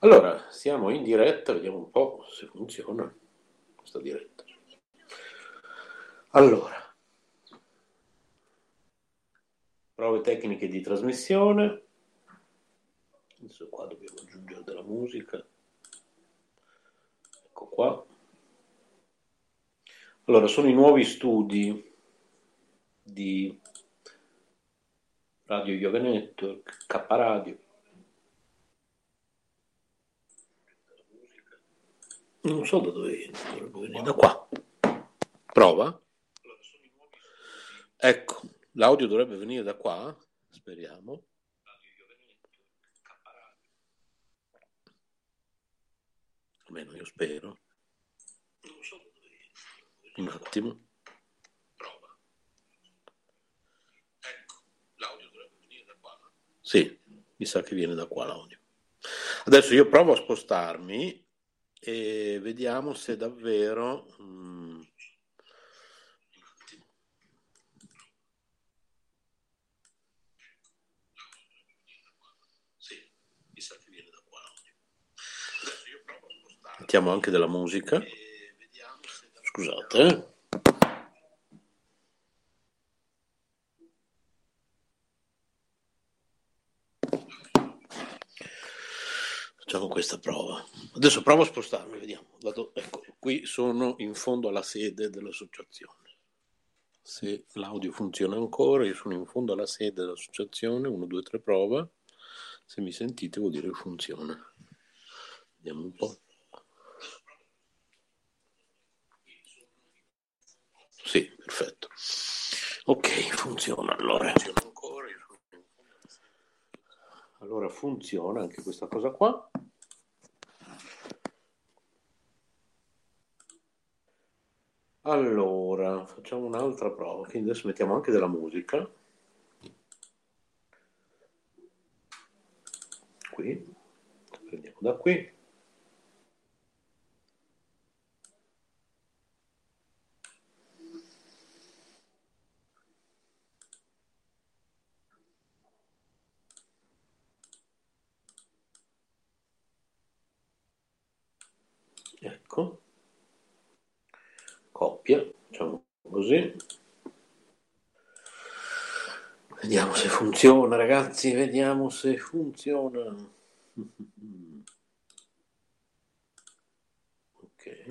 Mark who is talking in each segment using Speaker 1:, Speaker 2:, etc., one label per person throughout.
Speaker 1: Allora, siamo in diretta, vediamo un po' se funziona questa diretta. Allora, prove tecniche di trasmissione. Adesso qua dobbiamo aggiungere della musica. Ecco qua. Allora, sono i nuovi studi di Radio Yoga Network, K Radio Non so da dove dovrebbe venire, da qua. Prova. Ecco, l'audio dovrebbe venire da qua, speriamo. Almeno io spero. Un attimo. Prova. Ecco, l'audio dovrebbe venire da qua. Sì, mi sa che viene da qua l'audio. Adesso io provo a spostarmi e vediamo se davvero... Mm, Mettiamo anche della musica. Scusate. Eh. Facciamo questa prova. Adesso provo a spostarmi, vediamo. Vado, ecco, qui sono in fondo alla sede dell'associazione. Se l'audio funziona ancora, io sono in fondo alla sede dell'associazione, 1, 2, 3 prova. Se mi sentite vuol dire che funziona. Vediamo un po'. Sì, perfetto. Ok, funziona allora. Allora funziona anche questa cosa qua. Allora, facciamo un'altra prova, quindi adesso mettiamo anche della musica. Qui, prendiamo da qui. Ecco coppia, facciamo così. Vediamo se funziona, ragazzi, vediamo se funziona. Ok.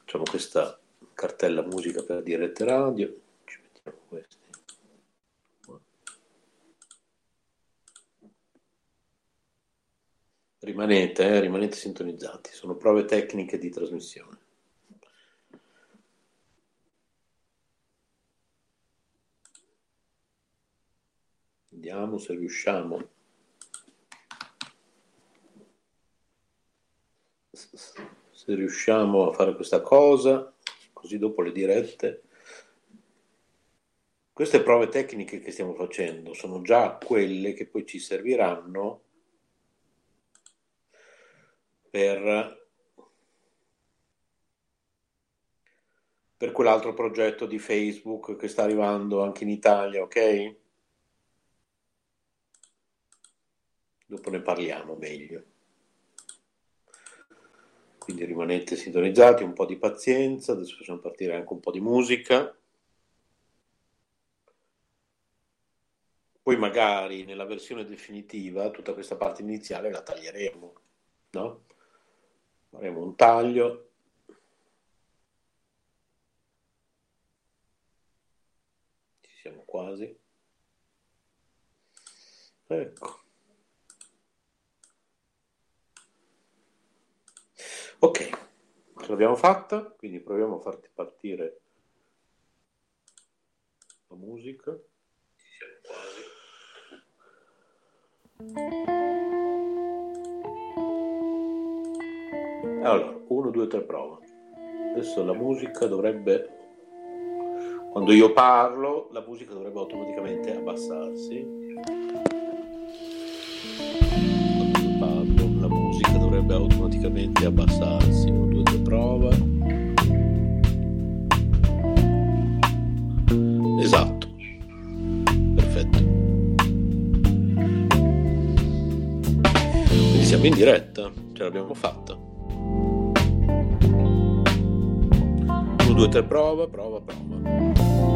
Speaker 1: Facciamo questa cartella musica per dirette radio. Ci mettiamo questo. Rimanete, eh, rimanete sintonizzati, sono prove tecniche di trasmissione. Vediamo se riusciamo. Se riusciamo a fare questa cosa, così dopo le dirette. Queste prove tecniche che stiamo facendo sono già quelle che poi ci serviranno per, per quell'altro progetto di Facebook che sta arrivando anche in Italia, ok? Dopo ne parliamo meglio. Quindi rimanete sintonizzati, un po' di pazienza, adesso facciamo partire anche un po' di musica. Poi magari nella versione definitiva tutta questa parte iniziale la taglieremo, no? Faremo un taglio. Ci siamo quasi. Ecco. Ok ce l'abbiamo fatta quindi proviamo a farti partire la musica. Ci siamo quasi Allora, 1, 2, 3, prova. Adesso la musica dovrebbe... Quando io parlo, la musica dovrebbe automaticamente abbassarsi. Quando io parlo, la musica dovrebbe automaticamente abbassarsi. 1, 2, 3, prova. Esatto. Perfetto. Quindi siamo in diretta, ce l'abbiamo fatta. 1, 2, 3, prova, prova, prova.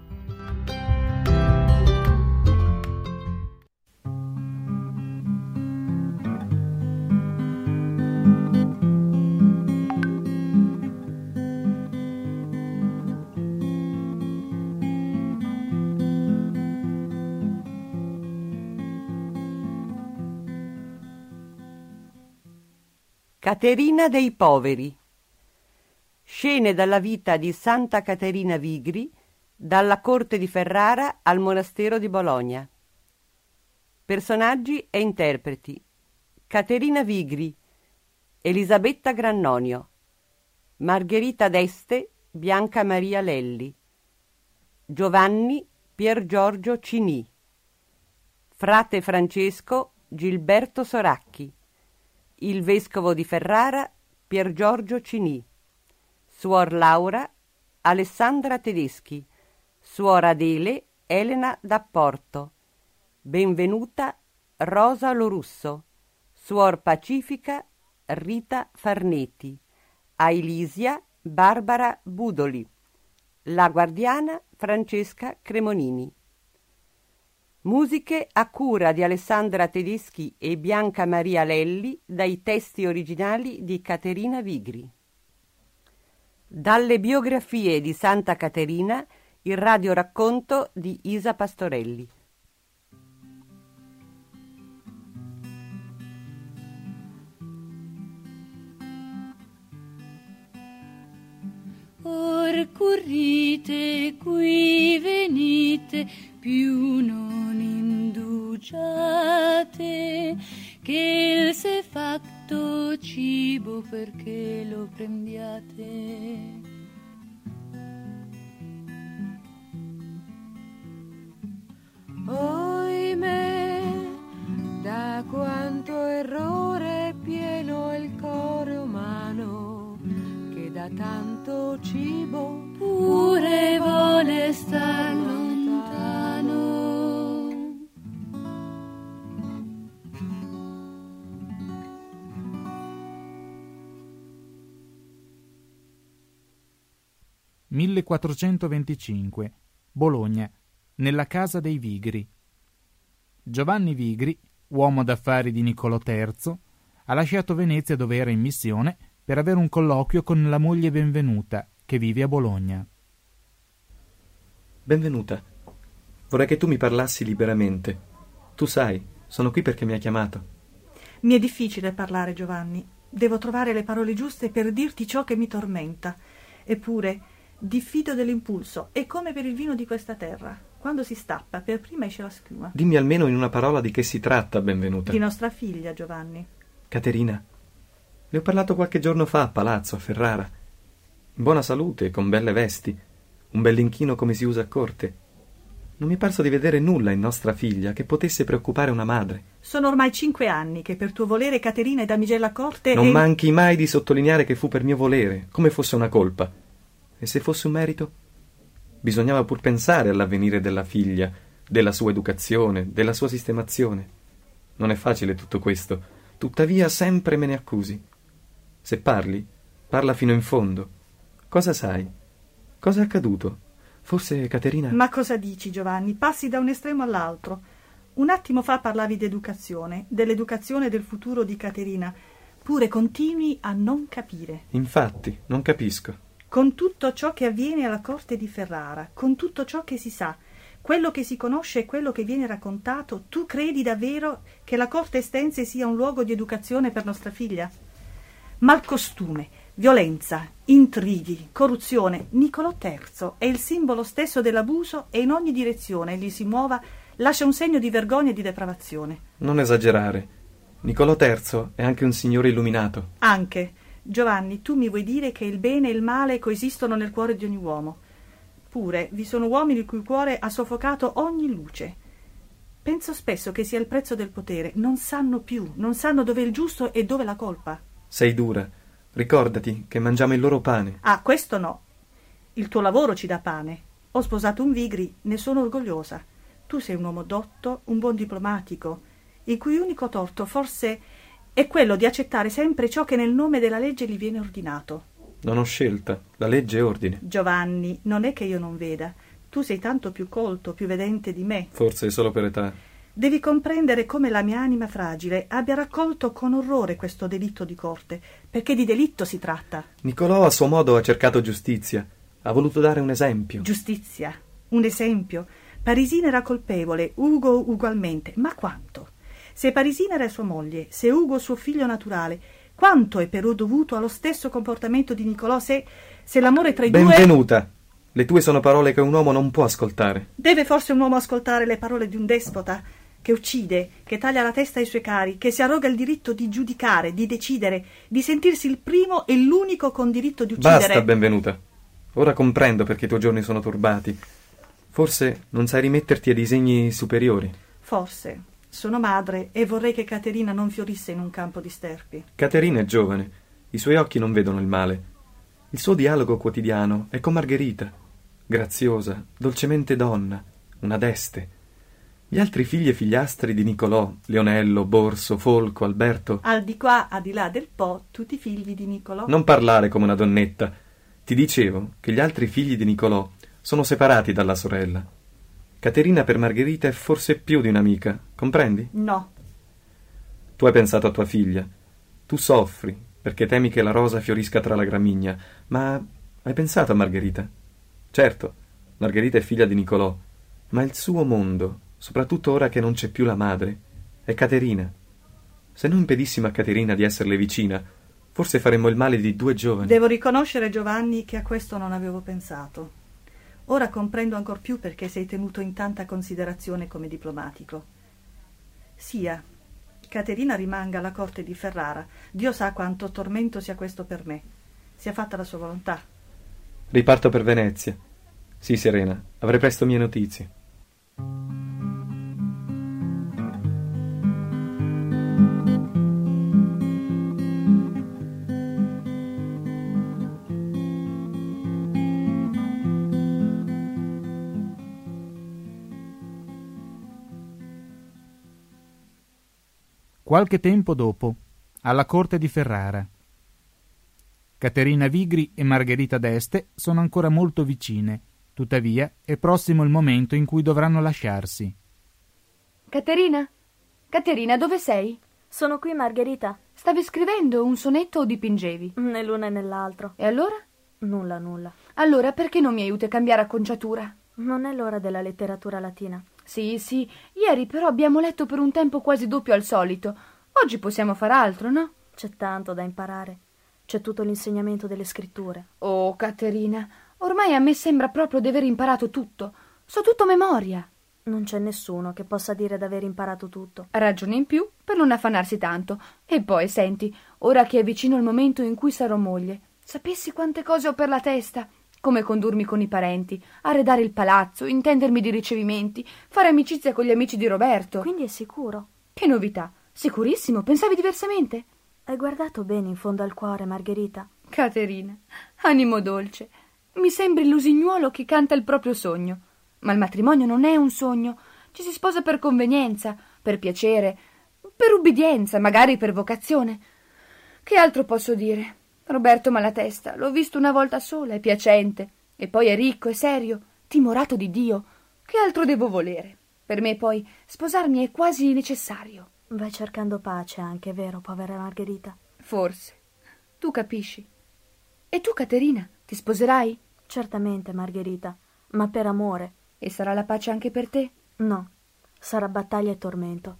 Speaker 2: Caterina dei poveri. Scene dalla vita di Santa Caterina Vigri, dalla corte di Ferrara al monastero di Bologna. Personaggi e interpreti. Caterina Vigri, Elisabetta Grannonio, Margherita d'Este, Bianca Maria Lelli, Giovanni Pier Giorgio Cini, Frate Francesco Gilberto Soracchi il vescovo di Ferrara Pier Giorgio Cini, suor Laura Alessandra Tedeschi, suor Adele Elena D'Apporto, benvenuta Rosa Lorusso, suor Pacifica Rita Farneti, Ailisia Barbara Budoli, la guardiana Francesca Cremonini. Musiche a cura di Alessandra Tedeschi e Bianca Maria Lelli dai testi originali di Caterina Vigri. Dalle biografie di Santa Caterina, il radioracconto di Isa Pastorelli.
Speaker 3: Or currite qui venite più non indugiate che il se fatto cibo perché lo prendiate.
Speaker 4: Oimè, da quanto errore pieno il cuore umano, da tanto cibo
Speaker 3: pure vuole star lontano.
Speaker 5: «1425. Bologna, nella casa dei Vigri. Giovanni Vigri, uomo d'affari di Niccolò III, ha lasciato Venezia dove era in missione per avere un colloquio con la moglie Benvenuta, che vive a Bologna.
Speaker 6: Benvenuta, vorrei che tu mi parlassi liberamente. Tu sai, sono qui perché mi hai chiamato.
Speaker 7: Mi è difficile parlare, Giovanni. Devo trovare le parole giuste per dirti ciò che mi tormenta. Eppure, diffido dell'impulso, è come per il vino di questa terra. Quando si stappa, per prima esce la schiuma.
Speaker 6: Dimmi almeno in una parola di che si tratta, benvenuta.
Speaker 7: Di nostra figlia, Giovanni.
Speaker 6: Caterina. Le ho parlato qualche giorno fa a palazzo, a Ferrara. Buona salute, con belle vesti, un bell'inchino come si usa a corte. Non mi è parso di vedere nulla in nostra figlia che potesse preoccupare una madre.
Speaker 7: Sono ormai cinque anni che per tuo volere Caterina è damigella corte
Speaker 6: Non
Speaker 7: e...
Speaker 6: manchi mai di sottolineare che fu per mio volere, come fosse una colpa. E se fosse un merito? Bisognava pur pensare all'avvenire della figlia, della sua educazione, della sua sistemazione. Non è facile tutto questo, tuttavia sempre me ne accusi. Se parli, parla fino in fondo. Cosa sai? Cosa è accaduto? Forse Caterina.
Speaker 7: Ma cosa dici, Giovanni? Passi da un estremo all'altro. Un attimo fa parlavi d'educazione, dell'educazione del futuro di Caterina. Pure continui a non capire.
Speaker 6: Infatti, non capisco.
Speaker 7: Con tutto ciò che avviene alla corte di Ferrara, con tutto ciò che si sa, quello che si conosce e quello che viene raccontato, tu credi davvero che la corte estense sia un luogo di educazione per nostra figlia? Malcostume, violenza, intrighi, corruzione. Niccolò III è il simbolo stesso dell'abuso e in ogni direzione egli si muova lascia un segno di vergogna e di depravazione.
Speaker 6: Non esagerare. Niccolò III è anche un signore illuminato.
Speaker 7: Anche. Giovanni, tu mi vuoi dire che il bene e il male coesistono nel cuore di ogni uomo. Pure vi sono uomini il cui cuore ha soffocato ogni luce. Penso spesso che sia il prezzo del potere. Non sanno più, non sanno dove è il giusto e dove la colpa.
Speaker 6: Sei dura. Ricordati che mangiamo il loro pane.
Speaker 7: Ah, questo no. Il tuo lavoro ci dà pane. Ho sposato un Vigri, ne sono orgogliosa. Tu sei un uomo dotto, un buon diplomatico, il cui unico torto forse è quello di accettare sempre ciò che nel nome della legge gli viene ordinato.
Speaker 6: Non ho scelta, la legge è ordine.
Speaker 7: Giovanni, non è che io non veda. Tu sei tanto più colto, più vedente di me.
Speaker 6: Forse solo per età.
Speaker 7: Devi comprendere come la mia anima fragile abbia raccolto con orrore questo delitto di corte, perché di delitto si tratta.
Speaker 6: Nicolò a suo modo ha cercato giustizia. Ha voluto dare un esempio.
Speaker 7: Giustizia, un esempio. Parisina era colpevole, Ugo ugualmente, ma quanto? Se Parisina era sua moglie, se Ugo suo figlio naturale, quanto è però dovuto allo stesso comportamento di Nicolò se, se l'amore tra i
Speaker 6: Benvenuta.
Speaker 7: due...
Speaker 6: Benvenuta. Le tue sono parole che un uomo non può ascoltare.
Speaker 7: Deve forse un uomo ascoltare le parole di un despota che uccide, che taglia la testa ai suoi cari, che si arroga il diritto di giudicare, di decidere, di sentirsi il primo e l'unico con diritto di uccidere.
Speaker 6: Basta, benvenuta. Ora comprendo perché i tuoi giorni sono turbati. Forse non sai rimetterti a disegni superiori.
Speaker 7: Forse. Sono madre e vorrei che Caterina non fiorisse in un campo di sterpi.
Speaker 6: Caterina è giovane. I suoi occhi non vedono il male. Il suo dialogo quotidiano è con Margherita, graziosa, dolcemente donna, una deste. Gli altri figli e figliastri di Nicolò, Leonello, Borso, Folco, Alberto.
Speaker 7: Al di qua, a di là del Po, tutti figli di Nicolò.
Speaker 6: Non parlare come una donnetta. Ti dicevo che gli altri figli di Nicolò sono separati dalla sorella. Caterina per Margherita è forse più di un'amica, comprendi?
Speaker 7: No.
Speaker 6: Tu hai pensato a tua figlia. Tu soffri perché temi che la rosa fiorisca tra la gramigna, ma hai pensato a Margherita? Certo, Margherita è figlia di Nicolò, ma il suo mondo soprattutto ora che non c'è più la madre, è Caterina. Se noi impedissimo a Caterina di esserle vicina, forse faremmo il male di due giovani.
Speaker 7: Devo riconoscere, Giovanni, che a questo non avevo pensato. Ora comprendo ancor più perché sei tenuto in tanta considerazione come diplomatico. Sia, Caterina rimanga alla corte di Ferrara. Dio sa quanto tormento sia questo per me. Sia fatta la sua volontà.
Speaker 6: Riparto per Venezia. Sì, Serena, avrei presto mie notizie.
Speaker 5: Qualche tempo dopo, alla corte di Ferrara. Caterina Vigri e Margherita d'Este sono ancora molto vicine, tuttavia è prossimo il momento in cui dovranno lasciarsi.
Speaker 8: Caterina? Caterina, dove sei?
Speaker 9: Sono qui, Margherita.
Speaker 8: Stavi scrivendo un sonetto o dipingevi?
Speaker 9: Né l'una né l'altro.
Speaker 8: E allora?
Speaker 9: Nulla, nulla.
Speaker 8: Allora perché non mi aiuti a cambiare acconciatura?
Speaker 9: Non è l'ora della letteratura latina.
Speaker 8: Sì, sì. Ieri però abbiamo letto per un tempo quasi doppio al solito. Oggi possiamo far altro, no?
Speaker 9: C'è tanto da imparare. C'è tutto l'insegnamento delle scritture.
Speaker 8: Oh, Caterina, ormai a me sembra proprio di aver imparato tutto. So tutto memoria.
Speaker 9: Non c'è nessuno che possa dire d'aver imparato tutto.
Speaker 8: Ragione in più per non affannarsi tanto. E poi, senti, ora che è vicino il momento in cui sarò moglie, sapessi quante cose ho per la testa come condurmi con i parenti, arredare il palazzo, intendermi di ricevimenti, fare amicizia con gli amici di Roberto.
Speaker 9: Quindi è sicuro.
Speaker 8: Che novità! Sicurissimo, pensavi diversamente?
Speaker 9: Hai guardato bene in fondo al cuore, Margherita.
Speaker 8: Caterina, animo dolce, mi sembri l'usignuolo che canta il proprio sogno. Ma il matrimonio non è un sogno. Ci si sposa per convenienza, per piacere, per ubbidienza, magari per vocazione. Che altro posso dire? Roberto Malatesta, l'ho visto una volta sola, è piacente, e poi è ricco, è serio, timorato di Dio. Che altro devo volere? Per me poi sposarmi è quasi necessario.
Speaker 9: Vai cercando pace anche, vero, povera Margherita?
Speaker 8: Forse. Tu capisci. E tu, Caterina, ti sposerai?
Speaker 9: Certamente, Margherita, ma per amore.
Speaker 8: E sarà la pace anche per te?
Speaker 9: No, sarà battaglia e tormento.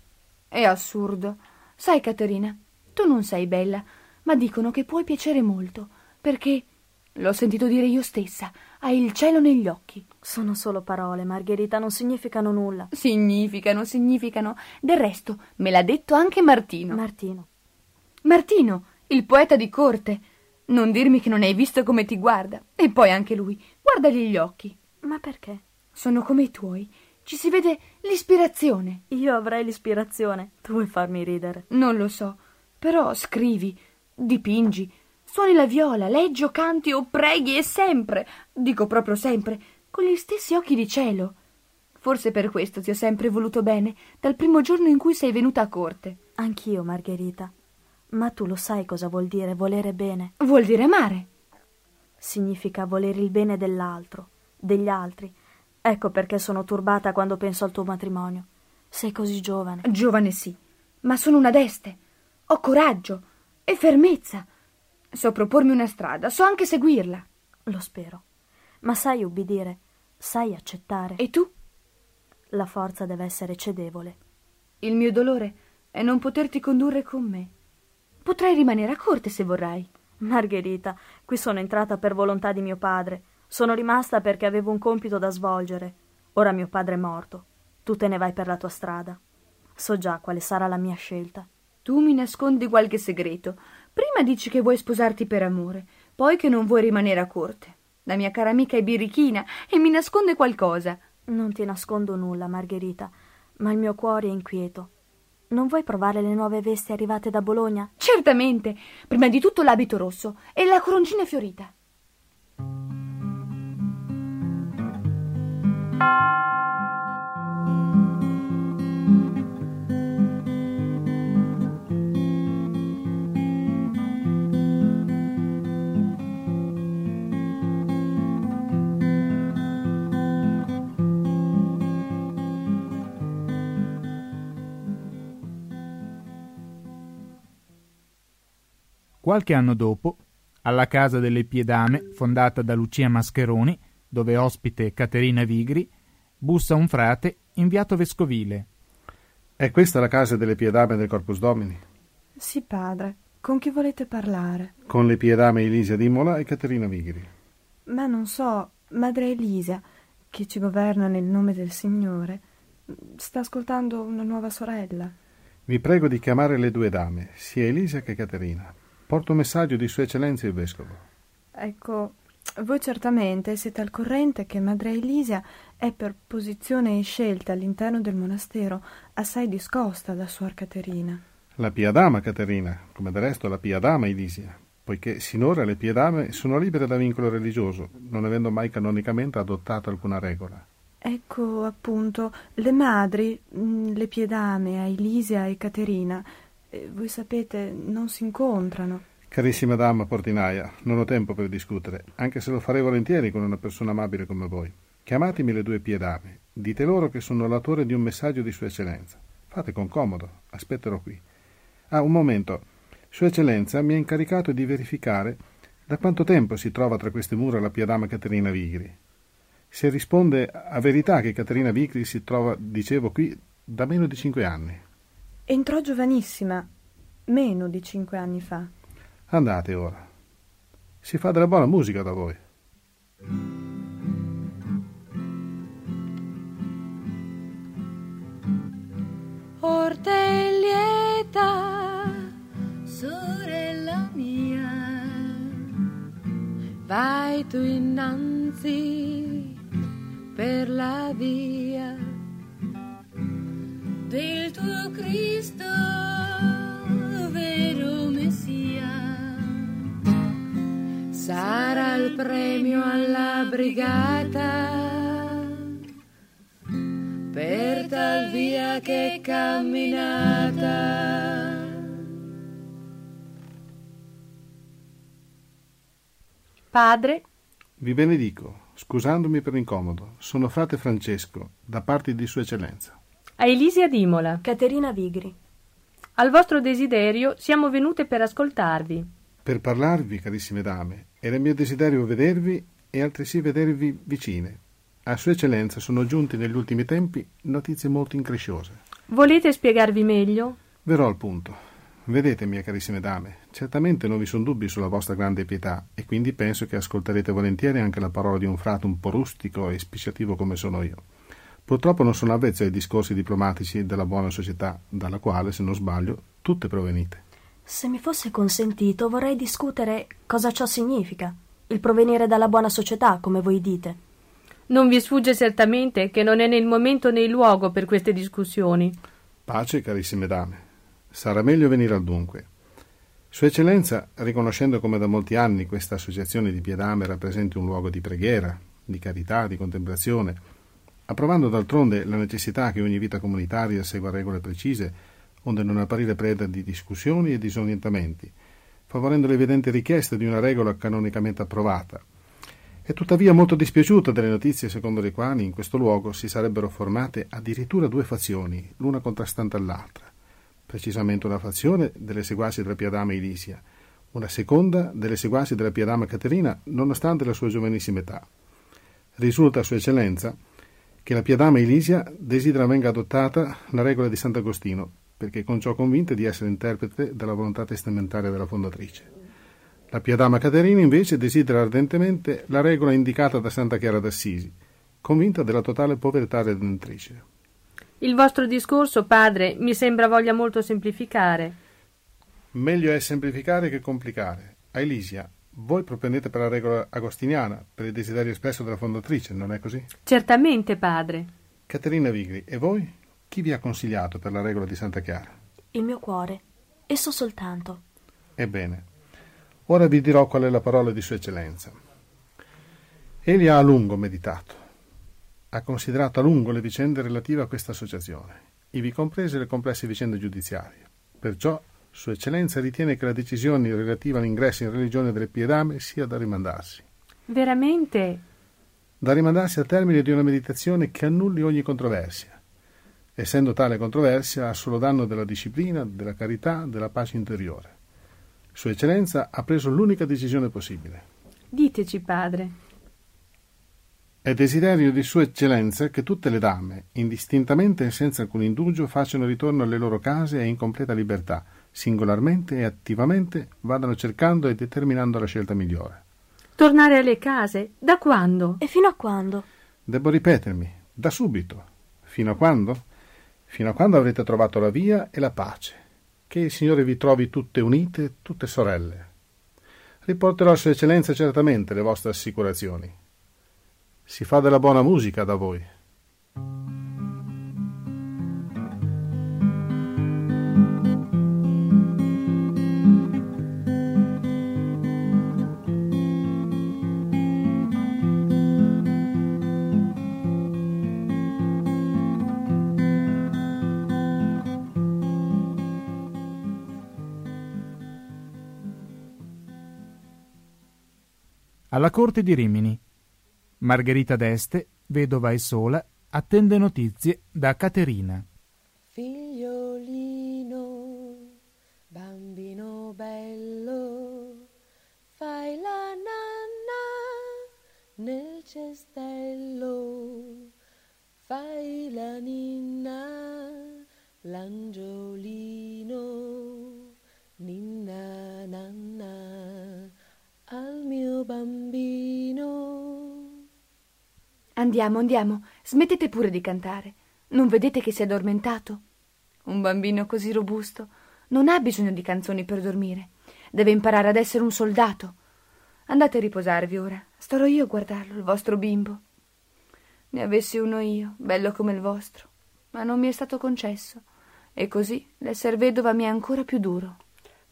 Speaker 8: È assurdo. Sai, Caterina, tu non sei bella, ma dicono che puoi piacere molto, perché, l'ho sentito dire io stessa, hai il cielo negli occhi.
Speaker 9: Sono solo parole, Margherita, non significano nulla.
Speaker 8: Significano, significano. Del resto, me l'ha detto anche Martino.
Speaker 9: Martino.
Speaker 8: Martino, il poeta di corte. Non dirmi che non hai visto come ti guarda. E poi anche lui. Guardagli gli occhi.
Speaker 9: Ma perché?
Speaker 8: Sono come i tuoi. Ci si vede l'ispirazione.
Speaker 9: Io avrei l'ispirazione. Tu vuoi farmi ridere?
Speaker 8: Non lo so. Però scrivi, dipingi, suoni la viola, leggi o canti o preghi e sempre, dico proprio sempre, con gli stessi occhi di cielo. Forse per questo ti ho sempre voluto bene, dal primo giorno in cui sei venuta a corte.
Speaker 9: Anch'io, Margherita. Ma tu lo sai cosa vuol dire volere bene?
Speaker 8: Vuol dire amare.
Speaker 9: Significa volere il bene dell'altro, degli altri. Ecco perché sono turbata quando penso al tuo matrimonio. Sei così giovane.
Speaker 8: Giovane sì, ma sono una deste. Ho coraggio e fermezza. So propormi una strada, so anche seguirla.
Speaker 9: Lo spero. Ma sai ubbidire, sai accettare.
Speaker 8: E tu?
Speaker 9: La forza deve essere cedevole.
Speaker 8: Il mio dolore è non poterti condurre con me. Potrai rimanere a corte se vorrai.
Speaker 9: Margherita, qui sono entrata per volontà di mio padre. Sono rimasta perché avevo un compito da svolgere. Ora mio padre è morto. Tu te ne vai per la tua strada. So già quale sarà la mia scelta.
Speaker 8: Tu mi nascondi qualche segreto. Prima dici che vuoi sposarti per amore, poi che non vuoi rimanere a corte. La mia cara amica è birichina e mi nasconde qualcosa.
Speaker 9: Non ti nascondo nulla, Margherita, ma il mio cuore è inquieto. Non vuoi provare le nuove vesti arrivate da Bologna?
Speaker 8: Certamente. Prima di tutto l'abito rosso e la coroncina fiorita.
Speaker 5: Qualche anno dopo, alla casa delle Piedame, fondata da Lucia Mascheroni, dove ospite Caterina Vigri, bussa un frate inviato vescovile.
Speaker 10: È questa la casa delle Piedame del Corpus Domini?
Speaker 11: Sì, padre. Con chi volete parlare?
Speaker 10: Con le Piedame Elisa d'Imola e Caterina Vigri.
Speaker 11: Ma non so, madre Elisa, che ci governa nel nome del Signore, sta ascoltando una nuova sorella.
Speaker 10: Vi prego di chiamare le due dame, sia Elisa che Caterina. Porto un messaggio di Sua Eccellenza il Vescovo.
Speaker 11: Ecco, voi certamente siete al corrente che Madre Elisa è per posizione e scelta all'interno del monastero assai discosta da Suor Caterina.
Speaker 10: La Pia Dama Caterina, come del resto la Pia Dama Elisia, poiché sinora le Pie Dame sono libere da vincolo religioso, non avendo mai canonicamente adottato alcuna regola.
Speaker 11: Ecco, appunto, le madri, mm, le Piedame, Elisia e Caterina, voi sapete, non si incontrano.
Speaker 10: Carissima dama portinaia, non ho tempo per discutere, anche se lo farei volentieri con una persona amabile come voi. Chiamatemi le due piedame, dite loro che sono l'autore di un messaggio di Sua Eccellenza. Fate con comodo, aspetterò qui. Ah, un momento. Sua Eccellenza mi ha incaricato di verificare da quanto tempo si trova tra queste mura la piedama Caterina Vigri. Se risponde a verità che Caterina Vigri si trova, dicevo, qui da meno di cinque anni.
Speaker 11: Entrò giovanissima, meno di cinque anni fa.
Speaker 10: Andate ora. Si fa della buona musica da voi.
Speaker 3: Orteglietta, sorella mia, vai tu innanzi per la via del tuo Cristo, vero Messia. Sarà il premio alla brigata per tal via che camminata.
Speaker 11: Padre,
Speaker 10: Vi benedico, scusandomi per l'incomodo. Sono frate Francesco, da parte di Sua Eccellenza.
Speaker 12: A Elisia d'Imola.
Speaker 9: Caterina Vigri.
Speaker 12: Al vostro desiderio siamo venute per ascoltarvi.
Speaker 10: Per parlarvi, carissime dame, era mio desiderio vedervi e altresì vedervi vicine. A Sua Eccellenza sono giunte negli ultimi tempi notizie molto incresciose.
Speaker 12: Volete spiegarvi meglio?
Speaker 10: Verrò al punto. Vedete, mie carissime dame, certamente non vi sono dubbi sulla vostra grande pietà e quindi penso che ascolterete volentieri anche la parola di un frate un po' rustico e speciativo come sono io. Purtroppo non sono avvezzo ai discorsi diplomatici della buona società, dalla quale, se non sbaglio, tutte provenite.
Speaker 9: Se mi fosse consentito, vorrei discutere cosa ciò significa. Il provenire dalla buona società, come voi dite.
Speaker 12: Non vi sfugge certamente che non è né il momento né il luogo per queste discussioni.
Speaker 10: Pace, carissime dame. Sarà meglio venire al dunque. Sua Eccellenza, riconoscendo come da molti anni questa associazione di Piedame rappresenti un luogo di preghiera, di carità, di contemplazione, approvando d'altronde la necessità che ogni vita comunitaria segua regole precise, onde non apparire preda di discussioni e disorientamenti, favorendo l'evidente richiesta di una regola canonicamente approvata. È tuttavia molto dispiaciuta delle notizie secondo le quali in questo luogo si sarebbero formate addirittura due fazioni, l'una contrastante all'altra, precisamente una fazione delle seguaci della Piadama Elisia, una seconda delle seguaci della Piadama Caterina, nonostante la sua giovanissima età. Risulta a Sua Eccellenza che la Piadama Elisia desidera venga adottata la regola di Sant'Agostino, perché con ciò convinta di essere interprete della volontà testamentaria della fondatrice. La Piadama Caterina invece desidera ardentemente la regola indicata da Santa Chiara d'Assisi, convinta della totale povertà redentrice.
Speaker 12: Il vostro discorso, padre, mi sembra voglia molto semplificare.
Speaker 10: Meglio è semplificare che complicare. A Elisia, voi propendete per la regola agostiniana, per il desiderio espresso dalla fondatrice, non è così?
Speaker 12: Certamente, padre.
Speaker 10: Caterina Vigri, e voi? Chi vi ha consigliato per la regola di Santa Chiara?
Speaker 9: Il mio cuore, esso soltanto.
Speaker 10: Ebbene, ora vi dirò qual è la parola di Sua Eccellenza. Egli ha a lungo meditato, ha considerato a lungo le vicende relative a questa associazione, ivi comprese le complesse vicende giudiziarie. Perciò Sua Eccellenza ritiene che la decisione relativa all'ingresso in religione delle Piedame sia da rimandarsi.
Speaker 12: Veramente?
Speaker 10: Da rimandarsi al termine di una meditazione che annulli ogni controversia. Essendo tale controversia a solo danno della disciplina, della carità, della pace interiore. Sua Eccellenza ha preso l'unica decisione possibile.
Speaker 12: Diteci, padre.
Speaker 10: È desiderio di Sua Eccellenza che tutte le dame, indistintamente e senza alcun indugio, facciano ritorno alle loro case e in completa libertà, singolarmente e attivamente vadano cercando e determinando la scelta migliore.
Speaker 12: Tornare alle case? Da quando?
Speaker 9: E fino a quando?
Speaker 10: Devo ripetermi, da subito. Fino a quando? Fino a quando avrete trovato la via e la pace. Che il Signore vi trovi tutte unite, tutte sorelle. Riporterò a Sua Eccellenza certamente le vostre assicurazioni. Si fa della buona musica da voi.
Speaker 5: Alla corte di Rimini. Margherita d'Este, vedova e sola, attende notizie da Caterina.
Speaker 3: Figliolino, bambino bello, fai la nanna nel cestello, fai la ninna, l'angiolino, bambino.
Speaker 8: Andiamo, andiamo, smettete pure di cantare. Non vedete che si è addormentato? Un bambino così robusto non ha bisogno di canzoni per dormire. Deve imparare ad essere un soldato. Andate a riposarvi ora. Starò io a guardarlo, il vostro bimbo. Ne avessi uno io, bello come il vostro, ma non mi è stato concesso. E così l'esser vedova mi è ancora più duro.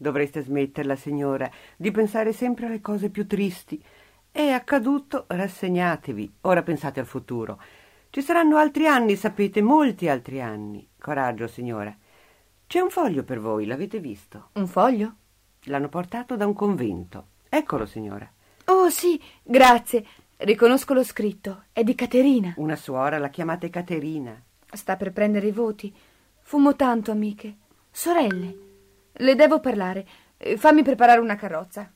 Speaker 2: Dovreste smetterla, signora, di pensare sempre alle cose più tristi. È accaduto, rassegnatevi. Ora pensate al futuro. Ci saranno altri anni, sapete, molti altri anni. Coraggio, signora. C'è un foglio per voi, l'avete visto?
Speaker 8: Un foglio?
Speaker 2: L'hanno portato da un convento. Eccolo, signora.
Speaker 8: Oh, sì, grazie. Riconosco lo scritto. È di Caterina.
Speaker 2: Una suora, la chiamate Caterina.
Speaker 8: Sta per prendere i voti. Fumo tanto, amiche. Sorelle. Le devo parlare. Eh, Fammi preparare una carrozza.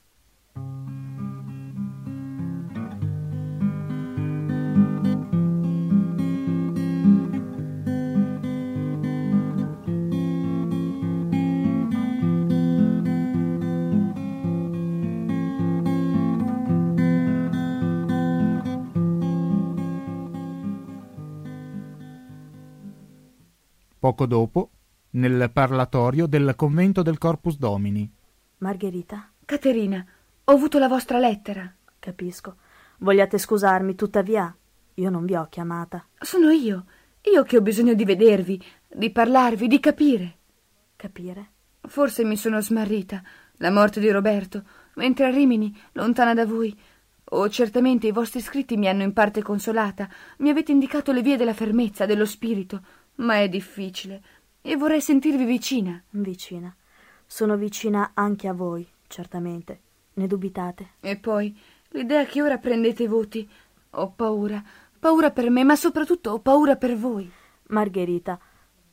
Speaker 5: Poco dopo, nel parlatorio del convento del Corpus Domini.
Speaker 9: Margherita?
Speaker 8: Caterina, ho avuto la vostra lettera.
Speaker 9: Capisco. Vogliate scusarmi, tuttavia, io non vi ho chiamata.
Speaker 8: Sono io. Io che ho bisogno di vedervi, di parlarvi, di capire.
Speaker 9: Capire?
Speaker 8: Forse mi sono smarrita. La morte di Roberto, mentre a Rimini, lontana da voi. Oh, certamente i vostri scritti mi hanno in parte consolata, mi avete indicato le vie della fermezza, dello spirito, ma è difficile e vorrei sentirvi vicina.
Speaker 9: Vicina. Sono vicina anche a voi, certamente. Ne dubitate?
Speaker 8: E poi, l'idea che ora prendete i voti. Ho paura, paura per me, ma soprattutto ho paura per voi.
Speaker 9: Margherita,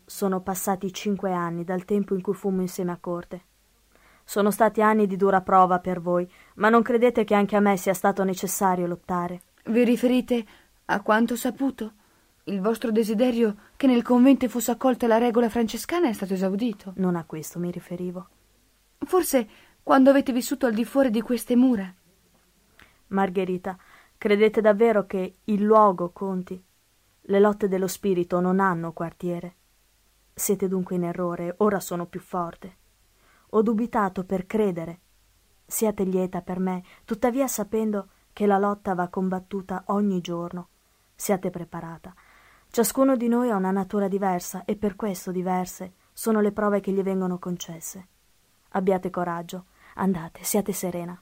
Speaker 9: sono passati cinque anni dal tempo in cui fummo insieme a corte. Sono stati anni di dura prova per voi, ma non credete che anche a me sia stato necessario lottare?
Speaker 8: Vi riferite a quanto saputo? Il vostro desiderio che nel convento fosse accolta la regola francescana è stato esaudito.
Speaker 9: Non a questo mi riferivo.
Speaker 8: Forse quando avete vissuto al di fuori di queste mura.
Speaker 9: Margherita, credete davvero che il luogo conti? Le lotte dello spirito non hanno quartiere. Siete dunque in errore, ora sono più forte. Ho dubitato per credere. Siate lieta per me, tuttavia sapendo che la lotta va combattuta ogni giorno. Siate preparata. Ciascuno di noi ha una natura diversa e per questo diverse sono le prove che gli vengono concesse. Abbiate coraggio, andate, siate serena.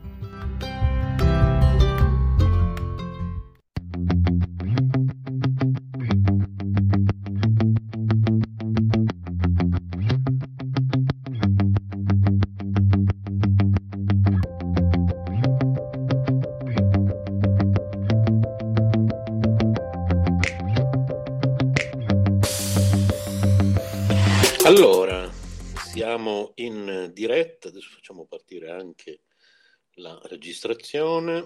Speaker 1: diretta, adesso facciamo partire anche la registrazione.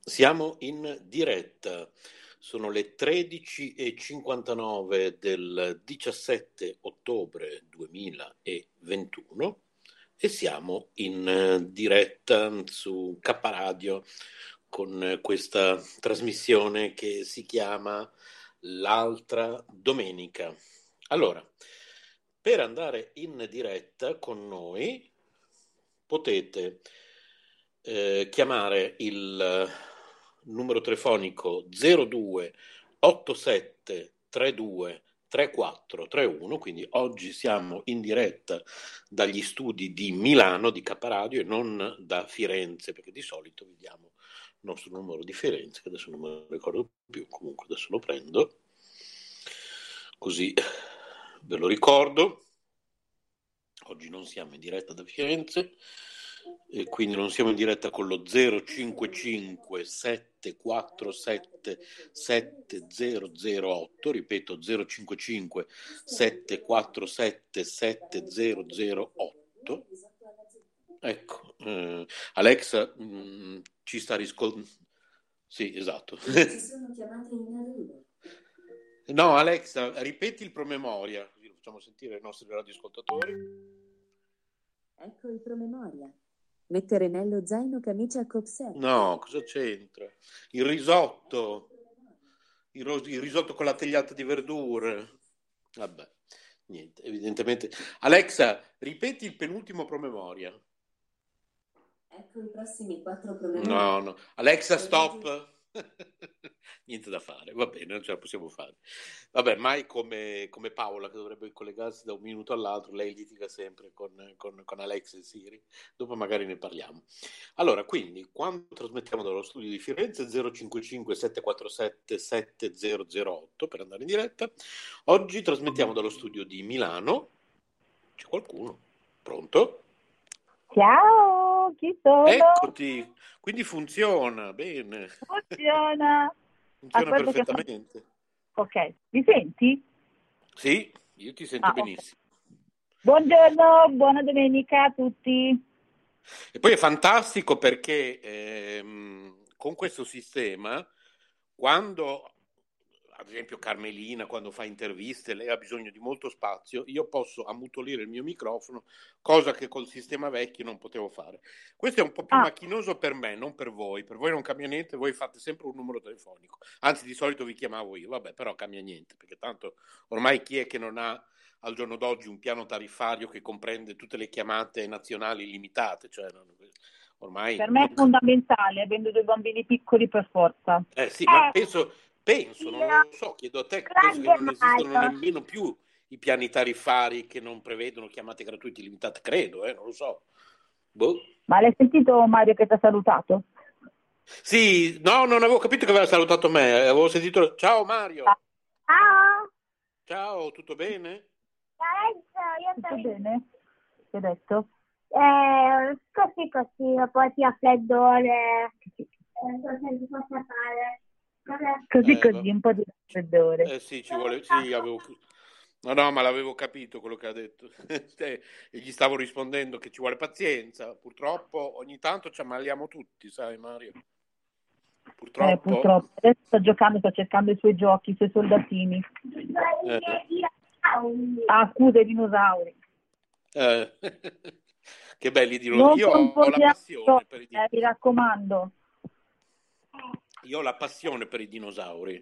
Speaker 1: Siamo in diretta, sono le 13.59 del 17 ottobre 2021 e siamo in eh, diretta su K Radio con questa trasmissione che si chiama L'altra domenica. Allora, per andare in diretta con noi potete eh, chiamare il numero telefonico 02 87 32 3431, quindi oggi siamo in diretta dagli studi di Milano di Caparadio e non da Firenze, perché di solito vediamo il nostro numero di Firenze, che adesso non me lo ricordo più, comunque adesso lo prendo, così ve lo ricordo. Oggi non siamo in diretta da Firenze, e quindi non siamo in diretta con lo 055 747 7008, ripeto 055 747 7008. Ecco, eh, Alexa mh, mm, ci sta riscoltando. Sì, esatto. No, Alexa, ripeti il promemoria, così facciamo sentire ai nostri radioascoltatori.
Speaker 13: Ecco il promemoria. Mettere nello zaino camicia copser.
Speaker 1: No, cosa c'entra? Il risotto. Il, ro- il risotto con la tagliata di verdure. Vabbè, niente, evidentemente. Alexa, ripeti il penultimo promemoria.
Speaker 13: Ecco i prossimi quattro promemoria.
Speaker 1: No, no. Alexa, stop. Niente da fare, va bene, non ce la possiamo fare. Vabbè, mai come, come Paola che dovrebbe collegarsi da un minuto all'altro, lei litiga sempre con, con, con Alex e Siri, dopo magari ne parliamo. Allora, quindi, quando trasmettiamo dallo studio di Firenze 055 747 7008 per andare in diretta, oggi trasmettiamo dallo studio di Milano, c'è qualcuno, pronto?
Speaker 14: Ciao, chi sono?
Speaker 1: Eccoti, quindi funziona, bene.
Speaker 14: Funziona.
Speaker 1: Funziona perfettamente.
Speaker 14: Ok, mi senti?
Speaker 1: Sì, io ti sento
Speaker 14: Ah,
Speaker 1: benissimo.
Speaker 14: Buongiorno, buona domenica a tutti.
Speaker 1: E poi è fantastico perché ehm, con questo sistema, quando ad esempio Carmelina, quando fa interviste, lei ha bisogno di molto spazio, io posso ammutolire il mio microfono, cosa che col sistema vecchio non potevo fare. Questo è un po' più
Speaker 14: Ah.
Speaker 1: macchinoso per me, non per voi. Per voi non cambia niente, voi fate sempre un numero telefonico. Anzi, di solito vi chiamavo io, vabbè, però cambia niente, perché tanto ormai chi è che non ha al giorno d'oggi un piano tariffario che comprende tutte le chiamate nazionali limitate, cioè ormai
Speaker 14: Per me è fondamentale, avendo due bambini piccoli per forza.
Speaker 1: eh sì, ma penso, penso, non lo so, chiedo a te, penso che non esistono nemmeno più i piani tariffari che non prevedono chiamate gratuite limitate, credo, eh, non lo so. Boh.
Speaker 14: Ma l'hai sentito Mario che ti ha salutato?
Speaker 1: Sì, no, non avevo capito che aveva salutato me, avevo sentito ciao Mario,
Speaker 14: Ciao!
Speaker 1: ciao, tutto bene?
Speaker 14: Tutto bene? Che hai detto?
Speaker 15: Eh, così così, poi ti raffreddore. Eh, cosa si possa fare?
Speaker 14: Così
Speaker 1: Eh,
Speaker 14: così, un po' di raffreddore.
Speaker 1: Eh sì, ci vuole, sì, avevo... No, no, ma l'avevo capito quello che ha detto. Eh, e gli stavo rispondendo che ci vuole pazienza. Purtroppo ogni tanto ci ammaliamo tutti, sai Mario? Purtroppo.
Speaker 14: Eh, purtroppo. Adesso sta giocando, sta cercando i suoi giochi, i suoi soldatini.
Speaker 1: Eh,
Speaker 14: Ah, scusa, i dinosauri.
Speaker 1: eh. che belli di loro. Io ho, ho la passione per i
Speaker 14: eh, mi raccomando.
Speaker 1: Io ho la passione per i dinosauri.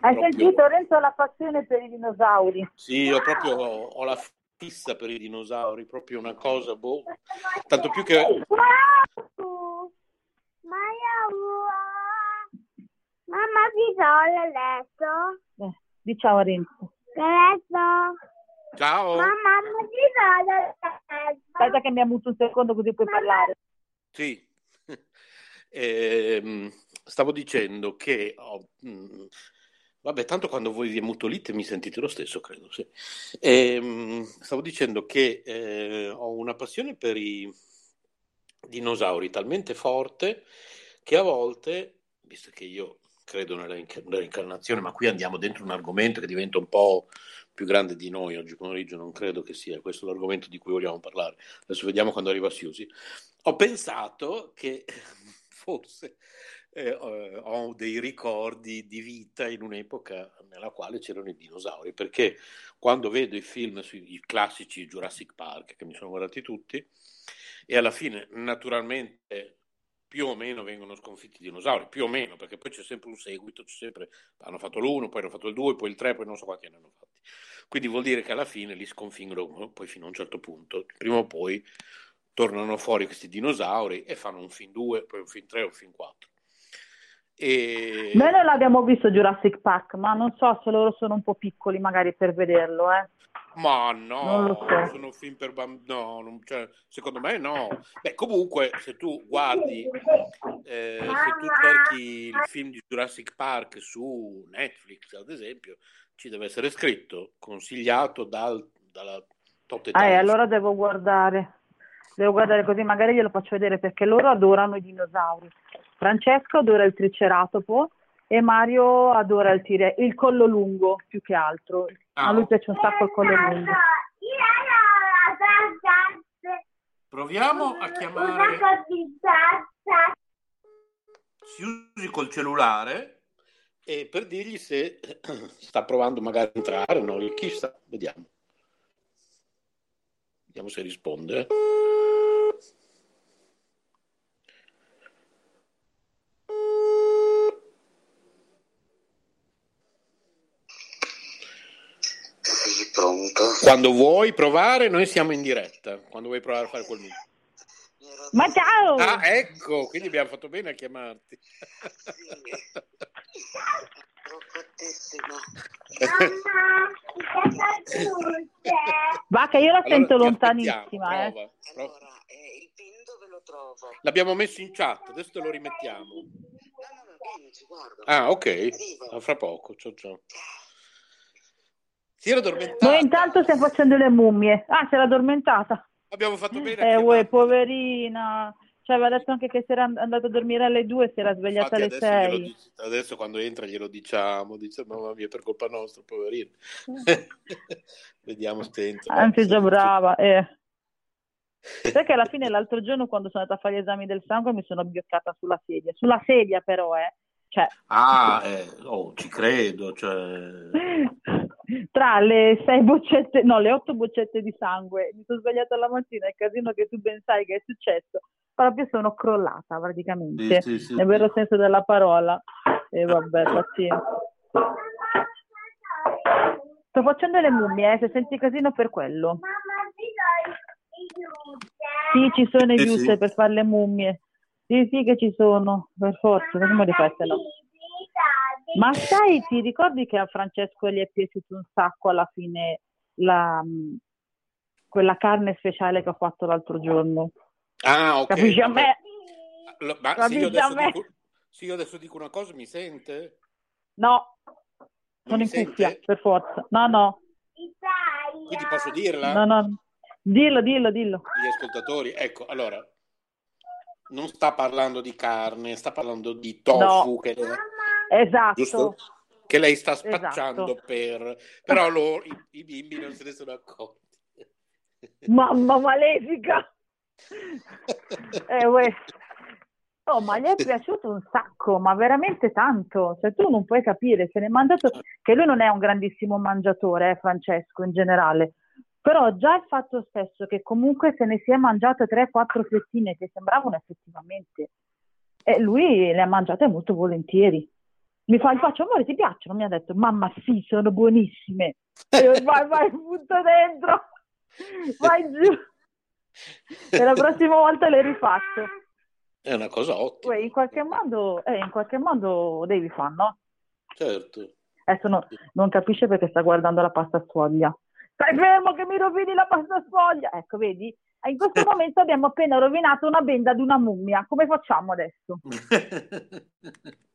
Speaker 14: Hai
Speaker 1: Proprio.
Speaker 14: sentito Renzo ha la passione per i dinosauri?
Speaker 1: Sì, io proprio ho, ho la fissa per i dinosauri, proprio una cosa, boh. Tanto più che
Speaker 15: Ma io Mamma ti do l'ho letto?
Speaker 14: Eh, di ciao a Renzo.
Speaker 15: Letto?
Speaker 1: Ciao.
Speaker 15: Mamma ti do letto?
Speaker 14: Aspetta che mi muto un secondo così puoi parlare.
Speaker 1: Sì, Ehm, stavo dicendo che ho- mm, vabbè, tanto quando voi vi ammutolite mi sentite lo stesso, credo, sì. Ehm, stavo dicendo che eh, ho una passione per i dinosauri talmente forte che a volte, visto che io credo nella inc- nella reincarnazione, ma qui andiamo dentro un argomento che diventa un po' più grande di noi oggi pomeriggio, non credo che sia questo l'argomento di cui vogliamo parlare. Adesso vediamo quando arriva Siusi. Ho pensato che forse eh, ho dei ricordi di vita in un'epoca nella quale c'erano i dinosauri, perché quando vedo i film sui classici Jurassic Park, che mi sono guardati tutti, e alla fine naturalmente più o meno vengono sconfitti i dinosauri, più o meno, perché poi c'è sempre un seguito, sempre, hanno fatto l'uno, poi hanno fatto il due, poi il tre, poi non so quanti ne hanno fatti. Quindi vuol dire che alla fine li sconfiggono, poi fino a un certo punto, prima o poi tornano fuori questi dinosauri e fanno un film 2, poi un film 3, un film 4. E...
Speaker 14: Noi non l'abbiamo visto Jurassic Park, ma non so se loro sono un po' piccoli magari per vederlo, eh.
Speaker 1: Ma
Speaker 14: Non
Speaker 1: no,
Speaker 14: lo so.
Speaker 1: sono film per bambini, no, non- cioè, secondo me no. Beh, comunque, se tu guardi, eh, se tu cerchi il film di Jurassic Park su Netflix, ad esempio, ci deve essere scritto, consigliato dal, dalla Top
Speaker 14: Ah, e
Speaker 1: Times.
Speaker 14: allora devo guardare. Devo guardare così magari glielo faccio vedere perché loro adorano i dinosauri. Francesco adora il triceratopo e Mario adora il, tire- il collo lungo più che altro.
Speaker 1: Ah,
Speaker 14: A lui piace un sacco il collo lungo.
Speaker 1: Proviamo a chiamare Siusi col cellulare e per dirgli se sta provando magari a entrare, no? Chissà, vediamo. Vediamo se risponde. Quando vuoi provare, noi siamo in diretta. Quando vuoi provare a fare quel numero.
Speaker 14: Ma ciao!
Speaker 1: Ah, ecco, quindi abbiamo fatto bene a chiamarti.
Speaker 14: Va che io la
Speaker 1: Allora,
Speaker 14: sento lontanissima, eh.
Speaker 1: aspettiamo, prova, prova. L'abbiamo messo in chat, adesso te lo rimettiamo. Ah, ok. A fra poco. Ciao, ciao. Si era addormentata.
Speaker 14: Noi intanto stiamo facendo le mummie. Ah, si era addormentata.
Speaker 1: Abbiamo fatto bene
Speaker 14: Eh, uè, poverina. Ci aveva detto anche che si era and- andato a dormire alle 2 si era svegliata
Speaker 1: Infatti
Speaker 14: alle
Speaker 1: adesso, glielo
Speaker 14: 6.
Speaker 1: dic- adesso quando entra glielo diciamo, dice mamma mia per colpa nostra, poverino. Vediamo se entra.
Speaker 14: Anzi, già brava. Eh. Sai che alla fine l'altro giorno quando sono andata a fare gli esami del sangue mi sono abbioccata sulla sedia. Sulla sedia però, eh. Cioè,
Speaker 1: Ah, eh, oh, ci credo, cioè...
Speaker 14: tra le sei boccette, no, le otto boccette di sangue, mi sono svegliata la mattina, il casino che tu ben sai che è successo, proprio sono crollata praticamente,
Speaker 1: Sì, sì, sì,
Speaker 14: nel vero senso della parola. E vabbè, pazienza. Sto facendo le mummie, eh, se senti casino per quello. Sì, ci sono i
Speaker 1: sì.
Speaker 14: per fare le mummie. Sì, sì che ci sono, per forza, come le feste no? Ma sai, ti ricordi che a Francesco gli è piaciuto un sacco alla fine la, mh, quella carne speciale che ho fatto l'altro giorno?
Speaker 1: Ah, ok.
Speaker 14: Capisci a me?
Speaker 1: Lo- Ma se io, adesso
Speaker 14: me?
Speaker 1: dico, se io adesso dico una cosa, mi sente?
Speaker 14: No, sono
Speaker 1: mi
Speaker 14: in
Speaker 1: sente?
Speaker 14: cuffia, per forza. No, no,
Speaker 1: Quindi posso dirla?
Speaker 14: no, no. Dillo, dillo, dillo.
Speaker 1: Gli ascoltatori, ecco, allora, non sta parlando di carne, sta parlando di tofu
Speaker 14: No.
Speaker 1: che,
Speaker 14: Esatto.
Speaker 1: giusto? che lei sta spacciando
Speaker 14: Esatto.
Speaker 1: per... Però loro, i, i bimbi non se ne sono accorti.
Speaker 14: Mamma malefica! Eh, uè. Oh, ma gli è piaciuto un sacco, ma veramente tanto. Cioè, tu non puoi capire, se ne è mangiato, che lui non è un grandissimo mangiatore, eh, Francesco, in generale. Però già il fatto stesso che comunque se ne si è mangiate 3-4 fettine che sembravano effettivamente, e lui le ha mangiate molto volentieri. Mi fa, gli faccio, amore, ti piacciono? Mi ha detto, mamma sì, sono buonissime. E io, vai, vai, butta dentro, vai giù. E la prossima volta le rifaccio.
Speaker 1: È una cosa ottima,
Speaker 14: Uè, in qualche modo, eh, in qualche modo devi fare, no?
Speaker 1: certo.
Speaker 14: Adesso no- non capisce perché sta guardando la pasta sfoglia. Stai fermo che mi rovini la pasta sfoglia! Ecco, vedi? E In questo momento abbiamo appena rovinato una benda di una mummia. Come facciamo adesso?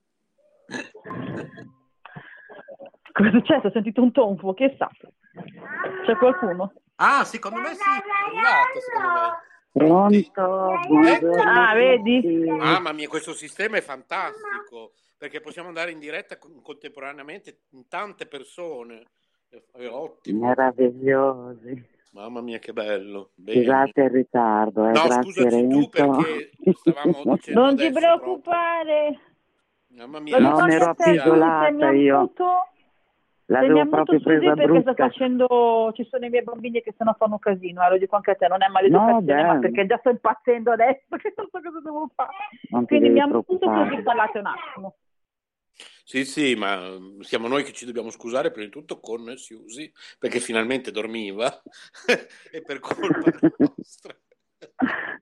Speaker 14: Cosa è successo? Ho sentito un tonfo, che sa? C'è qualcuno?
Speaker 1: Ah, secondo me sì, è arrivato, secondo me.
Speaker 16: Pronto?
Speaker 14: Ah, vedi?
Speaker 1: Mamma mia, questo sistema è fantastico, perché possiamo andare in diretta con- contemporaneamente in tante persone. È, è ottimo.
Speaker 16: Meravigliosi.
Speaker 1: Mamma mia, che bello. Bene.
Speaker 16: Scusate il ritardo, eh,
Speaker 1: No,
Speaker 16: grazie
Speaker 1: scusaci tu
Speaker 16: Renzo.
Speaker 1: perché stavamo dicendo
Speaker 14: Non ti preoccupare.
Speaker 1: Mamma mia,
Speaker 16: No, mi ero appisolata
Speaker 14: se mi ha
Speaker 16: io. L'avevo proprio
Speaker 14: Susi
Speaker 16: presa
Speaker 14: perché sta
Speaker 16: brusca.
Speaker 14: facendo, ci sono i miei bambini che se no fanno casino, eh, lo dico anche a te, non è maleducazione,
Speaker 16: No,
Speaker 14: ma perché già sto impazzendo adesso, che non so cosa devo fare.
Speaker 16: Non
Speaker 14: Quindi mi ha avuto
Speaker 16: preoccupare.
Speaker 14: così, parlate un attimo.
Speaker 1: Sì, sì, ma mm, siamo noi che ci dobbiamo scusare prima di tutto con Susi, perché finalmente dormiva e per colpa nostra.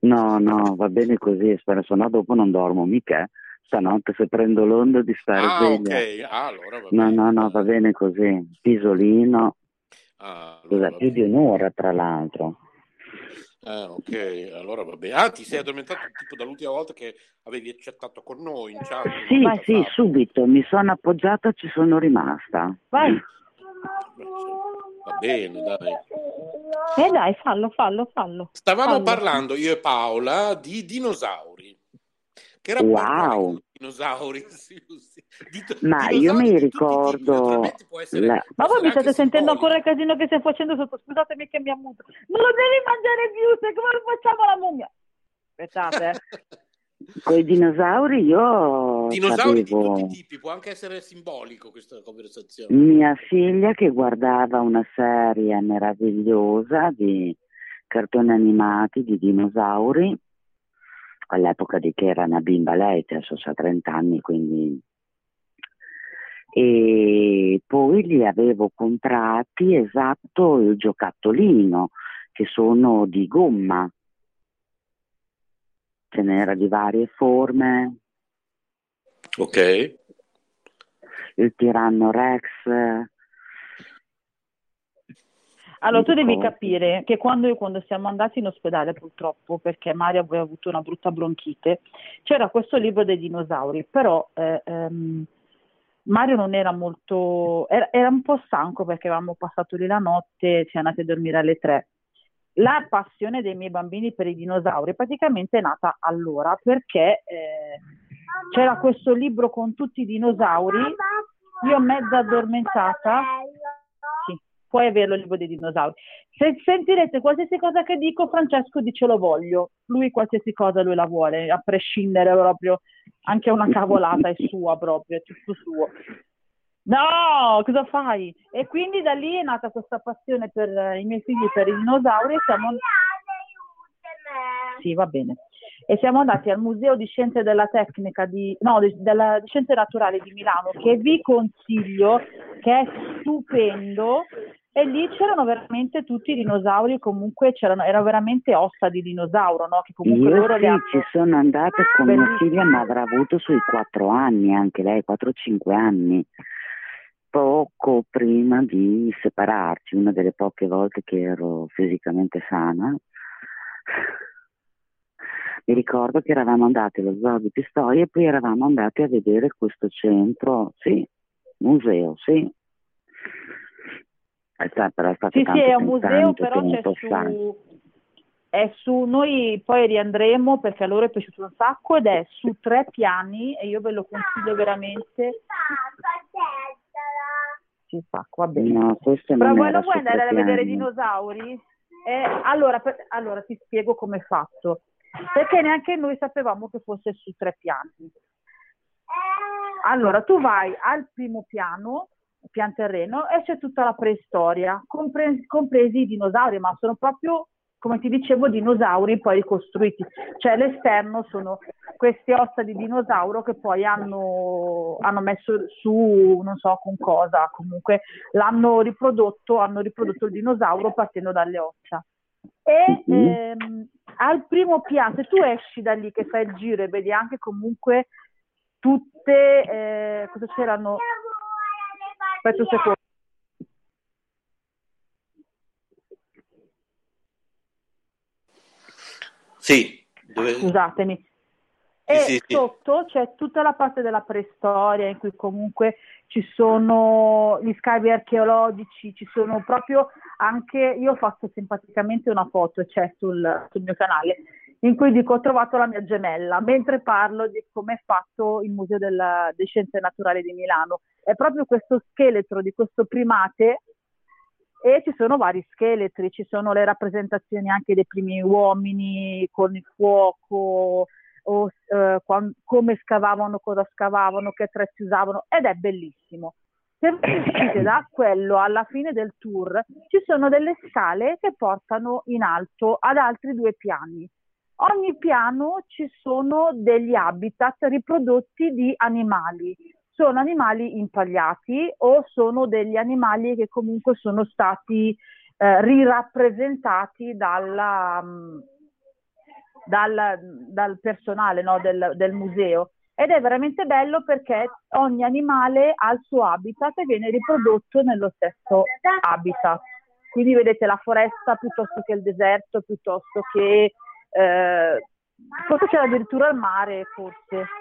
Speaker 16: No, no, va bene così, spero, se no dopo non dormo mica. Stanotte se prendo l'onda di stare
Speaker 1: Ah,
Speaker 16: sveglia.
Speaker 1: ok, ah, allora va
Speaker 16: No,
Speaker 1: bene.
Speaker 16: no, no, va bene così. Pisolino.
Speaker 1: Ah, allora
Speaker 16: Scusa, più di un'ora tra l'altro.
Speaker 1: Ah, ok, allora va bene. Ah, ti sei addormentato tipo dall'ultima volta che avevi chattato con noi in chat?
Speaker 16: Sì,
Speaker 1: in
Speaker 16: sì,
Speaker 1: WhatsApp.
Speaker 16: subito, mi sono appoggiata, ci sono rimasta.
Speaker 14: Vai.
Speaker 1: Va bene, dai.
Speaker 14: Eh dai, fallo, fallo, fallo.
Speaker 1: Stavamo
Speaker 14: Fallo.
Speaker 1: parlando io e Paola di dinosauri. Che rapporto hai
Speaker 16: Wow.
Speaker 1: dinosauri? Susi? Di-
Speaker 16: Ma
Speaker 1: dinosauri
Speaker 16: io mi
Speaker 1: di tipi,
Speaker 16: ricordo la-
Speaker 14: Ma voi mi state sentendo ancora il casino che stiamo facendo sotto? Scusatemi che mi ammuto. Non lo devi mangiare più, se come lo facciamo la mummia? Aspettate, eh.
Speaker 16: Con i dinosauri io
Speaker 1: Dinosauri di
Speaker 16: sapevo
Speaker 1: tutti i tipi, può anche essere simbolico questa conversazione.
Speaker 16: mia figlia che guardava una serie meravigliosa di cartoni animati di dinosauri all'epoca di che era una bimba lei, adesso ha 30 anni, quindi. E poi li avevo comprati esatto il giocattolino che sono di gomma. Ce n'era di varie forme.
Speaker 1: Ok.
Speaker 16: il tiranno rex
Speaker 14: Allora, tu devi capire che quando, io- quando siamo andati in ospedale, purtroppo, perché Mario aveva avuto una brutta bronchite, c'era questo libro dei dinosauri, però eh, ehm, Mario non era molto, era, era un po' stanco perché avevamo passato lì la notte, siamo andati a dormire alle tre. la passione dei miei bambini per i dinosauri praticamente è nata allora perché eh, c'era questo libro con tutti i dinosauri, io mezza addormentata, puoi averlo il libro dei dinosauri. Se sentirete qualsiasi cosa che dico, Francesco dice lo voglio, lui qualsiasi cosa lui la vuole, a prescindere proprio, anche una cavolata è sua proprio, è tutto suo. No, cosa fai? E quindi da lì è nata questa passione per i miei figli per i dinosauri e siamo... Sì, va bene. E siamo andati al Museo di Scienze della Tecnica di, no, di, della, di Scienze Naturali di Milano, che vi consiglio, che è stupendo. E lì c'erano veramente tutti i dinosauri, comunque c'erano, era veramente ossa di dinosauro, no? Che comunque
Speaker 16: Io
Speaker 14: loro
Speaker 16: sì,
Speaker 14: hanno-
Speaker 16: ci sono andata con mia
Speaker 14: Bellissimo.
Speaker 16: figlia, ma avrà avuto sui quattro anni, anche lei, 4-5 anni, poco prima di separarci, una delle poche volte che ero fisicamente sana. Mi ricordo che eravamo andati allo zoo di Pistoia e poi eravamo andati a vedere questo centro, sì, museo, sì. Però è stato
Speaker 14: Sì, sì, è un museo, però c'è
Speaker 16: fa.
Speaker 14: su, è su, noi poi riandremo perché a loro è piaciuto un sacco ed è su tre piani e io ve lo consiglio veramente. Sì, sacco, va bene.
Speaker 16: No,
Speaker 14: Però voi non vuoi andare a vedere i dinosauri? Eh, allora, per- allora ti spiego come è fatto. Perché neanche noi sapevamo che fosse su tre piani. Allora, tu vai al primo piano, pian terreno, e c'è tutta la preistoria, compre- compresi i dinosauri, ma sono proprio, come ti dicevo, dinosauri poi ricostruiti. Cioè l'esterno sono queste ossa di dinosauro che poi hanno, hanno messo su, non so con cosa, comunque l'hanno riprodotto, hanno riprodotto il dinosauro partendo dalle ossa. E
Speaker 16: Mhm.
Speaker 14: ehm, al primo piano, se tu esci da lì che fai il giro e vedi anche comunque tutte, eh, cosa c'erano? Aspetta un secondo.
Speaker 1: Sì, dove...
Speaker 14: Scusatemi. E
Speaker 1: Sì, sì, sì.
Speaker 14: sotto c'è tutta la parte della preistoria in cui comunque ci sono gli scavi archeologici, ci sono proprio anche, io ho fatto simpaticamente una foto, c'è sul, sul mio canale, in cui dico ho trovato la mia gemella, mentre parlo di come è fatto il Museo della- delle Scienze Naturali di Milano. È proprio questo scheletro di questo primate e ci sono vari scheletri, ci sono le rappresentazioni anche dei primi uomini con il fuoco, o eh, quan- come scavavano, cosa scavavano, che attrezzi usavano, ed è bellissimo. Se voi uscite da quello alla fine del tour, ci sono delle scale che portano in alto ad altri due piani. Ogni piano ci sono degli habitat riprodotti di animali. Sono animali impagliati o sono degli animali che comunque sono stati eh, rirappresentati dalla, mm, dal, dal personale no, del, del museo. Ed è veramente bello perché ogni animale ha il suo habitat e viene riprodotto nello stesso habitat. Quindi vedete la foresta piuttosto che il deserto, piuttosto che eh, forse c'era addirittura il mare, forse.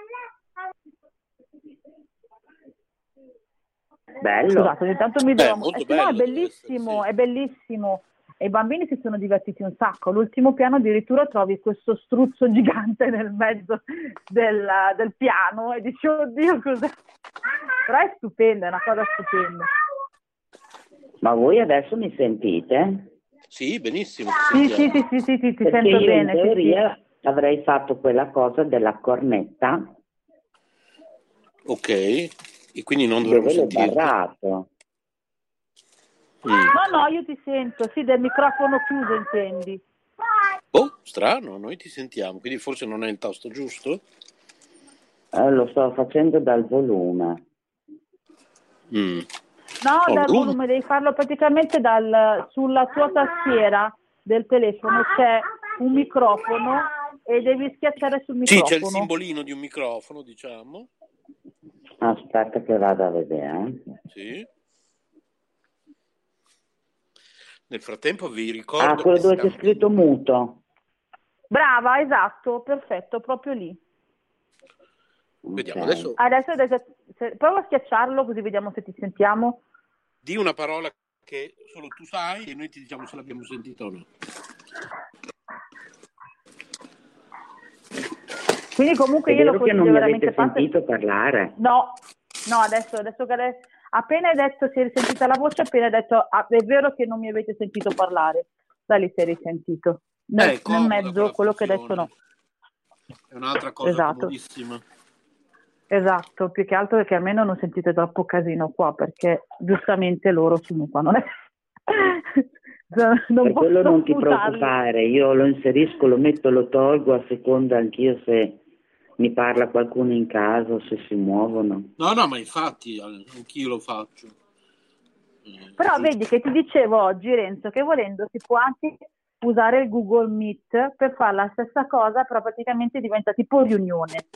Speaker 16: Bello.
Speaker 14: Scusate, ogni tanto mi devo...
Speaker 16: molto
Speaker 14: eh, sì, no, è
Speaker 16: bello,
Speaker 14: bellissimo, è bellissimo. E i bambini si sono divertiti un sacco. All'ultimo piano addirittura trovi questo struzzo gigante nel mezzo del, del piano e dici, oddio, cos'è? Però è stupenda, è una cosa stupenda.
Speaker 16: Ma voi adesso mi sentite?
Speaker 1: Sì, benissimo.
Speaker 14: Sì, sì, sì, sì, sì, sì, ti
Speaker 16: Perché
Speaker 14: sento
Speaker 16: io
Speaker 14: bene.
Speaker 16: in
Speaker 14: sì,
Speaker 16: teoria
Speaker 14: sì.
Speaker 16: avrei fatto quella cosa della cornetta
Speaker 1: Ok, e quindi non dovremmo sentirti.
Speaker 16: barrato.
Speaker 1: Mm.
Speaker 14: No, no, io ti sento, sì, del microfono chiuso intendi.
Speaker 1: Oh, strano, noi ti sentiamo, quindi forse non è il tasto giusto?
Speaker 16: Eh, lo sto facendo dal volume.
Speaker 1: Mm.
Speaker 14: No,
Speaker 1: Oh,
Speaker 14: dal
Speaker 1: volume.
Speaker 14: volume, devi farlo praticamente dal, sulla tua tastiera del telefono c'è un microfono e devi schiacciare sul
Speaker 1: Sì,
Speaker 14: microfono.
Speaker 1: c'è il simbolino di un microfono, diciamo.
Speaker 16: Aspetta che vado a vedere.
Speaker 1: Sì. Nel frattempo vi ricordo
Speaker 16: Ah, quello dove c'è scritto muto.
Speaker 14: Brava, esatto, perfetto, proprio lì.
Speaker 1: Vediamo,
Speaker 16: Ok.
Speaker 1: adesso
Speaker 14: Adesso adesso- se- prova a schiacciarlo così vediamo se ti sentiamo.
Speaker 1: di una parola che solo tu sai e noi ti diciamo se l'abbiamo sentita o no.
Speaker 14: Quindi comunque
Speaker 16: È
Speaker 14: io lo
Speaker 16: che non
Speaker 14: consiglio
Speaker 16: mi
Speaker 14: veramente
Speaker 16: avete
Speaker 14: tanto.
Speaker 16: sentito parlare.
Speaker 14: No, no, adesso, adesso che ade- appena hai detto si è risentita la voce, appena hai detto ah, è vero che non mi avete sentito parlare, da lì si è risentito. Nel,
Speaker 1: Eh,
Speaker 14: nel mezzo, quello che hai detto no.
Speaker 1: È un'altra cosa
Speaker 14: Esatto.
Speaker 1: comodissima.
Speaker 14: Esatto, più che altro perché almeno non sentite troppo casino qua, perché giustamente loro sono qua, non è... non
Speaker 16: per quello non ti preoccupare, io lo inserisco, lo metto, lo tolgo a seconda anch'io se mi parla qualcuno in casa se si muovono.
Speaker 1: No, no, ma infatti an- anch'io lo faccio.
Speaker 14: Però vedi che ti dicevo oggi, Renzo, che volendo si può anche usare il Google Meet per fare la stessa cosa, però praticamente diventa tipo riunione.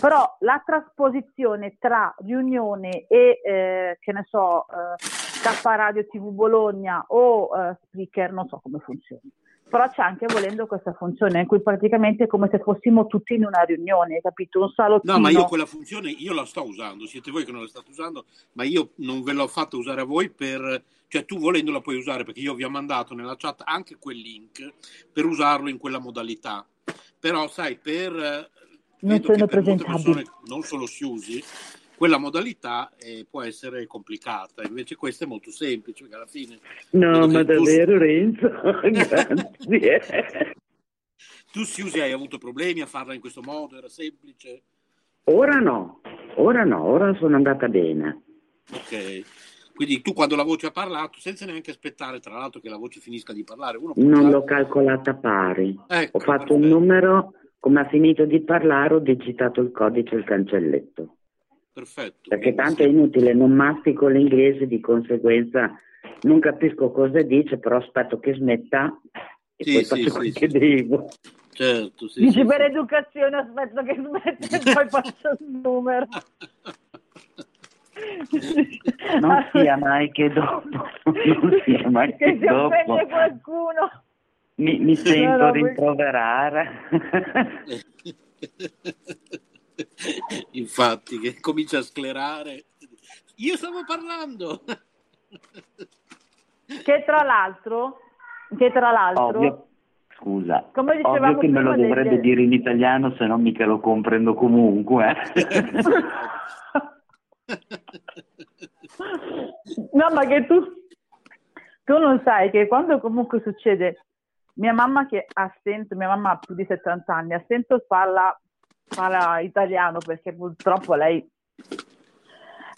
Speaker 14: Però la trasposizione tra riunione e, eh, che ne so, eh, K Radio TV Bologna o eh, Spreaker, non so come funziona. Però c'è anche volendo questa funzione in cui praticamente è come se fossimo tutti in una riunione, capito? Un salottino.
Speaker 1: No, ma io quella funzione io la sto usando, siete voi che non la state usando, ma io non ve l'ho fatta usare a voi per... Cioè tu volendo la puoi usare perché io vi ho mandato nella chat anche quel link per usarlo in quella modalità. Però sai, per... eh,
Speaker 14: non sono
Speaker 1: per
Speaker 14: presentabili.
Speaker 1: non solo si usi, quella modalità eh, può essere complicata, invece questa è molto semplice, perché alla fine...
Speaker 16: No, ma
Speaker 1: che tu-
Speaker 16: davvero Renzo, grazie.
Speaker 1: Tu Siusi hai avuto problemi a farla in questo modo? Era semplice?
Speaker 16: Ora no, ora no, ora sono andata bene.
Speaker 1: Ok. Quindi tu quando la voce ha parlato, senza neanche aspettare tra l'altro che la voce finisca di parlare,
Speaker 16: Non l'ho calcolata pari.
Speaker 1: Ecco,
Speaker 16: Ho fatto un numero, come ha finito di parlare ho digitato il codice e il cancelletto.
Speaker 1: Perfetto.
Speaker 16: Perché tanto è inutile, non mastico l'inglese, di conseguenza non capisco cosa dice, però aspetto che smetta e
Speaker 1: Sì,
Speaker 16: poi
Speaker 1: sì,
Speaker 16: faccio
Speaker 1: sì,
Speaker 16: quel
Speaker 1: sì.
Speaker 16: che devo.
Speaker 1: Certo, sì,
Speaker 14: Dici
Speaker 1: sì,
Speaker 14: per educazione aspetto che smette e poi faccio il numero.
Speaker 16: Non sia mai che dopo, non sia mai
Speaker 14: che
Speaker 16: che dopo
Speaker 14: offende qualcuno.
Speaker 16: mi, mi sento
Speaker 14: no, poi-
Speaker 16: rimproverare.
Speaker 1: Infatti, che comincia a sclerare. Io stavo parlando.
Speaker 14: Che tra l'altro, che tra l'altro,
Speaker 16: Ovvio, scusa,
Speaker 14: Come dicevamo
Speaker 16: ovvio che me lo dovrebbe
Speaker 14: del-
Speaker 16: dire in italiano, se no mica lo comprendo comunque.
Speaker 14: no ma che tu, tu non sai che quando comunque succede, mia mamma che ha stento, mia mamma ha più di 70 anni, ha stento parla, parla italiano perché purtroppo lei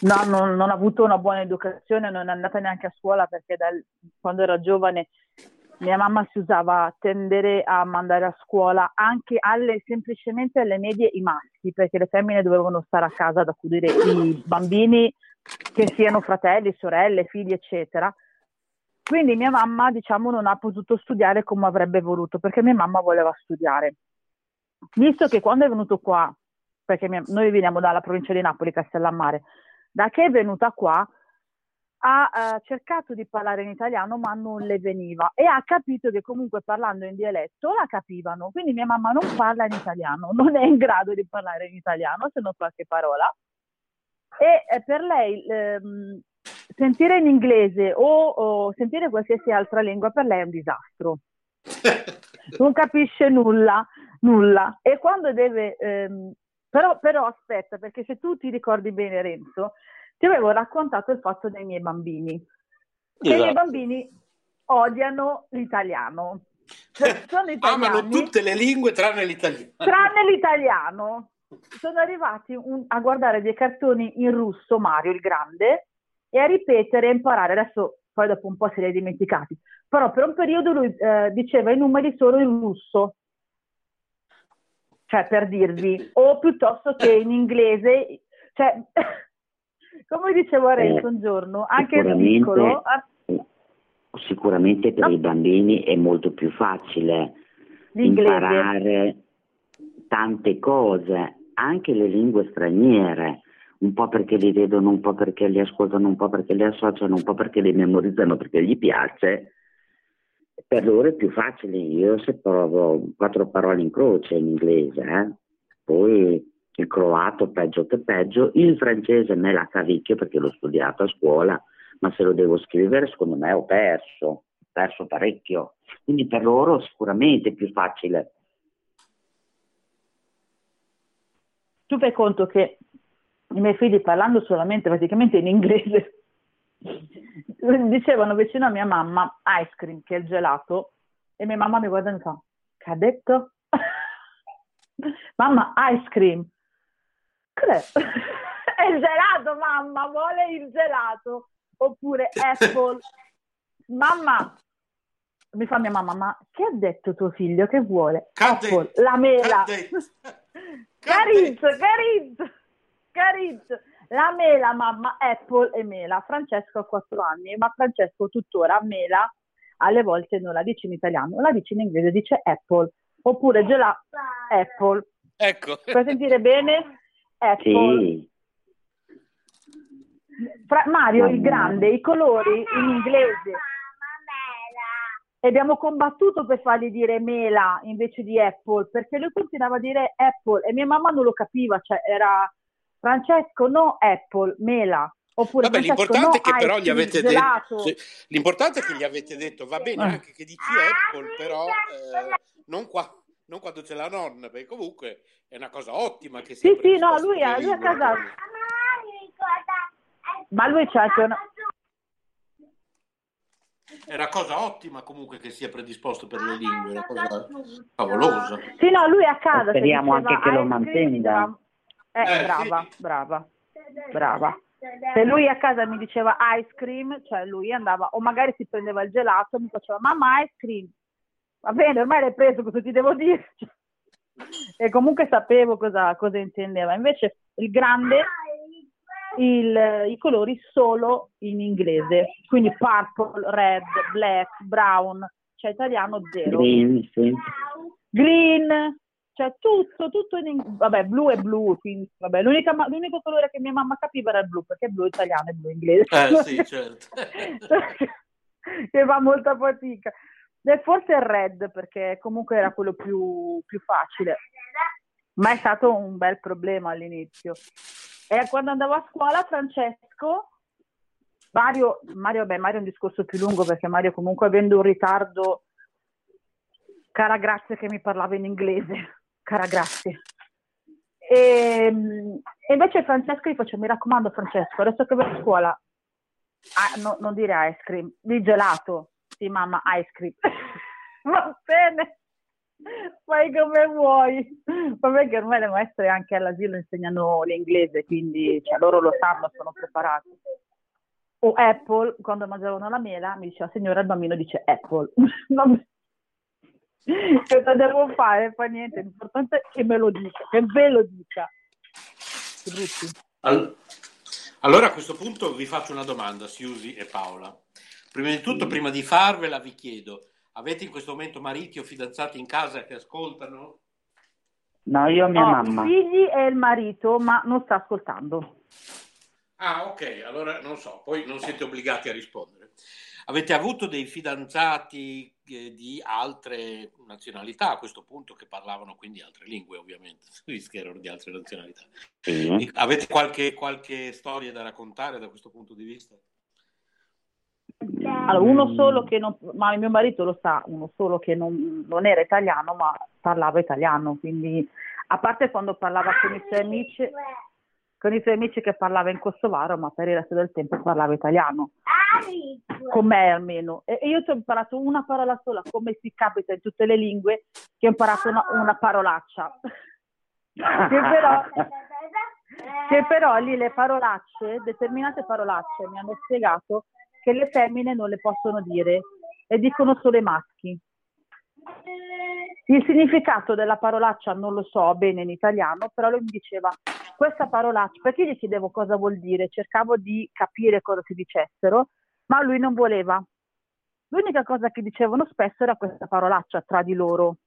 Speaker 14: no, non, non ha avuto una buona educazione, non è andata neanche a scuola perché dal- quando era giovane mia mamma si usava tendere a mandare a scuola anche alle, semplicemente alle medie i maschi, perché le femmine dovevano stare a casa ad accudire i bambini che siano fratelli, sorelle, figli, eccetera. Quindi mia mamma, diciamo, non ha potuto studiare come avrebbe voluto, perché mia mamma voleva studiare. Visto che quando è venuto qua, perché noi veniamo dalla provincia di Napoli, Castellammare, da che è venuta qua, ha eh, cercato di parlare in italiano ma non le veniva e ha capito che comunque parlando in dialetto la capivano. Quindi mia mamma non parla in italiano, non è in grado di parlare in italiano se non qualche parola. E eh, per lei ehm, sentire in inglese o, o sentire qualsiasi altra lingua per lei è un disastro. Non capisce nulla, nulla. E quando deve... ehm, però, però aspetta, perché se tu ti ricordi bene Renzo, ti avevo raccontato il fatto dei miei bambini. Che i miei
Speaker 1: Esatto.
Speaker 14: bambini odiano l'italiano. Cioè,
Speaker 1: Amano
Speaker 14: italiani,
Speaker 1: tutte le lingue tranne l'italiano.
Speaker 14: tranne l'italiano. Sono arrivati un- a guardare dei cartoni in russo, Mario il grande, e a ripetere e imparare. Adesso, poi dopo un po' se li hai dimenticati. Però per un periodo lui eh, diceva i numeri solo in russo. Cioè, per dirvi. O piuttosto che in inglese. Cioè, come dicevo a Renzo un giorno, anche il piccolo... ah,
Speaker 16: Sicuramente per i bambini è molto più facile
Speaker 14: L'inglese.
Speaker 16: imparare tante cose, anche le lingue straniere, un po' perché li vedono, un po' perché li ascoltano, un po' perché li associano, un po' perché li memorizzano, perché gli piace. Per loro è più facile. Io se provo quattro parole in croce in inglese, eh, poi il croato peggio che peggio, il francese me la cavicchio perché l'ho studiato a scuola, ma se lo devo scrivere secondo me ho perso. perso parecchio. Quindi per loro sicuramente è più facile.
Speaker 14: Tu fai conto che i miei figli parlando solamente praticamente in inglese dicevano vicino a mia mamma ice cream, che è il gelato, e mia mamma mi guarda e mi fa, che ha detto? mamma, ice cream. Cos'è? è il gelato, mamma, vuole il gelato. Oppure apple. mamma, mi fa mia mamma, ma che ha detto tuo figlio che vuole? Apple, la mela. Carizzo, carizzo, carizzo. La mela, mamma, apple e mela. Francesco ha 4 anni, ma Francesco tuttora mela alle volte non la dice in italiano, la dice in inglese, dice apple. Oppure gelato, apple.
Speaker 1: Ecco.
Speaker 14: Puoi sentire bene? Apple.
Speaker 16: Sì.
Speaker 14: Fra- Mario il grande, i colori in inglese. E abbiamo combattuto per fargli dire mela invece di apple, perché lui continuava a dire apple e mia mamma non lo capiva, cioè era Francesco no apple, mela. Oppure
Speaker 1: Vabbè, l'importante
Speaker 14: no
Speaker 1: è che però gli avete
Speaker 14: gelato.
Speaker 1: detto l'importante è che gli avete detto va bene
Speaker 14: Eh.
Speaker 1: anche che dici Apple, però eh, non, qua- non quando c'è la nonna, perché comunque è una cosa ottima che sia
Speaker 14: Sì, sì, no, lui, a- lui a casa... Ma lui c'ha anche una...
Speaker 1: È una cosa ottima comunque che sia predisposto per le lingue, è una cosa favolosa.
Speaker 14: Sì, no, lui a casa...
Speaker 16: Speriamo
Speaker 14: diceva
Speaker 16: anche che lo mantenga.
Speaker 14: Eh,
Speaker 1: Eh,
Speaker 14: brava, brava, brava. Se lui a casa mi diceva ice cream, cioè lui andava, o magari si prendeva il gelato e mi faceva mamma ice cream. Va bene, ormai l'hai preso, cosa ti devo dire? E comunque sapevo cosa, cosa intendeva. Invece il grande, il- i colori solo in inglese, quindi purple, red, black, brown, cioè italiano zero.
Speaker 16: Green, sì.
Speaker 14: Green, cioè tutto, tutto in inglese. Vabbè, blu è blu, quindi vabbè, ma- l'unico colore che mia mamma capiva era il blu, perché blu è italiano e blu è inglese.
Speaker 1: Eh sì, certo.
Speaker 14: che fa molta fatica. E forse il red, perché comunque era quello più, più facile. Ma è stato un bel problema all'inizio. E quando andavo a scuola, Francesco, Mario, Mario, beh, Mario è un discorso più lungo perché Mario comunque avendo un ritardo, cara grazie che mi parlava in inglese, cara grazie. E, e invece Francesco gli faccio, mi raccomando Francesco, adesso che vai a scuola, ah, no- non dire ice cream, di gelato. Sì, mamma, ice cream. Va bene, fai come vuoi. Vabbè che ormai le maestre anche all'asilo insegnano l'inglese, quindi cioè, loro lo sanno, sono preparati. O Apple, quando mangiavano la mela, mi diceva, signora, il bambino dice Apple. Vabbè. Cosa devo fare? Fa niente, l'importante è che me lo dica, che ve lo dica.
Speaker 1: All- Allora a questo punto vi faccio una domanda, Siusi e Paola. Prima di tutto, prima di farvela, vi chiedo, avete in questo momento mariti o fidanzati in casa che ascoltano?
Speaker 16: No, io mia
Speaker 14: Ho
Speaker 16: mamma.
Speaker 14: i figli e il marito, ma non sta ascoltando.
Speaker 1: Ah, ok, allora non so, poi non siete obbligati a rispondere. Avete avuto dei fidanzati di altre nazionalità a questo punto che parlavano quindi altre lingue, ovviamente, che erano di altre nazionalità.
Speaker 16: Sì.
Speaker 1: Avete qualche, qualche storia da raccontare da questo punto di vista?
Speaker 14: Allora, uno solo che non, ma mio marito lo sa, uno solo che non, non era italiano, ma parlava italiano, quindi a parte quando parlava con i suoi amici, con i suoi amici che parlava in kosovaro, ma per il resto del tempo parlava italiano, con me almeno. E, io ti ho imparato una parola sola, come si capita in tutte le lingue, che ho imparato una, una parolaccia. che però, che però lì le parolacce, determinate parolacce, mi hanno spiegato che le femmine non le possono dire e dicono solo i maschi. Il significato della parolaccia non lo so bene in italiano, però lui mi diceva questa parolaccia, perché io gli chiedevo cosa vuol dire, cercavo di capire cosa si dicessero, ma lui non voleva. L'unica cosa che dicevano spesso era questa parolaccia tra di loro.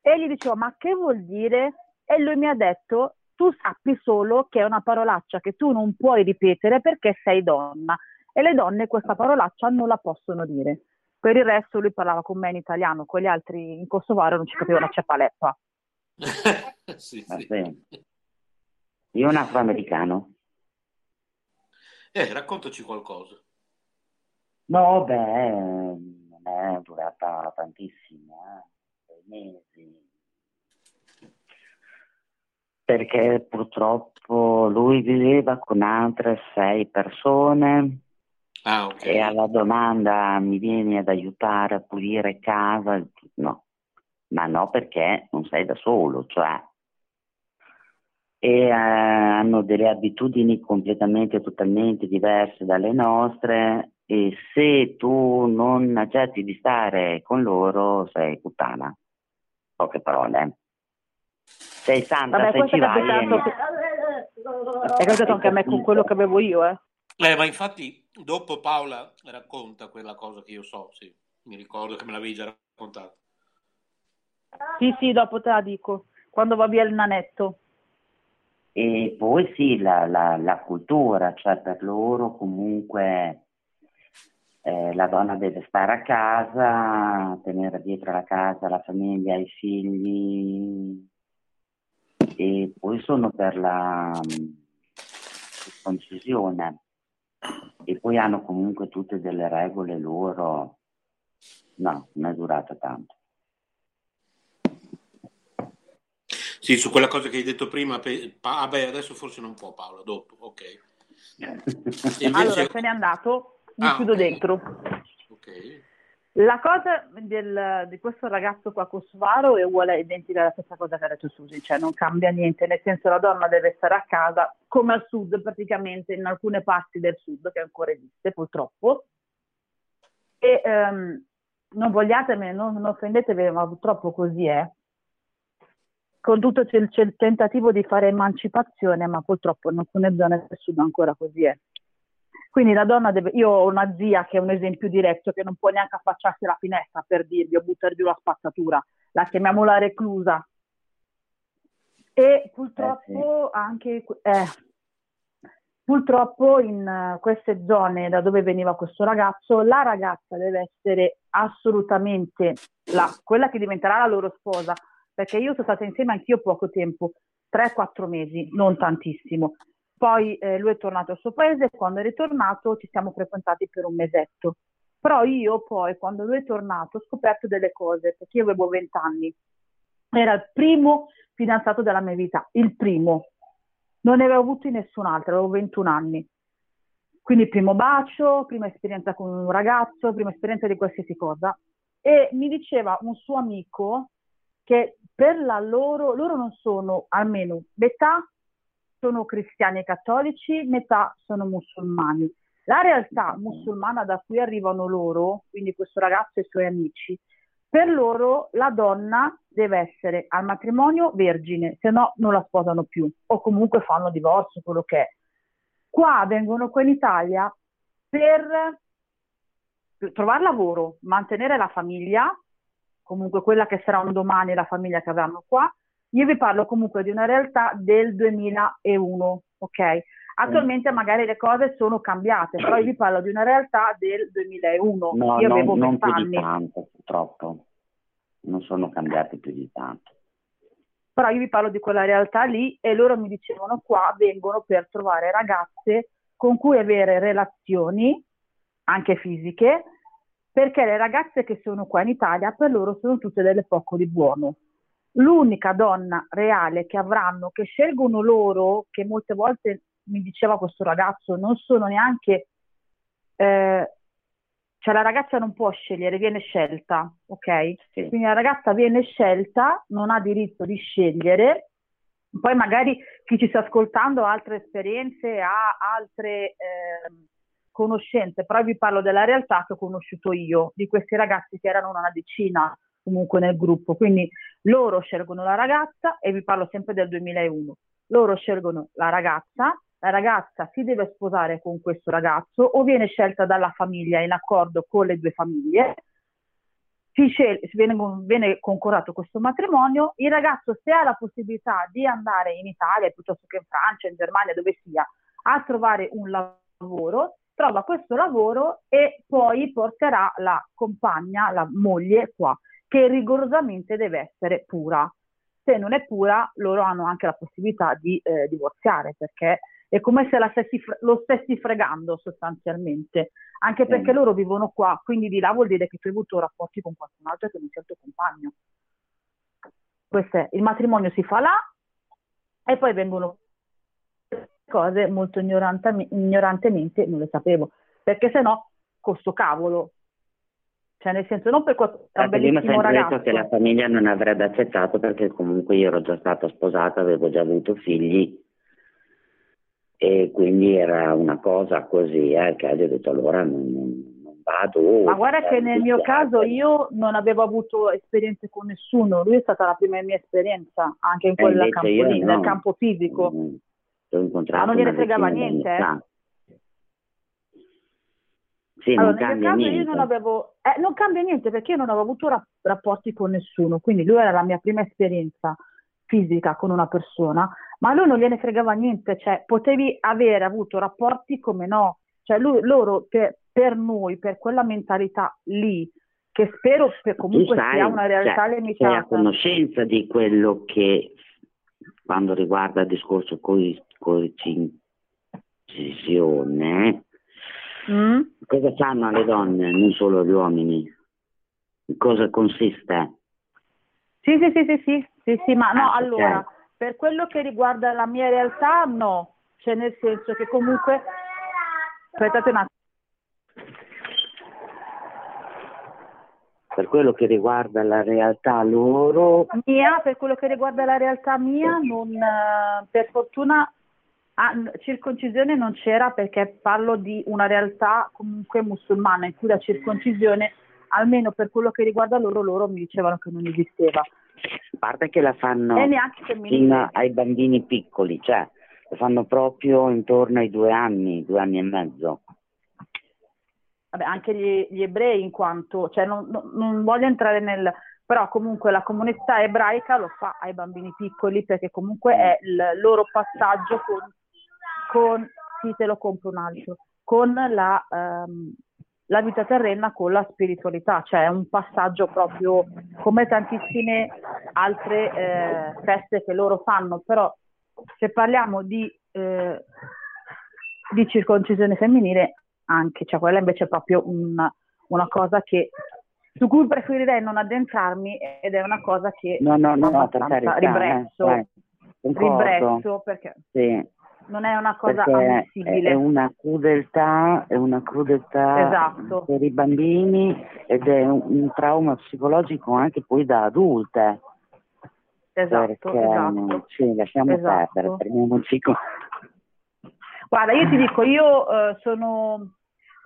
Speaker 14: E gli dicevo, ma che vuol dire? E lui mi ha detto, tu sappi solo che è una parolaccia che tu non puoi ripetere perché sei donna. E le donne questa parolaccia non la possono dire. Per il resto lui parlava con me in italiano, con gli altri in kosovaro non ci capivano ceppaleppa.
Speaker 1: sì,
Speaker 16: Va
Speaker 1: sì.
Speaker 16: Io un afroamericano.
Speaker 1: Eh, raccontaci qualcosa.
Speaker 16: No, beh, non è durata tantissimo, eh, sei mesi. Perché purtroppo lui viveva con altre sei persone
Speaker 1: Ah, ok.
Speaker 16: e alla domanda mi vieni ad aiutare a pulire casa, no, ma no perché non sei da solo, cioè e eh, hanno delle abitudini completamente, totalmente diverse dalle nostre e se tu non accetti di stare con loro sei puttana. Poche parole. Sei santa
Speaker 14: Vabbè,
Speaker 16: se
Speaker 14: questo
Speaker 16: ci
Speaker 14: è
Speaker 16: vai.
Speaker 14: capitato, è capitato anche a me con quello che avevo io, eh.
Speaker 1: Eh, ma infatti dopo Paola racconta quella cosa che io so, sì, mi ricordo che me l'avevi già raccontato.
Speaker 14: Sì, sì, dopo te la dico, quando va via il nanetto.
Speaker 16: E poi sì, la, la- la cultura, cioè per loro comunque eh, la donna deve stare a casa, tenere dietro la casa la famiglia, i figli e poi sono per la circoncisione e poi hanno comunque tutte delle regole loro. No, non è durata tanto.
Speaker 1: Sì, su quella cosa che hai detto prima, pe- pa- ah, beh, adesso forse non può Paola, dopo, ok. E
Speaker 14: Allora,
Speaker 1: invece,
Speaker 14: se n'è andato, mi
Speaker 1: Ah,
Speaker 14: chiudo
Speaker 1: ok.
Speaker 14: dentro.
Speaker 1: ok.
Speaker 14: La cosa del- di questo ragazzo qua kosovaro è uguale identica alla stessa cosa che ha detto Susi, cioè non cambia niente, nel senso la donna deve stare a casa, come al sud praticamente, in alcune parti del sud che ancora esiste purtroppo. E ehm, non vogliatemi, non, non offendetevi, ma purtroppo così è. Con tutto c'è il, c'è il tentativo di fare emancipazione, ma purtroppo in alcune zone del sud ancora così è. Quindi la donna deve, io ho una zia che è un esempio diretto che non può neanche affacciarsi alla finestra per dirvi o buttare giù la spazzatura, la chiamiamo la reclusa. E purtroppo anche, eh, purtroppo in eh, queste zone da dove veniva questo ragazzo, la ragazza deve essere assolutamente la, quella che diventerà la loro sposa, perché io sono stata insieme anch'io poco tempo, 3-4 mesi, non tantissimo. Poi eh, lui è tornato al suo paese e quando è ritornato ci siamo frequentati per un mesetto. Però io poi, quando lui è tornato, ho scoperto delle cose, perché io avevo 20 anni. Era il primo fidanzato della mia vita, il primo. Non ne avevo avuto nessun altro, avevo 21 anni. Quindi primo bacio, prima esperienza con un ragazzo, prima esperienza di qualsiasi cosa. E mi diceva un suo amico che per la loro, loro non sono almeno metà sono cristiani e cattolici, metà sono musulmani. La realtà musulmana da cui arrivano loro, quindi questo ragazzo e i suoi amici, per loro la donna deve essere al matrimonio vergine, se no non la sposano più o comunque fanno divorzio, quello che è. Qua vengono qua in Italia per trovare lavoro, mantenere la famiglia, comunque quella che sarà un domani la famiglia che avranno qua. Io vi parlo comunque di una realtà del 2001, ok? Attualmente magari le cose sono cambiate, però io vi parlo di una realtà del 2001.
Speaker 16: No,
Speaker 14: io
Speaker 16: non,
Speaker 14: avevo
Speaker 16: non
Speaker 14: 20
Speaker 16: più di
Speaker 14: anni.
Speaker 16: tanto, purtroppo. Non sono cambiati più di tanto.
Speaker 14: però io vi parlo di quella realtà lì e loro mi dicevano qua vengono per trovare ragazze con cui avere relazioni, anche fisiche, perché le ragazze che sono qua in Italia per loro sono tutte delle poco di buono. L'unica donna reale che avranno, che scelgono loro, che molte volte mi diceva questo ragazzo, non sono neanche eh, cioè la ragazza non può scegliere, viene scelta, ok? Quindi la ragazza viene scelta, non ha diritto di scegliere. Poi magari chi ci sta ascoltando ha altre esperienze, ha altre ehm, conoscenze, però vi parlo della realtà che ho conosciuto io, di questi ragazzi che erano una decina comunque nel gruppo. Quindi loro scelgono la ragazza e vi parlo sempre del 2001. Loro scelgono la ragazza, la ragazza si deve sposare con questo ragazzo o viene scelta dalla famiglia in accordo con le due famiglie, si scel- viene, viene concordato questo matrimonio, il ragazzo se ha la possibilità di andare in Italia piuttosto che in Francia, in Germania, dove sia, a trovare un lavoro, trova questo lavoro e poi porterà la compagna, la moglie qua, che rigorosamente deve essere pura. Se non è pura, loro hanno anche la possibilità di eh, divorziare perché È come se la stessi fre- lo stessi fregando sostanzialmente, anche perché
Speaker 16: Eh.
Speaker 14: loro vivono qua, quindi di là vuol dire che tu hai avuto rapporti con qualcun altro che non sia il tuo compagno. Questo è, il matrimonio si fa là e poi vengono cose molto ignorantemente, non le sapevo, perché se no, con sto cavolo. Cioè, nel senso, non per quanto è un bellissimo ragazzo.
Speaker 16: detto che la famiglia non avrebbe accettato perché comunque io ero già stata sposata, avevo già avuto figli e quindi era una cosa così, eh, che ho detto allora non, non- non vado.
Speaker 14: Ma guarda
Speaker 16: cioè,
Speaker 14: che nel mio caso io non avevo avuto esperienze con nessuno, lui è stata la prima mia esperienza, anche in quel
Speaker 16: invece
Speaker 14: campo lì,
Speaker 16: no.
Speaker 14: nel campo fisico.
Speaker 16: Mm, Ho incontrato
Speaker 14: Ma non gliene fregava niente, eh?
Speaker 16: Sì,
Speaker 14: Allora,
Speaker 16: non cambia
Speaker 14: caso
Speaker 16: niente.
Speaker 14: io non avevo, eh, non cambia niente perché io non avevo avuto ra- rapporti con nessuno, quindi lui era la mia prima esperienza fisica con una persona, ma a lui non gliene fregava niente, cioè potevi avere avuto rapporti come no, cioè lui- loro per, per noi, per quella mentalità lì, che spero che comunque
Speaker 16: sai,
Speaker 14: sia una realtà
Speaker 16: cioè, sei a
Speaker 14: limitata.
Speaker 16: conoscenza di quello che quando riguarda il discorso coi- coincisione,
Speaker 14: Mm?
Speaker 16: cosa fanno le donne, non solo gli uomini? In cosa consiste?
Speaker 14: Sì, sì, sì, sì, sì, sì, sì, ma no,
Speaker 16: Ah,
Speaker 14: allora, per quello che riguarda la mia realtà, no, cioè nel senso che comunque, aspettate un attimo,
Speaker 16: Per quello che riguarda la realtà loro,
Speaker 14: mia, per quello che riguarda la realtà mia, non, eh, per fortuna, ah, circoncisione non c'era perché parlo di una realtà comunque musulmana in cui la circoncisione, almeno per quello che riguarda loro, loro mi dicevano che non esisteva.
Speaker 16: a parte che la fanno fino ai bambini piccoli, cioè la fanno proprio intorno ai due anni, due anni e mezzo.
Speaker 14: vabbè, anche gli, gli ebrei in quanto, cioè non, non- non voglio entrare nel, però comunque la comunità ebraica lo fa ai bambini piccoli perché comunque è il loro passaggio con, con sì te lo compro un altro, con la, ehm, la vita terrena con la spiritualità, cioè è un passaggio proprio come tantissime altre eh, feste che loro fanno, però se parliamo di, eh, di circoncisione femminile anche, cioè quella invece è proprio una, una cosa che su cui preferirei non addentrarmi ed è una cosa che
Speaker 16: No, no, no, no, per carità, eh, dai, concordo.
Speaker 14: ribrezzo perché
Speaker 16: Sì,
Speaker 14: non è una cosa ammissibile.
Speaker 16: è una crudeltà, è una crudeltà
Speaker 14: Esatto.
Speaker 16: per i bambini ed è un, un trauma psicologico anche poi da adulte.
Speaker 14: Esatto,
Speaker 16: perché
Speaker 14: esatto.
Speaker 16: sì, lasciamo
Speaker 14: Esatto.
Speaker 16: perdere, prendiamoci con...
Speaker 14: Guarda, io ti dico, io eh, sono,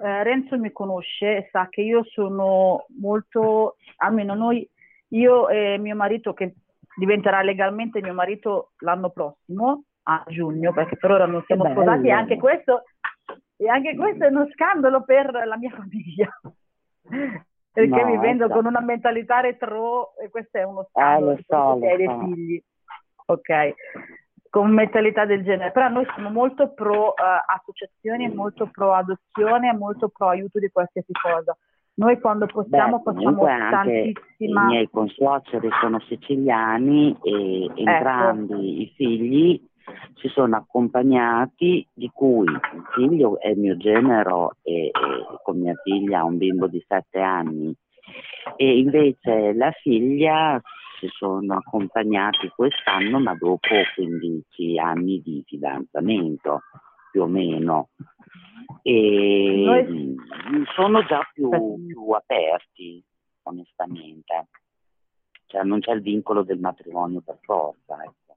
Speaker 14: eh, Renzo mi conosce e sa che io sono molto, almeno noi, io e mio marito che diventerà legalmente mio marito l'anno prossimo, a giugno, perché per ora non siamo sposati e anche questo, e anche questo è uno scandalo per la mia famiglia. Perché
Speaker 16: No,
Speaker 14: vivendo
Speaker 16: ecco.
Speaker 14: con una mentalità retro, e questo è uno
Speaker 16: Eh,
Speaker 14: scandalo,
Speaker 16: lo so,
Speaker 14: hai
Speaker 16: lo so.
Speaker 14: figli ok, con mentalità del genere, però noi siamo molto pro eh, associazioni, molto pro adozione, molto pro aiuto di qualsiasi cosa. Noi quando possiamo
Speaker 16: Beh,
Speaker 14: facciamo
Speaker 16: anche i
Speaker 14: tantissima...
Speaker 16: miei consuoceri sono siciliani
Speaker 14: Ecco.
Speaker 16: e entrambi i figli si sono accompagnati, di cui il figlio è mio genero e, e con mia figlia ha un bimbo di sette anni. E invece la figlia si sono accompagnati quest'anno ma dopo 15 anni di fidanzamento più o meno. E
Speaker 14: Noi-
Speaker 16: sono già più, più aperti onestamente. Cioè non c'è il vincolo del matrimonio per forza ecco.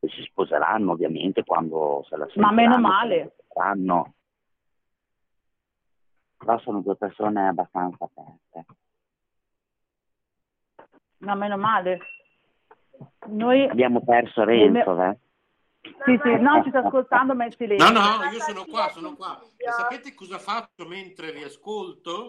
Speaker 16: E si sposeranno ovviamente quando se la
Speaker 14: Ma meno
Speaker 16: sentiranno,
Speaker 14: male.
Speaker 16: però sono due persone abbastanza aperte
Speaker 14: No, meno male. Noi...
Speaker 16: abbiamo perso Renzo eh?
Speaker 14: Sì, sì, no, ci sta ascoltando, ma è silenzio.
Speaker 1: No, no, io sono qua, sono qua. E sapete cosa faccio mentre vi ascolto?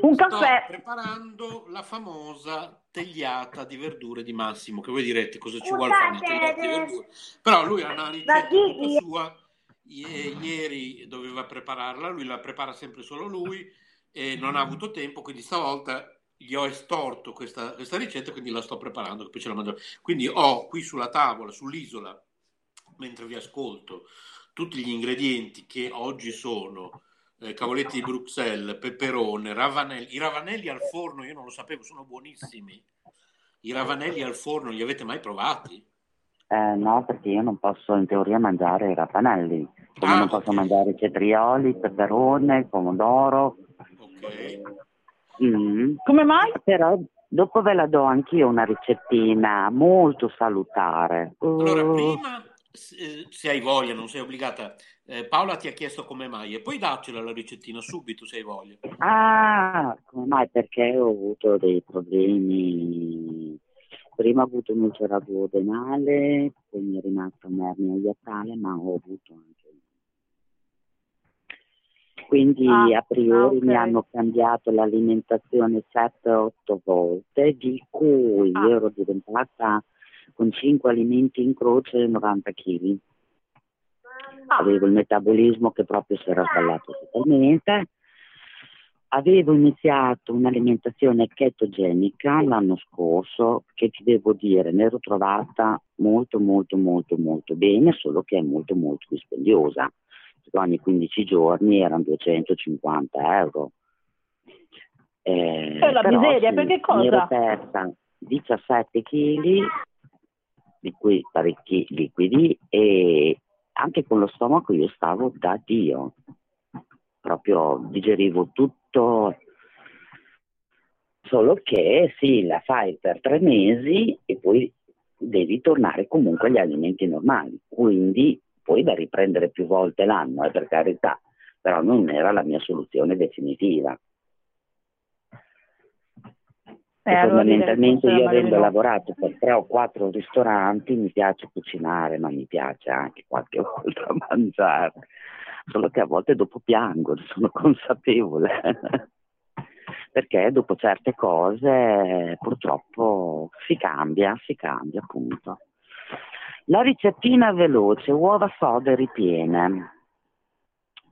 Speaker 14: Un
Speaker 1: Sto
Speaker 14: caffè.
Speaker 1: preparando la famosa tegliata di verdure di Massimo, che voi direte cosa ci vuole fare una tegliata di verdure. Però lui ha una ricetta tutta sua, ieri doveva prepararla, lui la prepara sempre solo lui e non ha avuto tempo, quindi stavolta gli ho estorto questa, questa ricetta, quindi la sto preparando, che poi ce la mangiamo. Quindi ho qui sulla tavola, sull'isola, mentre vi ascolto, tutti gli ingredienti che oggi sono eh, cavoletti di Bruxelles, peperone, ravanelli, i ravanelli al forno, io non lo sapevo, sono buonissimi. I ravanelli al forno li avete mai provati?
Speaker 16: Eh, no, perché io non posso in teoria mangiare i rapanelli, come
Speaker 1: Ah,
Speaker 16: non posso
Speaker 1: ok.
Speaker 16: mangiare i cetrioli, il peperone, il pomodoro. Mm.
Speaker 14: Come mai?
Speaker 16: Però dopo ve la do anch'io una ricettina molto salutare.
Speaker 1: Allora,
Speaker 16: Uh,
Speaker 1: prima, se se hai voglia, non sei obbligata, eh, Paola ti ha chiesto come mai e poi daccela la ricettina subito se hai voglia.
Speaker 16: Ah, come mai? Perché ho avuto dei problemi. Prima ho avuto un'ulcera duodenale, poi mi è rimasta un'ernia iatale, ma ho avuto anche. Quindi
Speaker 14: Ah,
Speaker 16: a priori
Speaker 14: ah, ok.
Speaker 16: mi hanno cambiato l'alimentazione 7-8 volte, di cui
Speaker 14: Ah.
Speaker 16: ero diventata con 5 alimenti in croce 90 kg. Avevo il metabolismo che proprio si era sballato totalmente. Avevo iniziato un'alimentazione chetogenica l'anno scorso che ti devo dire mi ero trovata molto molto molto molto bene, solo che è molto molto dispendiosa. Ogni 15 giorni erano 250 euro. Eh,
Speaker 14: È la miseria,
Speaker 16: sì,
Speaker 14: perché
Speaker 16: Mi
Speaker 14: cosa?
Speaker 16: ero persa 17 kg, di cui parecchi liquidi, e anche con lo stomaco io stavo da Dio. Proprio digerivo tutto, solo che sì, la fai per tre mesi e poi devi tornare comunque agli alimenti normali. Quindi poi da riprendere più volte l'anno, eh, per carità, però non era la mia soluzione definitiva.
Speaker 14: Eh,
Speaker 16: E fondamentalmente io avendo lavorato per tre o quattro ristoranti mi piace cucinare, ma mi piace anche qualche volta mangiare. Solo che a volte dopo piango, sono consapevole. Perché dopo certe cose purtroppo si cambia, si cambia appunto. La ricettina veloce, uova sode ripiene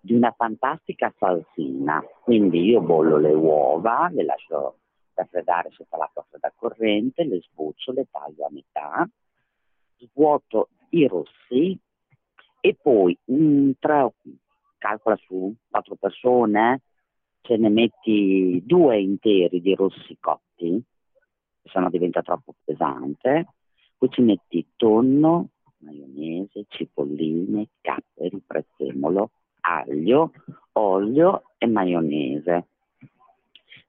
Speaker 16: di una fantastica salsina. Quindi io bollo le uova, le lascio raffreddare sotto l'acqua fredda corrente, le sbuccio, le taglio a metà, svuoto i rossi e poi un tre, calcola su quattro persone, ce ne metti due interi di rossi cotti, se no diventa troppo pesante, poi ci metti tonno, maionese, cipolline, capperi, prezzemolo, aglio, olio e maionese.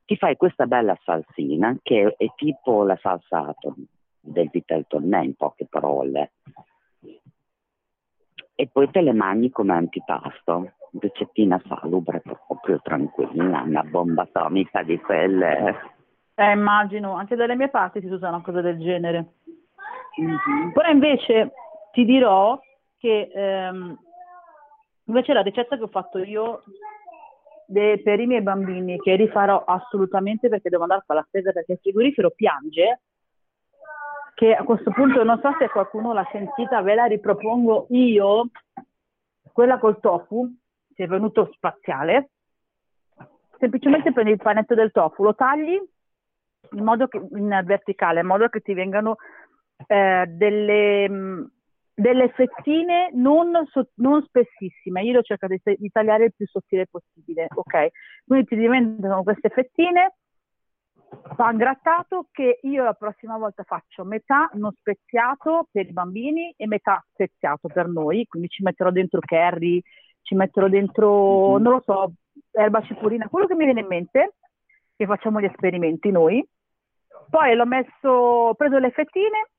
Speaker 16: Ti fai questa bella salsina che è tipo la salsa del vitel tonnè in poche parole e poi te le mangi come antipasto, ricettina salubre proprio tranquilla, una bomba atomica di quelle.
Speaker 14: Eh, immagino, anche dalle mie parti si usa una cosa del genere.
Speaker 16: Mhm.
Speaker 14: Però invece ti dirò che ehm, invece la ricetta che ho fatto io de- per i miei bambini, che rifarò assolutamente perché devo andare a fare la spesa perché il frigorifero piange, che a questo punto non so se qualcuno l'ha sentita, ve la ripropongo io, quella col tofu, che è venuto spaziale. Semplicemente prendi il panetto del tofu, lo tagli in modo che, in verticale, in modo che ti vengano eh, delle, mh, delle fettine non, so- non spessissime. Io cerco di, di tagliare il più sottile possibile, ok? Quindi ti diventano queste fettine, pan grattato che io la prossima volta faccio metà non speziato per i bambini e metà speziato per noi, quindi ci metterò dentro curry, ci metterò dentro, non lo so, erba cipollina, quello che mi viene in mente, che facciamo gli esperimenti noi. Poi l'ho messo, ho preso le fettine,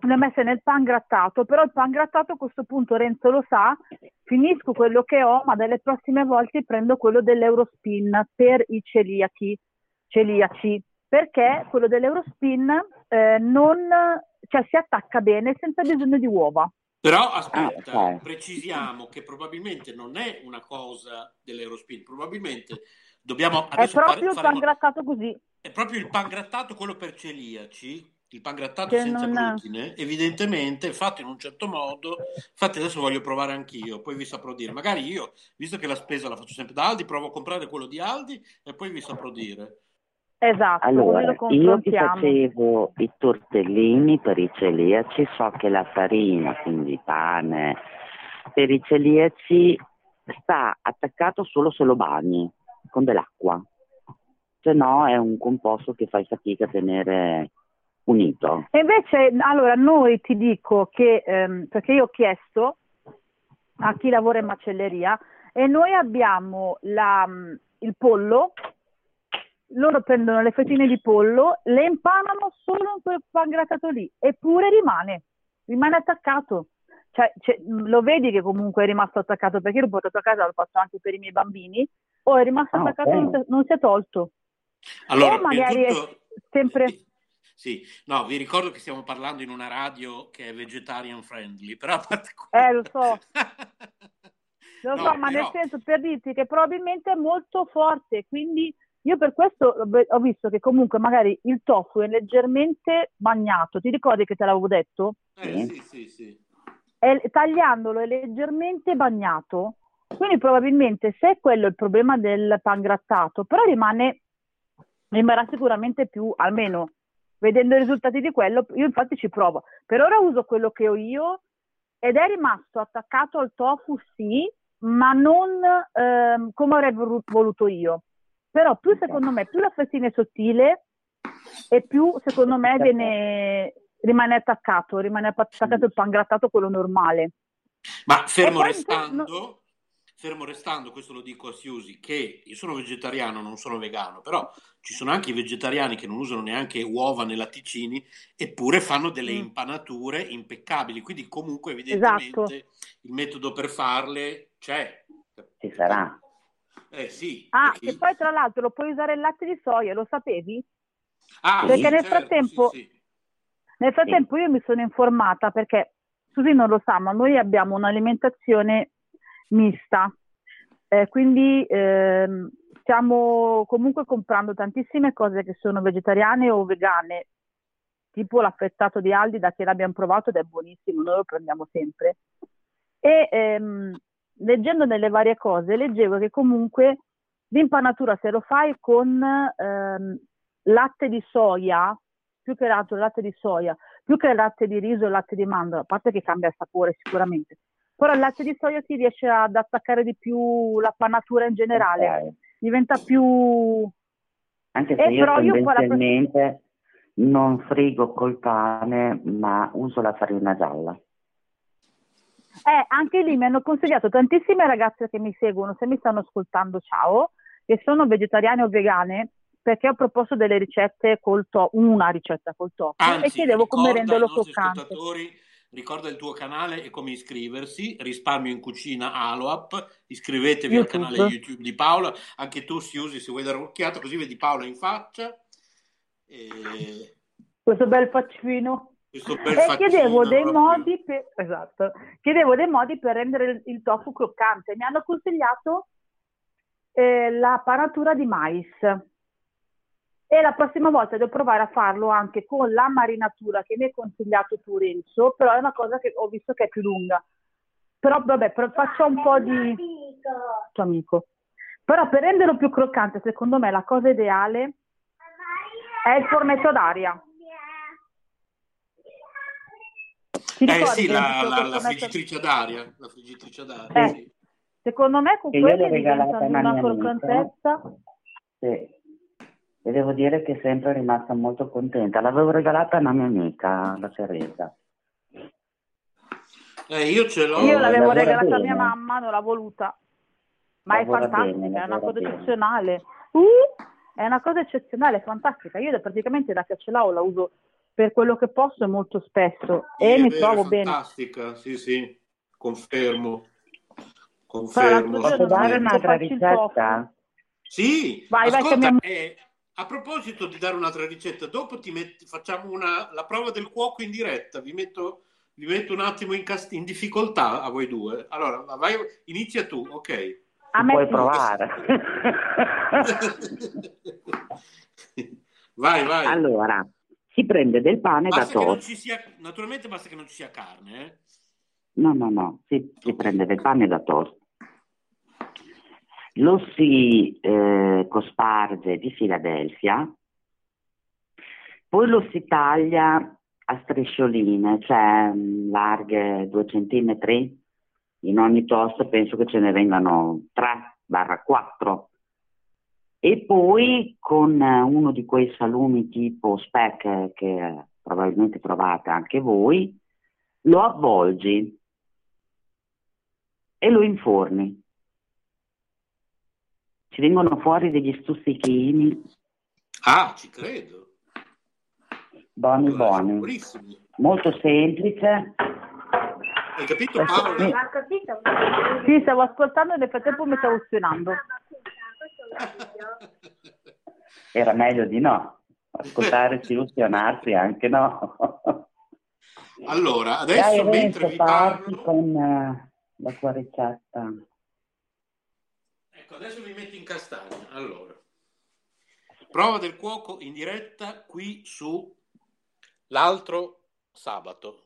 Speaker 14: le ho messe nel pan grattato, però il pan grattato a questo punto Renzo lo sa, finisco quello che ho, ma dalle prossime volte prendo quello dell'Eurospin per i celiachi, celiaci, perché quello dell'Eurospin eh, non, cioè, si attacca bene senza bisogno di uova.
Speaker 1: Però aspetta,
Speaker 16: Ah, ok.
Speaker 1: precisiamo che probabilmente non è una cosa dell'Eurospin, probabilmente dobbiamo
Speaker 14: È
Speaker 1: adesso fare-
Speaker 14: proprio il pan
Speaker 1: faremo-
Speaker 14: grattato così.
Speaker 1: è proprio il pan grattato quello per celiaci, il pan grattato
Speaker 14: Che
Speaker 1: senza glutine, evidentemente fatto in un certo modo. Infatti adesso voglio provare anch'io, poi vi saprò dire. Magari io, visto che la spesa la faccio sempre da Aldi, provo a comprare quello di Aldi e poi vi saprò dire.
Speaker 14: Esatto,
Speaker 16: Allora,
Speaker 14: lo
Speaker 16: io ti facevo i tortellini per i celiaci, so che la farina, quindi pane, per i celiaci sta attaccato solo se lo bagni con dell'acqua, se no è un composto che fai fatica a tenere unito.
Speaker 14: E invece, allora, noi ti dico che, ehm, perché io ho chiesto a chi lavora in macelleria e noi abbiamo la, mm, il pollo, loro prendono le fettine di pollo, le impanano solo in quel pangrattato lì, eppure rimane, rimane attaccato. Cioè, cioè, lo vedi che comunque è rimasto attaccato perché io l'ho portato a casa, l'ho fatto anche per i miei bambini, o è rimasto
Speaker 1: Ah,
Speaker 14: attaccato e
Speaker 1: ok.
Speaker 14: non, si è- non si è tolto.
Speaker 1: Allora,
Speaker 14: o magari
Speaker 1: tutto-
Speaker 14: è sempre...
Speaker 1: Sì, no, vi ricordo che stiamo parlando in una radio che è vegetarian friendly, però a parte
Speaker 14: Eh, lo so. Lo
Speaker 1: No,
Speaker 14: so, ma
Speaker 1: però-
Speaker 14: nel senso per dirti che probabilmente è molto forte, quindi io per questo ho ho visto che comunque magari il tofu è leggermente bagnato, ti ricordi che te l'avevo detto?
Speaker 1: Eh, sì, sì, sì.
Speaker 14: È- tagliandolo è leggermente bagnato, quindi probabilmente se è quello il problema del pangrattato, però rimane, rimarrà sicuramente più, almeno vedendo i risultati di quello, io infatti ci provo. Per ora uso quello che ho io ed è rimasto attaccato al tofu, sì, ma non ehm, come avrei volu- voluto io. Però più secondo me, più la fettina è sottile e più secondo me viene, rimane attaccato, rimane attaccato il pangrattato quello normale.
Speaker 1: Ma fermo
Speaker 14: poi-
Speaker 1: restando, fermo restando, questo lo dico a Siusi, che io sono vegetariano, non sono vegano, però ci sono anche i vegetariani che non usano neanche uova né latticini, eppure fanno delle
Speaker 14: Mm.
Speaker 1: impanature impeccabili, quindi comunque evidentemente
Speaker 14: Esatto.
Speaker 1: il metodo per farle c'è.
Speaker 16: Ci sarà.
Speaker 1: Eh sì.
Speaker 14: Ah,
Speaker 1: perché-
Speaker 14: che poi tra l'altro lo puoi usare il latte di soia, lo sapevi?
Speaker 1: Ah,
Speaker 14: Perché
Speaker 1: sì,
Speaker 14: nel
Speaker 1: certo,
Speaker 14: frattempo,
Speaker 1: sì, sì.
Speaker 14: nel frattempo io mi sono informata perché Susi non lo sa, ma noi abbiamo un'alimentazione mista, Eh, quindi ehm, stiamo comunque comprando tantissime cose che sono vegetariane o vegane, tipo l'affettato di Aldi da che l'abbiamo provato ed è buonissimo, noi lo prendiamo sempre. E ehm, leggendo nelle varie cose, leggevo che comunque l'impanatura se lo fai con ehm, latte di soia, più che altro latte di soia, più che latte di riso e latte di mandorla, a parte che cambia il sapore sicuramente, però il latte di soia ti riesce ad attaccare di più la panatura in generale,
Speaker 16: Ok.
Speaker 14: diventa più...
Speaker 16: Anche se
Speaker 14: Eh,
Speaker 16: io
Speaker 14: però io poi la-
Speaker 16: tendenzialmente non frigo col pane, ma uso la farina gialla.
Speaker 14: Eh, anche lì mi hanno consigliato tantissime ragazze che mi seguono, se mi stanno ascoltando, ciao, che sono vegetariane o vegane, perché ho proposto delle ricette col tofu, una ricetta col tofu, e chiedevo come renderlo
Speaker 1: ascoltatori, ricorda il tuo canale e come iscriversi, Risparmio in Cucina Aloap, iscrivetevi
Speaker 14: YouTube.
Speaker 1: al canale YouTube di Paola, anche tu si usi se vuoi dare un'occhiata, così vedi Paola in faccia. E
Speaker 14: Questo bel faccino.
Speaker 1: questo bel
Speaker 14: E chiedevo
Speaker 1: faccino
Speaker 14: dei
Speaker 1: proprio.
Speaker 14: modi per, esatto, chiedevo dei modi per rendere il, il tofu croccante. Mi hanno consigliato eh, la panatura di mais. E la prossima volta devo provare a farlo anche con la marinatura che mi hai consigliato tu, Renzo, però è una cosa che ho visto che è più lunga. Però vabbè, però faccio un po' di... tuo amico. Però per renderlo più croccante, secondo me la cosa ideale è il fornetto d'aria. Ti
Speaker 1: Eh sì, la, la- la friggitrice d'aria, la friggitrice d'aria,
Speaker 14: Eh,
Speaker 1: sì.
Speaker 14: Secondo me con
Speaker 16: E io
Speaker 14: quelli
Speaker 16: l'ho regalata
Speaker 14: diventano
Speaker 16: a una
Speaker 14: croccantezza.
Speaker 16: Sì. E devo dire che è sempre rimasta molto contenta. L'avevo regalata a una mia amica, la Teresa.
Speaker 1: Eh, io ce l'ho.
Speaker 14: Io l'avevo
Speaker 16: lavora
Speaker 14: regalata a
Speaker 16: bene.
Speaker 14: mia mamma, non l'ha voluta. Ma
Speaker 16: Lavora
Speaker 14: è fantastica,
Speaker 16: bene,
Speaker 14: è una cosa
Speaker 16: bene.
Speaker 14: eccezionale. Uh, è una cosa eccezionale, è fantastica. Io da- praticamente da che ce l'ho la uso per quello che posso molto spesso e
Speaker 1: è
Speaker 14: mi
Speaker 1: vero,
Speaker 14: trovo
Speaker 1: è
Speaker 14: bene.
Speaker 1: fantastica, sì, sì, confermo. Confermo.
Speaker 16: Posso dare un'altra ricetta?
Speaker 1: Sì,
Speaker 14: Vai, vai,
Speaker 1: ascolta,
Speaker 14: cambiamo-
Speaker 1: eh, a proposito di dare un'altra ricetta, dopo ti metti- facciamo una, la prova del cuoco in diretta, vi metto, vi metto un attimo in, cast- in difficoltà a voi due. Allora, vai, inizia tu, ok.
Speaker 14: A me
Speaker 16: Puoi provare.
Speaker 1: vai, vai.
Speaker 16: Allora, si prende del pane da
Speaker 1: Basta non
Speaker 16: toast.
Speaker 1: ci sia, naturalmente basta che non ci sia carne, eh.
Speaker 16: No, no, no, si, si prende del pane da toast. Lo si eh, cosparge di Filadelfia, poi lo si taglia a striscioline, cioè mh, larghe due centimetri, In ogni toast penso che ce ne vengano 3-4. E poi con eh, uno di quei salumi tipo speck che probabilmente trovate anche voi, lo avvolgi e lo inforni. Ci vengono fuori degli stuzzichini.
Speaker 1: Ah, ci credo.
Speaker 16: Buoni, buoni. Molto semplice.
Speaker 1: Hai capito Paolo?
Speaker 16: Sì.
Speaker 14: Sì, stavo ascoltando e nel frattempo mi stavo ustionando.
Speaker 16: Era meglio di no. Ascoltare si illusionarsi anche no.
Speaker 1: Allora, adesso
Speaker 16: Dai,
Speaker 1: mentre vi
Speaker 16: parti
Speaker 1: parlo,
Speaker 16: con eh, la tua ricetta.
Speaker 1: Ecco, adesso vi metto in castagna. Allora, prova del cuoco in diretta qui su l'altro sabato.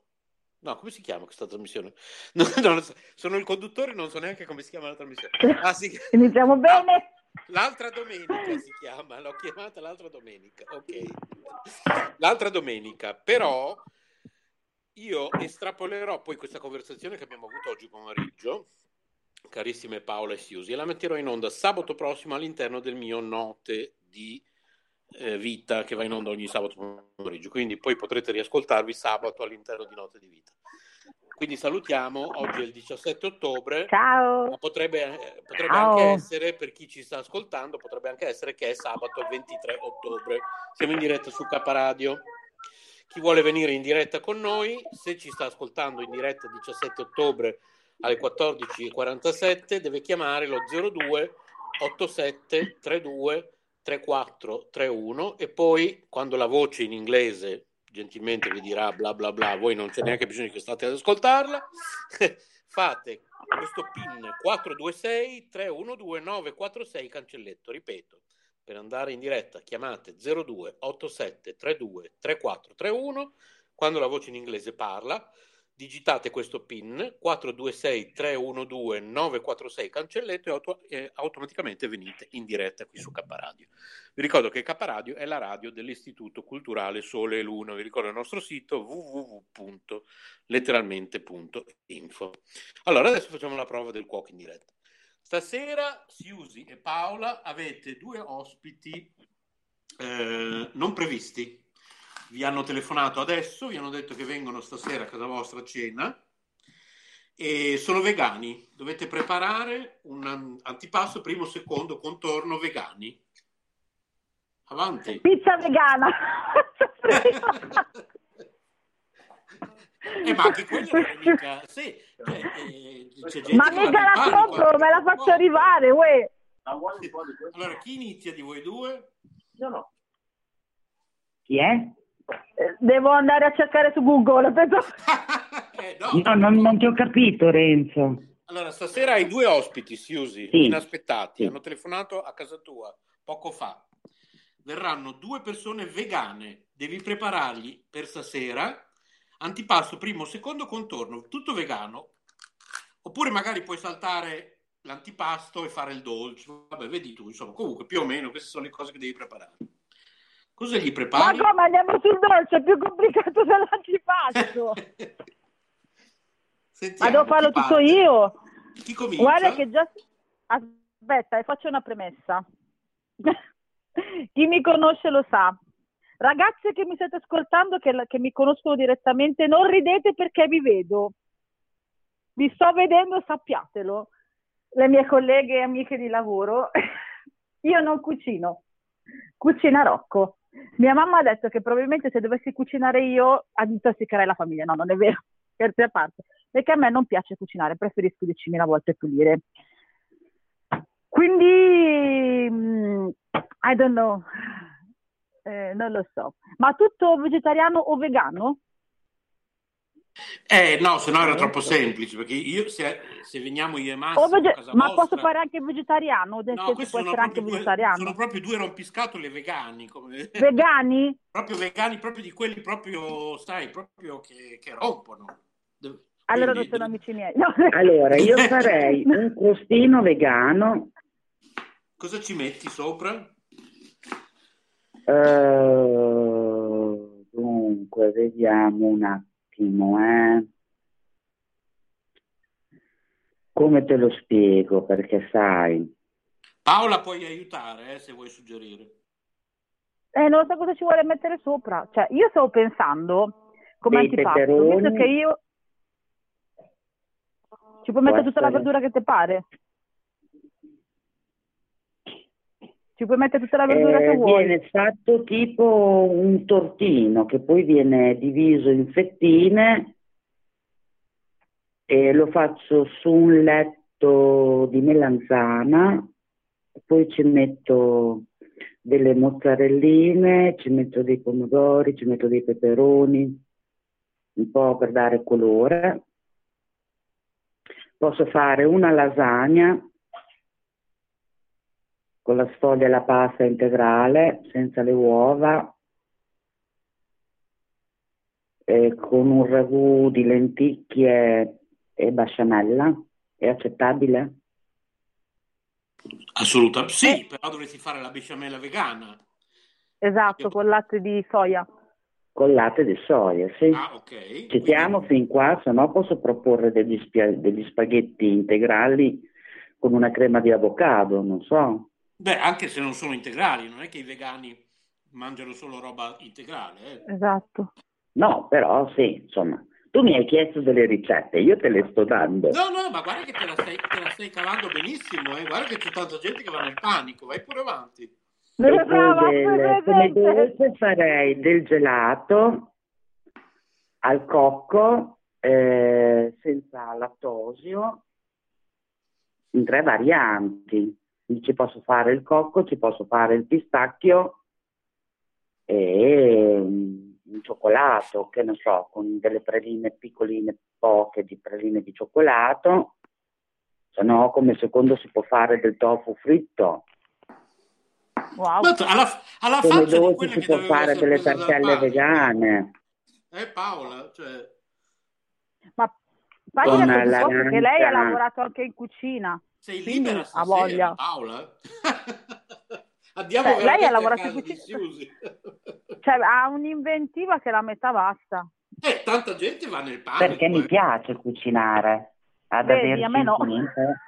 Speaker 1: No, come si chiama questa trasmissione? No, so. Sono il conduttore, non so neanche come si chiama la trasmissione. Ah, sì.
Speaker 14: Iniziamo bene.
Speaker 1: L'altra domenica si chiama, l'ho chiamata l'altra domenica, ok. L'altra domenica, però io estrapolerò poi questa conversazione che abbiamo avuto oggi pomeriggio, carissime Paola e Siusi, e la metterò in onda sabato prossimo all'interno del mio Note di eh, Vita che va in onda ogni sabato pomeriggio, quindi poi potrete riascoltarvi sabato all'interno di Note di Vita. Quindi salutiamo, oggi è il 17 ottobre,
Speaker 14: Ciao.
Speaker 1: ma potrebbe, eh, potrebbe
Speaker 14: Ciao.
Speaker 1: anche essere, per chi ci sta ascoltando, potrebbe anche essere che è sabato il 23 ottobre. Siamo in diretta su K Radio. Chi vuole venire in diretta con noi, se ci sta ascoltando in diretta il 17 ottobre alle 14.47, deve chiamare lo 02 87 32 34 31 e poi quando la voce in inglese gentilmente vi dirà bla bla bla, voi non c'è neanche bisogno che state ad ascoltarla, fate questo PIN 426 312 946 cancelletto, ripeto, per andare in diretta chiamate 02 87 32 34 31 quando la voce in inglese parla digitate questo PIN 426 312 946 cancelletto e auto- e automaticamente venite in diretta qui su K Radio. Vi ricordo che K Radio è la radio dell'Istituto Culturale Sole e Luna. Vi ricordo il nostro sito www.letteralmente.info. Allora, adesso facciamo la prova del cuoco in diretta. Stasera Siusi e Paola avete due ospiti eh, non previsti. Vi hanno telefonato adesso, vi hanno detto che vengono stasera a casa vostra a cena e sono vegani. Dovete preparare un an- antipasto primo, secondo, contorno vegani. Avanti.
Speaker 14: Pizza vegana.
Speaker 1: Eh, ma anche quella è mica... Sì, cioè, eh, c'è gente
Speaker 14: Ma mica la compro, me la faccio arrivare, uè.
Speaker 1: Allora, chi inizia di voi due?
Speaker 14: Io no.
Speaker 16: Chi è?
Speaker 14: Eh, Devo andare a cercare su Google. penso-
Speaker 16: No, non, non ti ho capito, Renzo.
Speaker 1: Allora, stasera hai due ospiti, Siusi,
Speaker 16: Sì.
Speaker 1: inaspettati. Hanno telefonato a casa tua poco fa. Verranno due persone vegane. Devi preparargli per stasera antipasto primo, secondo, contorno, tutto vegano. Oppure magari puoi saltare l'antipasto e fare il dolce. Vabbè, vedi tu, insomma. Comunque, più o meno, queste sono le cose che devi preparare. Cosa gli
Speaker 14: Ma
Speaker 1: prepari?
Speaker 14: come andiamo sul dolce? È più complicato dell'antipasto. Ma
Speaker 1: Sentiamo,
Speaker 14: devo farlo tutto
Speaker 1: parte?
Speaker 14: io.
Speaker 1: Chi comincia?
Speaker 14: Guarda che già... Aspetta, faccio una premessa. Chi mi conosce lo sa. Ragazze che mi state ascoltando, che, che mi conoscono direttamente, non ridete perché vi vedo. Vi sto vedendo, sappiatelo. Le mie colleghe e amiche di lavoro. Io non cucino, cucina Rocco. Mia mamma ha detto che probabilmente se dovessi cucinare io intossicherei la famiglia. No, non è vero, scherzi a parte. Perché a me non piace cucinare, preferisco 10.000 volte pulire. Quindi, mm, I don't know, Eh, non lo so. Ma tutto vegetariano o vegano?
Speaker 1: Eh, no, se no era troppo semplice, perché io, se, se veniamo io e Massimo
Speaker 14: vege-
Speaker 1: a casa
Speaker 14: ma
Speaker 1: vostra...
Speaker 14: posso fare anche vegetariano? Ho detto
Speaker 1: No,
Speaker 14: può essere anche
Speaker 1: due,
Speaker 14: vegetariano.
Speaker 1: sono proprio due rompiscatole vegani, come...
Speaker 14: Vegani?
Speaker 1: proprio vegani, proprio di quelli proprio, sai, proprio che, che rompono. De-
Speaker 14: Allora
Speaker 1: quindi-
Speaker 14: non sono amici miei. No.
Speaker 16: Allora, io farei un crostino vegano.
Speaker 1: Cosa ci metti sopra?
Speaker 16: Eh, dunque, vediamo un attimo, eh. Come te lo spiego? Perché sai,
Speaker 1: Paola puoi aiutare eh, se vuoi suggerire.
Speaker 14: Eh, non so cosa ci vuole mettere sopra. Cioè, io stavo pensando come
Speaker 16: Dei
Speaker 14: antipasto, visto che io... Ci puoi mettere tutta la verdura che ti pare? Ci puoi mettere tutta la verdura
Speaker 16: eh,
Speaker 14: che vuoi?
Speaker 16: viene fatto tipo un tortino che poi viene diviso in fettine e lo faccio su un letto di melanzana, poi ci metto delle mozzarelline, ci metto dei pomodori, ci metto dei peperoni, un po' per dare colore. Posso fare una lasagna con la sfoglia e la pasta integrale, senza le uova, e con un ragù di lenticchie e basciamella. È accettabile?
Speaker 1: Assolutamente sì, però dovresti fare la besciamella vegana.
Speaker 14: Esatto, con latte di soia.
Speaker 16: Con latte di soia, sì.
Speaker 1: Ah, ok.
Speaker 16: Ci siamo fin qua, se no posso proporre degli, spia- degli spaghetti integrali con una crema di avocado, non so.
Speaker 1: Beh, anche se non sono integrali, non è che i vegani mangiano solo roba integrale. eh.
Speaker 14: Esatto.
Speaker 16: No, però sì, insomma. Tu mi hai chiesto delle ricette, io te le sto dando.
Speaker 1: No, no, ma guarda che te la stai, te la stai cavando benissimo, eh. guarda che c'è tanta gente che va nel panico, vai pure avanti.
Speaker 16: Del- come dolce farei del gelato al cocco eh, senza lattosio in tre varianti. Ci posso fare il cocco, ci posso fare il pistacchio e mm, un cioccolato, che ne so, con delle praline piccoline, poche di praline di cioccolato. Se no, come secondo si può fare del tofu fritto.
Speaker 14: Wow.
Speaker 1: Alla, alla
Speaker 16: Come dolce si
Speaker 1: che
Speaker 16: può fare delle tartelle vegane.
Speaker 1: Eh Paola, cioè...
Speaker 14: Ma Paglia per
Speaker 16: la
Speaker 14: perché lei ha lavorato anche in cucina.
Speaker 1: Sei
Speaker 14: quindi
Speaker 1: libera stasera,
Speaker 14: voglia.
Speaker 1: Paola? Andiamo
Speaker 14: Cioè, lei ha lavorato
Speaker 1: di. Siusi.
Speaker 14: Cioè, ha un'inventiva che la metà basta.
Speaker 1: Eh, tanta gente va nel panico.
Speaker 16: Perché mi piace cucinare. Ad
Speaker 14: Vedi,
Speaker 16: averci
Speaker 14: a me no.
Speaker 16: niente.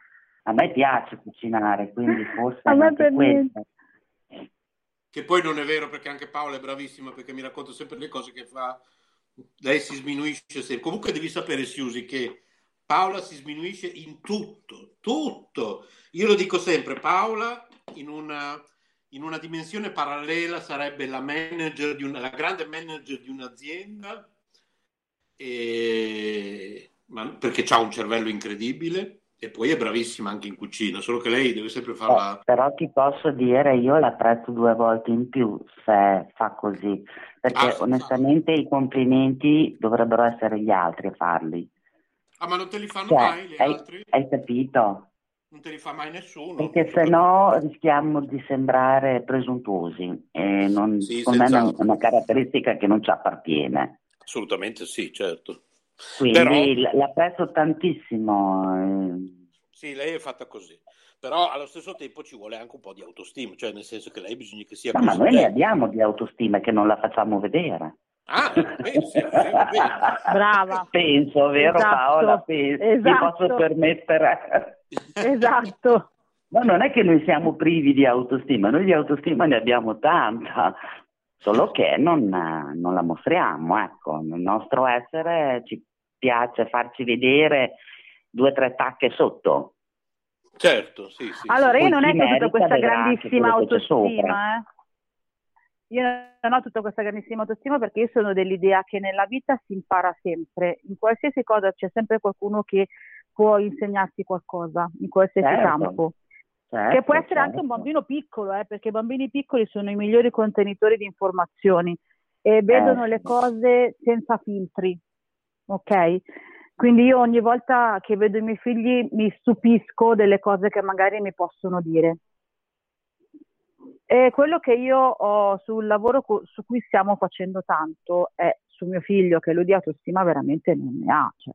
Speaker 16: A me piace cucinare, quindi forse
Speaker 14: A me per
Speaker 16: questo.
Speaker 1: Che poi non è vero perché anche Paola è bravissima perché mi racconta sempre le cose che fa. Lei si sminuisce sempre. Comunque devi sapere, Siusi, che Paola si sminuisce in tutto, tutto. Io lo dico sempre, Paola in una, in una dimensione parallela sarebbe la manager di una, la grande manager di un'azienda e- perché ha un cervello incredibile e poi è bravissima anche in cucina, solo che lei deve sempre farla...
Speaker 16: Eh, però ti posso dire, io l'apprezzo due volte in più se fa così, perché
Speaker 1: Ah,
Speaker 16: onestamente i complimenti dovrebbero essere gli altri a farli.
Speaker 1: Ah, ma non te li fanno
Speaker 16: Cioè,
Speaker 1: mai gli
Speaker 16: hai,
Speaker 1: altri?
Speaker 16: hai capito?
Speaker 1: Non te li fa mai nessuno?
Speaker 16: Perché se no rischiamo di sembrare presuntuosi e non,
Speaker 1: Sì,
Speaker 16: secondo me è una, caratteristica che non ci appartiene.
Speaker 1: Assolutamente sì, certo.
Speaker 16: Quindi
Speaker 1: Però-
Speaker 16: l'apprezzo tantissimo. eh.
Speaker 1: Sì, lei è fatta così. Però allo stesso tempo ci vuole anche un po' di autostima, cioè nel senso che lei bisogna che sia
Speaker 16: No, ma noi ne abbiamo di autostima che non la facciamo vedere.
Speaker 1: Ah, sì, bene.
Speaker 14: Brava.
Speaker 16: Penso, vero
Speaker 14: Esatto,
Speaker 16: Paola? Penso, mi
Speaker 14: esatto.
Speaker 16: posso permettere.
Speaker 14: Esatto.
Speaker 16: Ma non è che noi siamo privi di autostima, noi di autostima ne abbiamo tanta, solo che non, non la mostriamo, ecco. Nel nostro essere ci piace farci vedere due o tre tacche sotto.
Speaker 1: Certo, sì, sì.
Speaker 14: Allora,
Speaker 16: Poi
Speaker 14: io non è che ho questa grandissima autostima, eh. Io non ho tutta questa grandissima autostima perché io sono dell'idea che nella vita si impara sempre, in qualsiasi cosa c'è sempre qualcuno che può insegnarti qualcosa, in qualsiasi
Speaker 16: Certo,
Speaker 14: campo.
Speaker 16: certo,
Speaker 14: che può essere anche un
Speaker 16: certo.
Speaker 14: bambino piccolo, eh, perché i bambini piccoli sono i migliori contenitori di informazioni e vedono
Speaker 16: Eh,
Speaker 14: le cose senza filtri, ok? Quindi io ogni volta che vedo i miei figli mi stupisco delle cose che magari mi possono dire. E quello che io ho sul lavoro co- su cui stiamo facendo tanto è su mio figlio, che lui di autostima veramente non ne ha. cioè.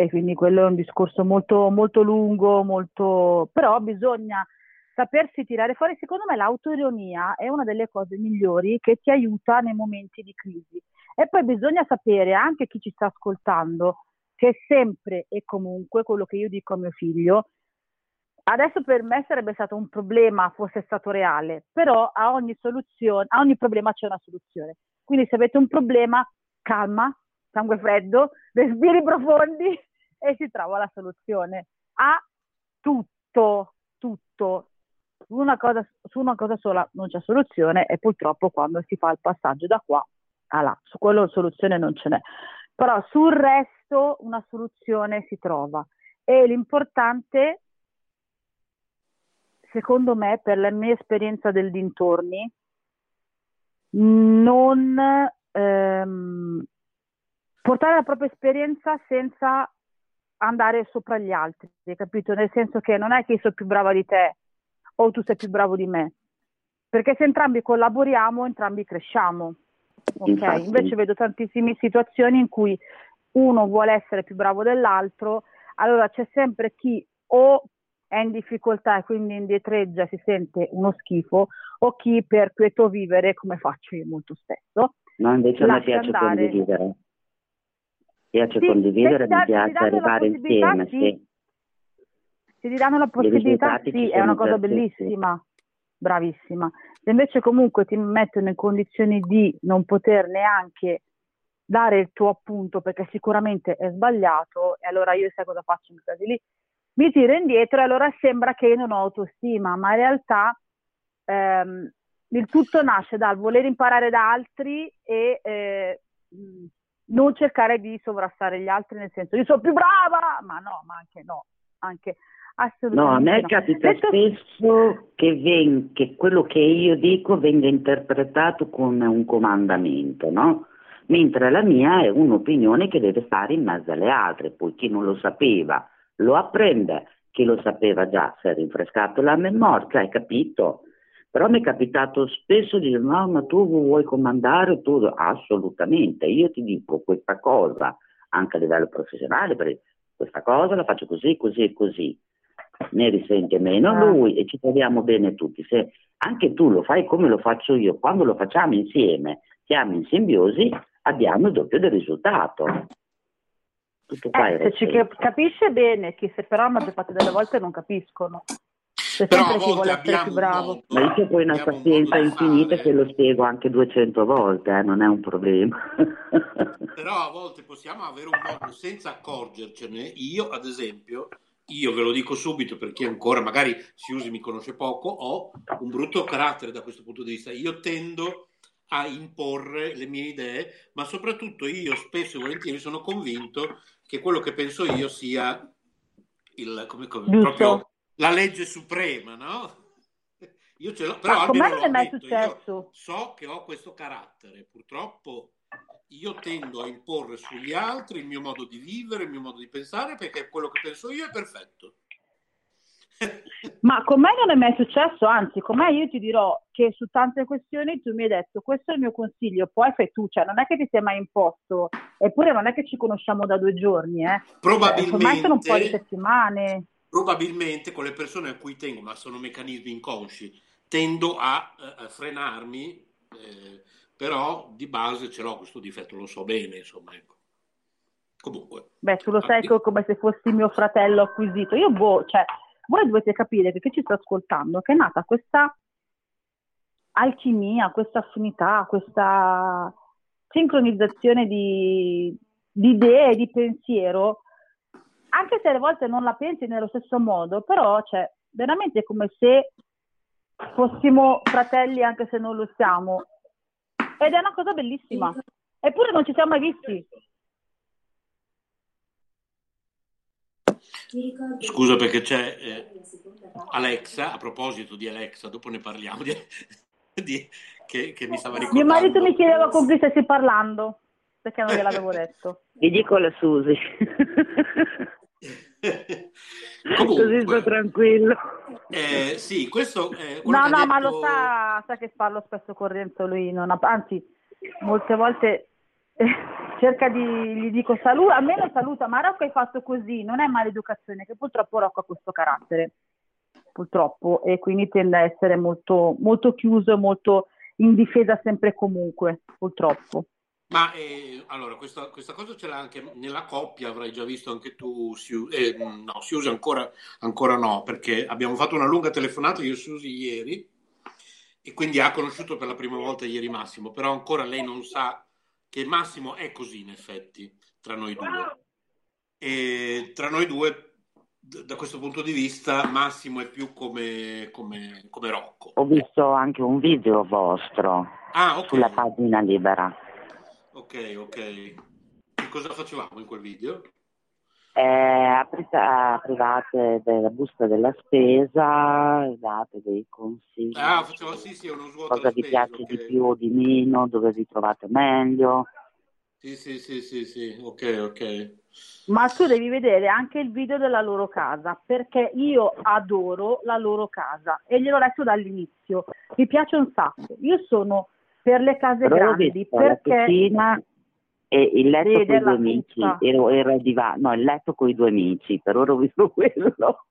Speaker 14: E quindi quello è un discorso molto, molto lungo, molto... però bisogna sapersi tirare fuori. Secondo me l'autoironia è una delle cose migliori che ti aiuta nei momenti di crisi. E poi bisogna sapere, anche chi ci sta ascoltando, che sempre e comunque quello che io dico a mio figlio, adesso per me sarebbe stato un problema fosse stato reale, però a ogni soluzione, a ogni problema c'è una soluzione. Quindi se avete un problema, calma, sangue freddo, respiri profondi e si trova la soluzione a tutto, tutto. Una cosa, su una cosa sola non c'è soluzione e purtroppo quando si fa il passaggio da qua a là, su quello soluzione non ce n'è. Però sul resto una soluzione si trova e l'importante, secondo me, per la mia esperienza del dintorni, non ehm, portare la propria esperienza senza andare sopra gli altri, capito? Nel senso che non è che io sono più brava di te o tu sei più bravo di me, perché se entrambi collaboriamo, entrambi cresciamo. Ok,
Speaker 16: Infatti.
Speaker 14: invece vedo tantissime situazioni in cui uno vuole essere più bravo dell'altro, allora c'è sempre chi o è in difficoltà e quindi indietreggia si sente uno schifo, o chi per quieto vivere, come faccio io molto spesso,
Speaker 16: No, invece a me piace
Speaker 14: andare.
Speaker 16: condividere. Piace
Speaker 14: Sì,
Speaker 16: condividere, mi piace arrivare insieme,
Speaker 14: sì.
Speaker 16: sì.
Speaker 14: Se ti danno la possibilità, sì, è una cosa
Speaker 16: per tutti.
Speaker 14: bellissima, bravissima. Se invece comunque ti mettono in condizioni di non poter neanche dare il tuo appunto perché sicuramente è sbagliato, e allora io sai cosa faccio in casi lì? Mi tiro indietro e allora sembra che io non ho autostima, ma in realtà ehm, il tutto nasce dal voler imparare da altri e eh, mh, non cercare di sovrastare gli altri, nel senso io sono più brava, ma no, ma anche no, anche
Speaker 16: No, a
Speaker 14: assolutamente
Speaker 16: me
Speaker 14: no.
Speaker 16: capita
Speaker 14: Detto-
Speaker 16: spesso che, ven- che quello che io dico venga interpretato come un comandamento, no? Mentre la mia è un'opinione che deve stare in mezzo alle altre, poi chi non lo sapeva lo apprende, chi lo sapeva già si è rinfrescato la memoria, hai capito? Però mi è capitato spesso di dire no, ma tu vuoi comandare, tu assolutamente, io ti dico questa cosa anche a livello professionale, perché questa cosa la faccio così, così e così ne risente meno
Speaker 14: Ah.
Speaker 16: lui e ci troviamo bene tutti. Se anche tu lo fai come lo faccio io, quando lo facciamo insieme, siamo in simbiosi, abbiamo il doppio del risultato. Tutto qua
Speaker 14: Eh, se ci cap- capisce bene, chi se però la maggior parte delle volte non capiscono. C'è
Speaker 1: Però
Speaker 14: sempre chi vuole essere più bravo.
Speaker 16: Ma io c'ho poi una pazienza infinita che lo spiego anche 200 volte, eh, non è un problema.
Speaker 1: Però a volte possiamo avere un modo senza accorgercene. Io, ad esempio, io ve lo dico subito per chi ancora magari si usi mi conosce poco, ho un brutto carattere da questo punto di vista. Io tendo a imporre le mie idee, ma soprattutto io spesso e volentieri sono convinto che quello che penso io sia il, come, come- proprio la legge suprema, no? Io ce l'ho, però
Speaker 14: Ma me non è mai
Speaker 1: detto,
Speaker 14: successo.
Speaker 1: so che ho questo carattere, purtroppo io tendo a imporre sugli altri il mio modo di vivere, il mio modo di pensare, perché quello che penso io è perfetto.
Speaker 14: Ma con me non è mai successo, anzi, con me io ti dirò che su tante questioni tu mi hai detto questo è il mio consiglio, poi fai tu, cioè non è che ti sei mai imposto, eppure non è che ci conosciamo da due giorni, eh.
Speaker 1: Probabilmente-
Speaker 14: Ormai sono un po' di settimane.
Speaker 1: Probabilmente con le persone a cui tengo, ma sono meccanismi inconsci, tendo a, eh, a frenarmi, eh, però di base ce l'ho questo difetto, lo so bene, insomma, ecco. Comunque,
Speaker 14: Beh, tu lo sai co- come se fossi mio fratello acquisito. Io, boh, cioè, voi dovete capire che chi ci sta ascoltando, che è nata questa alchimia, questa affinità, questa sincronizzazione di, di idee, di pensiero, anche se alle volte non la pensi nello stesso modo, però, cioè, veramente è come se fossimo fratelli anche se non lo siamo. Ed è una cosa bellissima. Eppure non ci siamo mai visti.
Speaker 1: Scusa perché c'è eh, Alexa, a proposito di Alexa, dopo ne parliamo, di, di- che, che mi stava
Speaker 14: Mio
Speaker 1: ricordando.
Speaker 14: marito mi chiedeva con chi stessi parlando, perché non gliel'avevo detto.
Speaker 16: Vi dico la Susi. Così sto
Speaker 1: Comunque,
Speaker 16: tranquillo.
Speaker 1: eh, sì, questo è quello
Speaker 14: No, no,
Speaker 1: ha
Speaker 14: ma
Speaker 1: detto-
Speaker 14: lo sa, sa che parlo spesso con Renzo, lui non ha, anzi, molte volte eh, cerca di, gli dico saluta, almeno saluta, ma Rocco hai fatto così, non è maleducazione, che purtroppo Rocco ha questo carattere, purtroppo, e quindi tende a essere molto, molto chiuso e molto in difesa sempre e comunque, purtroppo.
Speaker 1: Ma eh, allora, questa, questa cosa l'ha anche nella coppia, avrai già visto anche tu, Siu- eh, no, Siusi ancora, ancora no, perché abbiamo fatto una lunga telefonata io e Siusi ieri e quindi ha conosciuto per la prima volta ieri Massimo, però ancora lei non sa che Massimo è così in effetti tra noi due. E tra noi due, d- da questo punto di vista, Massimo è più come, come, come Rocco.
Speaker 16: Ho visto anche un video vostro
Speaker 1: Ah, ok.
Speaker 16: sulla pagina libera.
Speaker 1: Ok, ok. Che cosa facevamo in quel video?
Speaker 16: Eh, aprite- aprivate della busta della spesa, date dei consigli,
Speaker 1: Ah, facciamo sì, sì, uno svuoto
Speaker 16: cosa vi
Speaker 1: spesa,
Speaker 16: piace
Speaker 1: ok.
Speaker 16: di più o di meno, dove vi trovate meglio.
Speaker 1: Sì, sì, sì, sì, sì, ok, ok.
Speaker 14: Ma tu devi vedere anche il video della loro casa, perché io adoro la loro casa e gliel'ho detto dall'inizio. Mi piace un sacco. Io sono per le case
Speaker 16: Però
Speaker 14: grandi
Speaker 16: visto la
Speaker 14: perché
Speaker 16: cucina e il letto con i due amici, ero, era il divano, no, il letto con i due amici, per ora ho visto quello.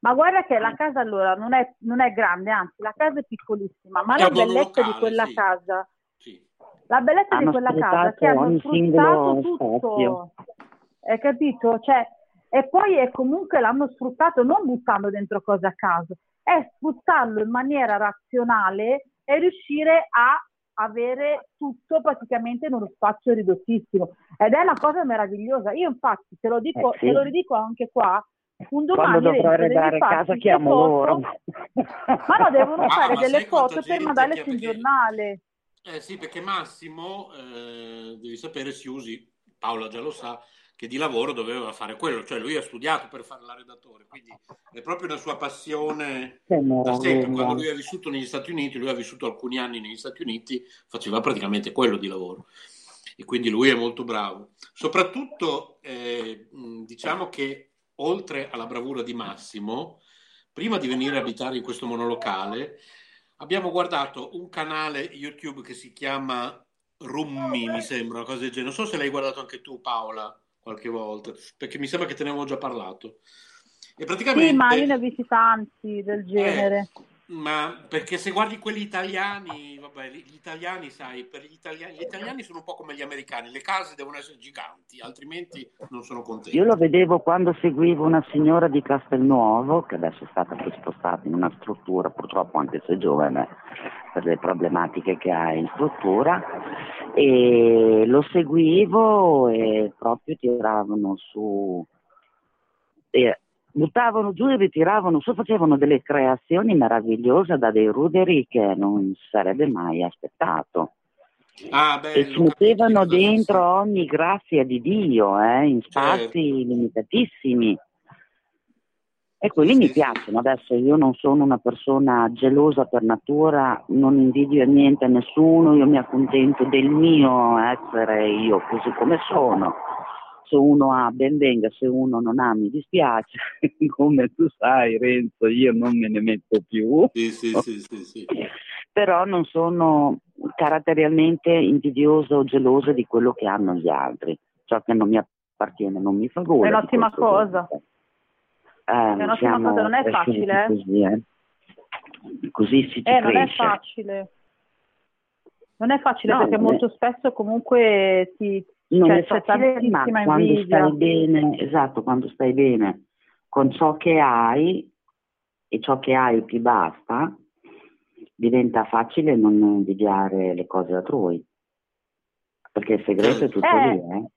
Speaker 14: Ma guarda che la casa allora non è, non è grande, anzi la casa è piccolissima, ma
Speaker 1: È
Speaker 14: la bellezza di
Speaker 1: monolocale,
Speaker 14: quella
Speaker 1: sì.
Speaker 14: casa, la bellezza di
Speaker 16: Hanno
Speaker 14: quella casa che hanno sfruttato
Speaker 16: singolo
Speaker 14: tutto,
Speaker 16: spazio.
Speaker 14: hai capito? Cioè, e poi è comunque l'hanno sfruttato non buttando dentro cose a caso, è sfruttarlo in maniera razionale e riuscire a avere tutto praticamente in uno spazio ridottissimo ed è una cosa meravigliosa. Io infatti te lo dico,
Speaker 16: Eh, sì.
Speaker 14: te lo ridico anche qua, un domani
Speaker 16: Quando dovrò arredare casa chiamo
Speaker 14: foto-
Speaker 16: loro.
Speaker 14: Ma no, devono
Speaker 1: Ah,
Speaker 14: fare delle foto per mandarle sul
Speaker 1: perché-
Speaker 14: giornale.
Speaker 1: Eh sì, perché Massimo, eh, devi sapere, si usi, Paola già lo sa, che di lavoro doveva fare quello, cioè lui ha studiato per fare la redattore, quindi è proprio una sua passione da sempre. Quando lui ha vissuto negli Stati Uniti, lui ha vissuto alcuni anni negli Stati Uniti, faceva praticamente quello di lavoro. E quindi lui è molto bravo. Soprattutto, eh, diciamo che oltre alla bravura di Massimo, prima di venire a abitare in questo monolocale, abbiamo guardato un canale YouTube che si chiama Rummi, mi sembra, una cosa del genere. Non so se l'hai guardato anche tu, Paola, qualche volta, perché mi sembra che te ne avevo già parlato. E praticamente...
Speaker 14: Sì, ma io ne ho visti tanti del genere.
Speaker 1: Ma perché se guardi quelli italiani, vabbè, gli italiani, sai, per gli italiani, gli italiani sono un po' come gli americani, le case devono essere giganti, altrimenti non sono contenti.
Speaker 16: Io lo vedevo quando seguivo una signora di Castelnuovo, che adesso è stata poi spostata in una struttura, purtroppo anche se giovane, per le problematiche che ha in struttura, e lo seguivo e proprio tiravano su, e buttavano giù e ritiravano su, facevano delle creazioni meravigliose da dei ruderi che non sarebbe mai aspettato.
Speaker 1: Ah,
Speaker 16: e
Speaker 1: bello,
Speaker 16: ci mettevano dentro ogni grazia di Dio, eh, in spazi
Speaker 1: Certo.
Speaker 16: limitatissimi. E quelli mi piacciono. Adesso io non sono una persona gelosa per natura, non invidio niente a nessuno, io mi accontento del mio essere io così come sono. Se uno ha ben venga, se uno non ha mi dispiace. come tu sai Renzo, io non me ne metto più.
Speaker 1: Sì, sì, sì, sì, sì.
Speaker 16: Però non sono caratterialmente invidiosa o gelosa di quello che hanno gli altri. Ciò che non mi appartiene non mi fa gola.
Speaker 14: È un'ottima cosa.
Speaker 16: Eh,
Speaker 14: È un'ottima cosa, non è facile, eh.
Speaker 16: Così, eh. Così si ci
Speaker 14: Eh, non è facile. Non è facile
Speaker 16: No,
Speaker 14: perché
Speaker 16: non è-
Speaker 14: molto spesso comunque ti,
Speaker 16: Non
Speaker 14: cioè,
Speaker 16: è facile, ma quando
Speaker 14: invidia.
Speaker 16: stai bene, esatto, quando stai bene con ciò che hai e ciò che hai ti basta, diventa facile non invidiare le cose altrui. Perché il segreto è tutto
Speaker 14: Eh,
Speaker 16: lì, eh?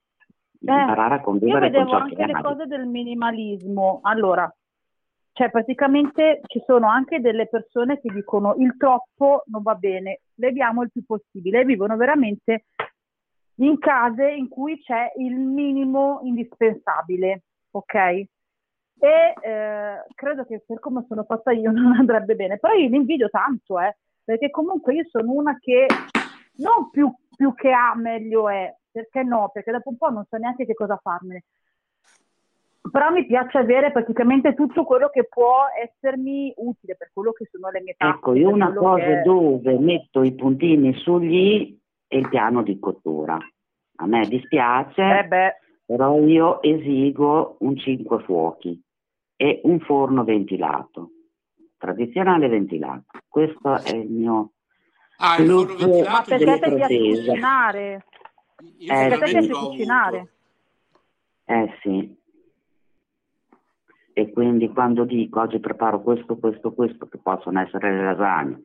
Speaker 14: Eh,
Speaker 16: Imparare a
Speaker 14: Io
Speaker 16: convivere con
Speaker 14: vedevo
Speaker 16: ciò
Speaker 14: anche
Speaker 16: che
Speaker 14: le
Speaker 16: hai.
Speaker 14: cose del minimalismo. Allora, cioè praticamente ci sono anche delle persone che dicono il troppo non va bene, leviamo il più possibile e vivono veramente in case in cui c'è il minimo indispensabile, ok? E eh, credo che per come sono fatta io non andrebbe bene, però io li invidio tanto, eh, perché comunque io sono una che non più, più che ha meglio è, perché no? Perché dopo un po' non so neanche che cosa farmene. Però mi piace avere praticamente tutto quello che può essermi utile per quello che sono le mie tasche.
Speaker 16: Ecco, io una cosa
Speaker 14: che-
Speaker 16: dove metto i puntini sugli è il piano di cottura. A me dispiace,
Speaker 14: Eh
Speaker 16: però io esigo un cinque fuochi e un forno ventilato, tradizionale ventilato. Questo è il mio
Speaker 1: Ah, il forno ventilato
Speaker 14: Ma perché te piace cucinare?
Speaker 1: Io
Speaker 16: Eh,
Speaker 14: Perché
Speaker 16: sì.
Speaker 14: piace cucinare.
Speaker 16: Eh sì. E quindi quando dico oggi preparo questo, questo, questo, che possono essere le lasagne,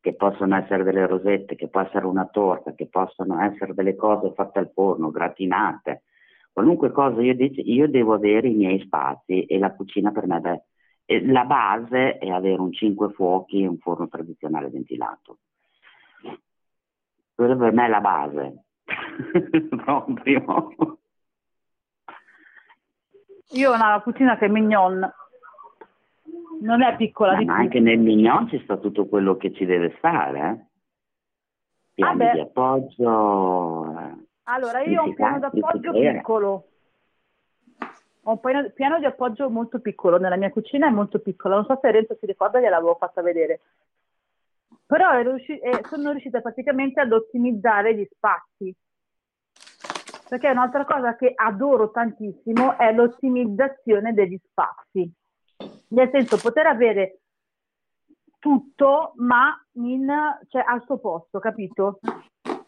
Speaker 16: che possono essere delle rosette, che può essere una torta, che possono essere delle cose fatte al forno, gratinate, qualunque cosa io dico, io devo avere i miei spazi e la cucina per me e la base è avere un cinque fuochi e un forno tradizionale ventilato. Quella per me è la base. Proprio.
Speaker 14: Io ho una cucina che è mignon. Non è piccola di
Speaker 16: Ma anche nel mignon ci sta tutto quello che ci deve stare, eh? Piani
Speaker 14: Vabbè.
Speaker 16: di appoggio. eh.
Speaker 14: Allora, io ho un piano d'appoggio piccolo. Ho un piano, piano di appoggio molto piccolo, nella mia cucina è molto piccolo. Non so se Renzo si ricorda, gliel'avevo fatta vedere. Però riusci- eh, sono riuscita praticamente ad ottimizzare gli spazi. Perché un'altra cosa che adoro tantissimo è l'ottimizzazione degli spazi. Nel senso, poter avere tutto, ma in, cioè, al suo posto, capito?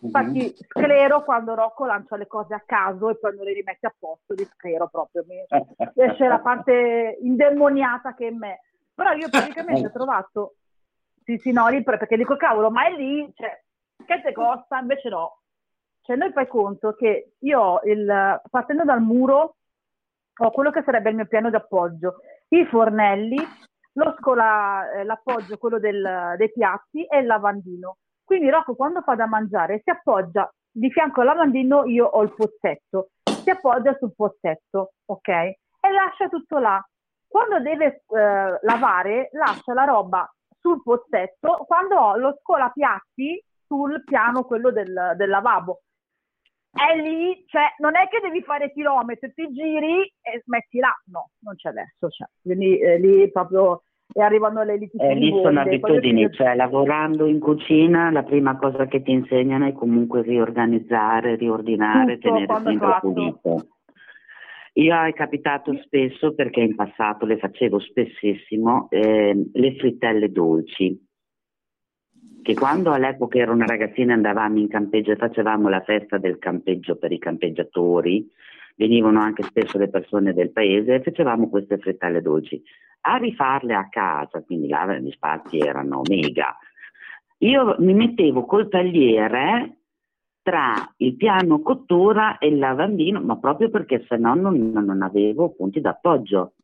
Speaker 14: Infatti sclero quando Rocco lancia le cose a caso e poi non le rimette a posto, li sclero proprio, mi esce la parte indemoniata che è in me. Però io praticamente ho trovato, sì sì no, lì, perché dico cavolo, ma è lì, cioè, che te costa? Invece no. Cioè noi fai conto che io il, partendo dal muro ho quello che sarebbe il mio piano d'appoggio, i fornelli, lo scola, eh, l'appoggio, quello del- dei piatti e il lavandino. Quindi Rocco quando fa da mangiare si appoggia di fianco al lavandino, io ho il pozzetto, si appoggia sul pozzetto, ok? E lascia tutto là. Quando deve eh, lavare, lascia la roba sul pozzetto, quando ho lo scolapiatti sul piano, quello del, del lavabo. È lì, cioè, non è che devi fare chilometri, ti giri e smetti là. No, non c'è verso. Cioè. Quindi eh, lì proprio e arrivano le liti
Speaker 16: Eh, lì sono abitudini,
Speaker 14: io-
Speaker 16: cioè lavorando in cucina la prima cosa che ti insegnano è comunque riorganizzare, riordinare,
Speaker 14: Tutto
Speaker 16: tenere sempre pulito. Io è capitato spesso, perché in passato le facevo spessissimo, ehm, le frittelle dolci, che quando all'epoca ero una ragazzina andavamo in campeggio e facevamo la festa del campeggio per i campeggiatori, venivano anche spesso le persone del paese e facevamo queste frittelle dolci. A rifarle a casa, quindi là gli spazi erano mega, io mi mettevo col tagliere tra il piano cottura e il lavandino, ma proprio perché se no non, non avevo punti d'appoggio.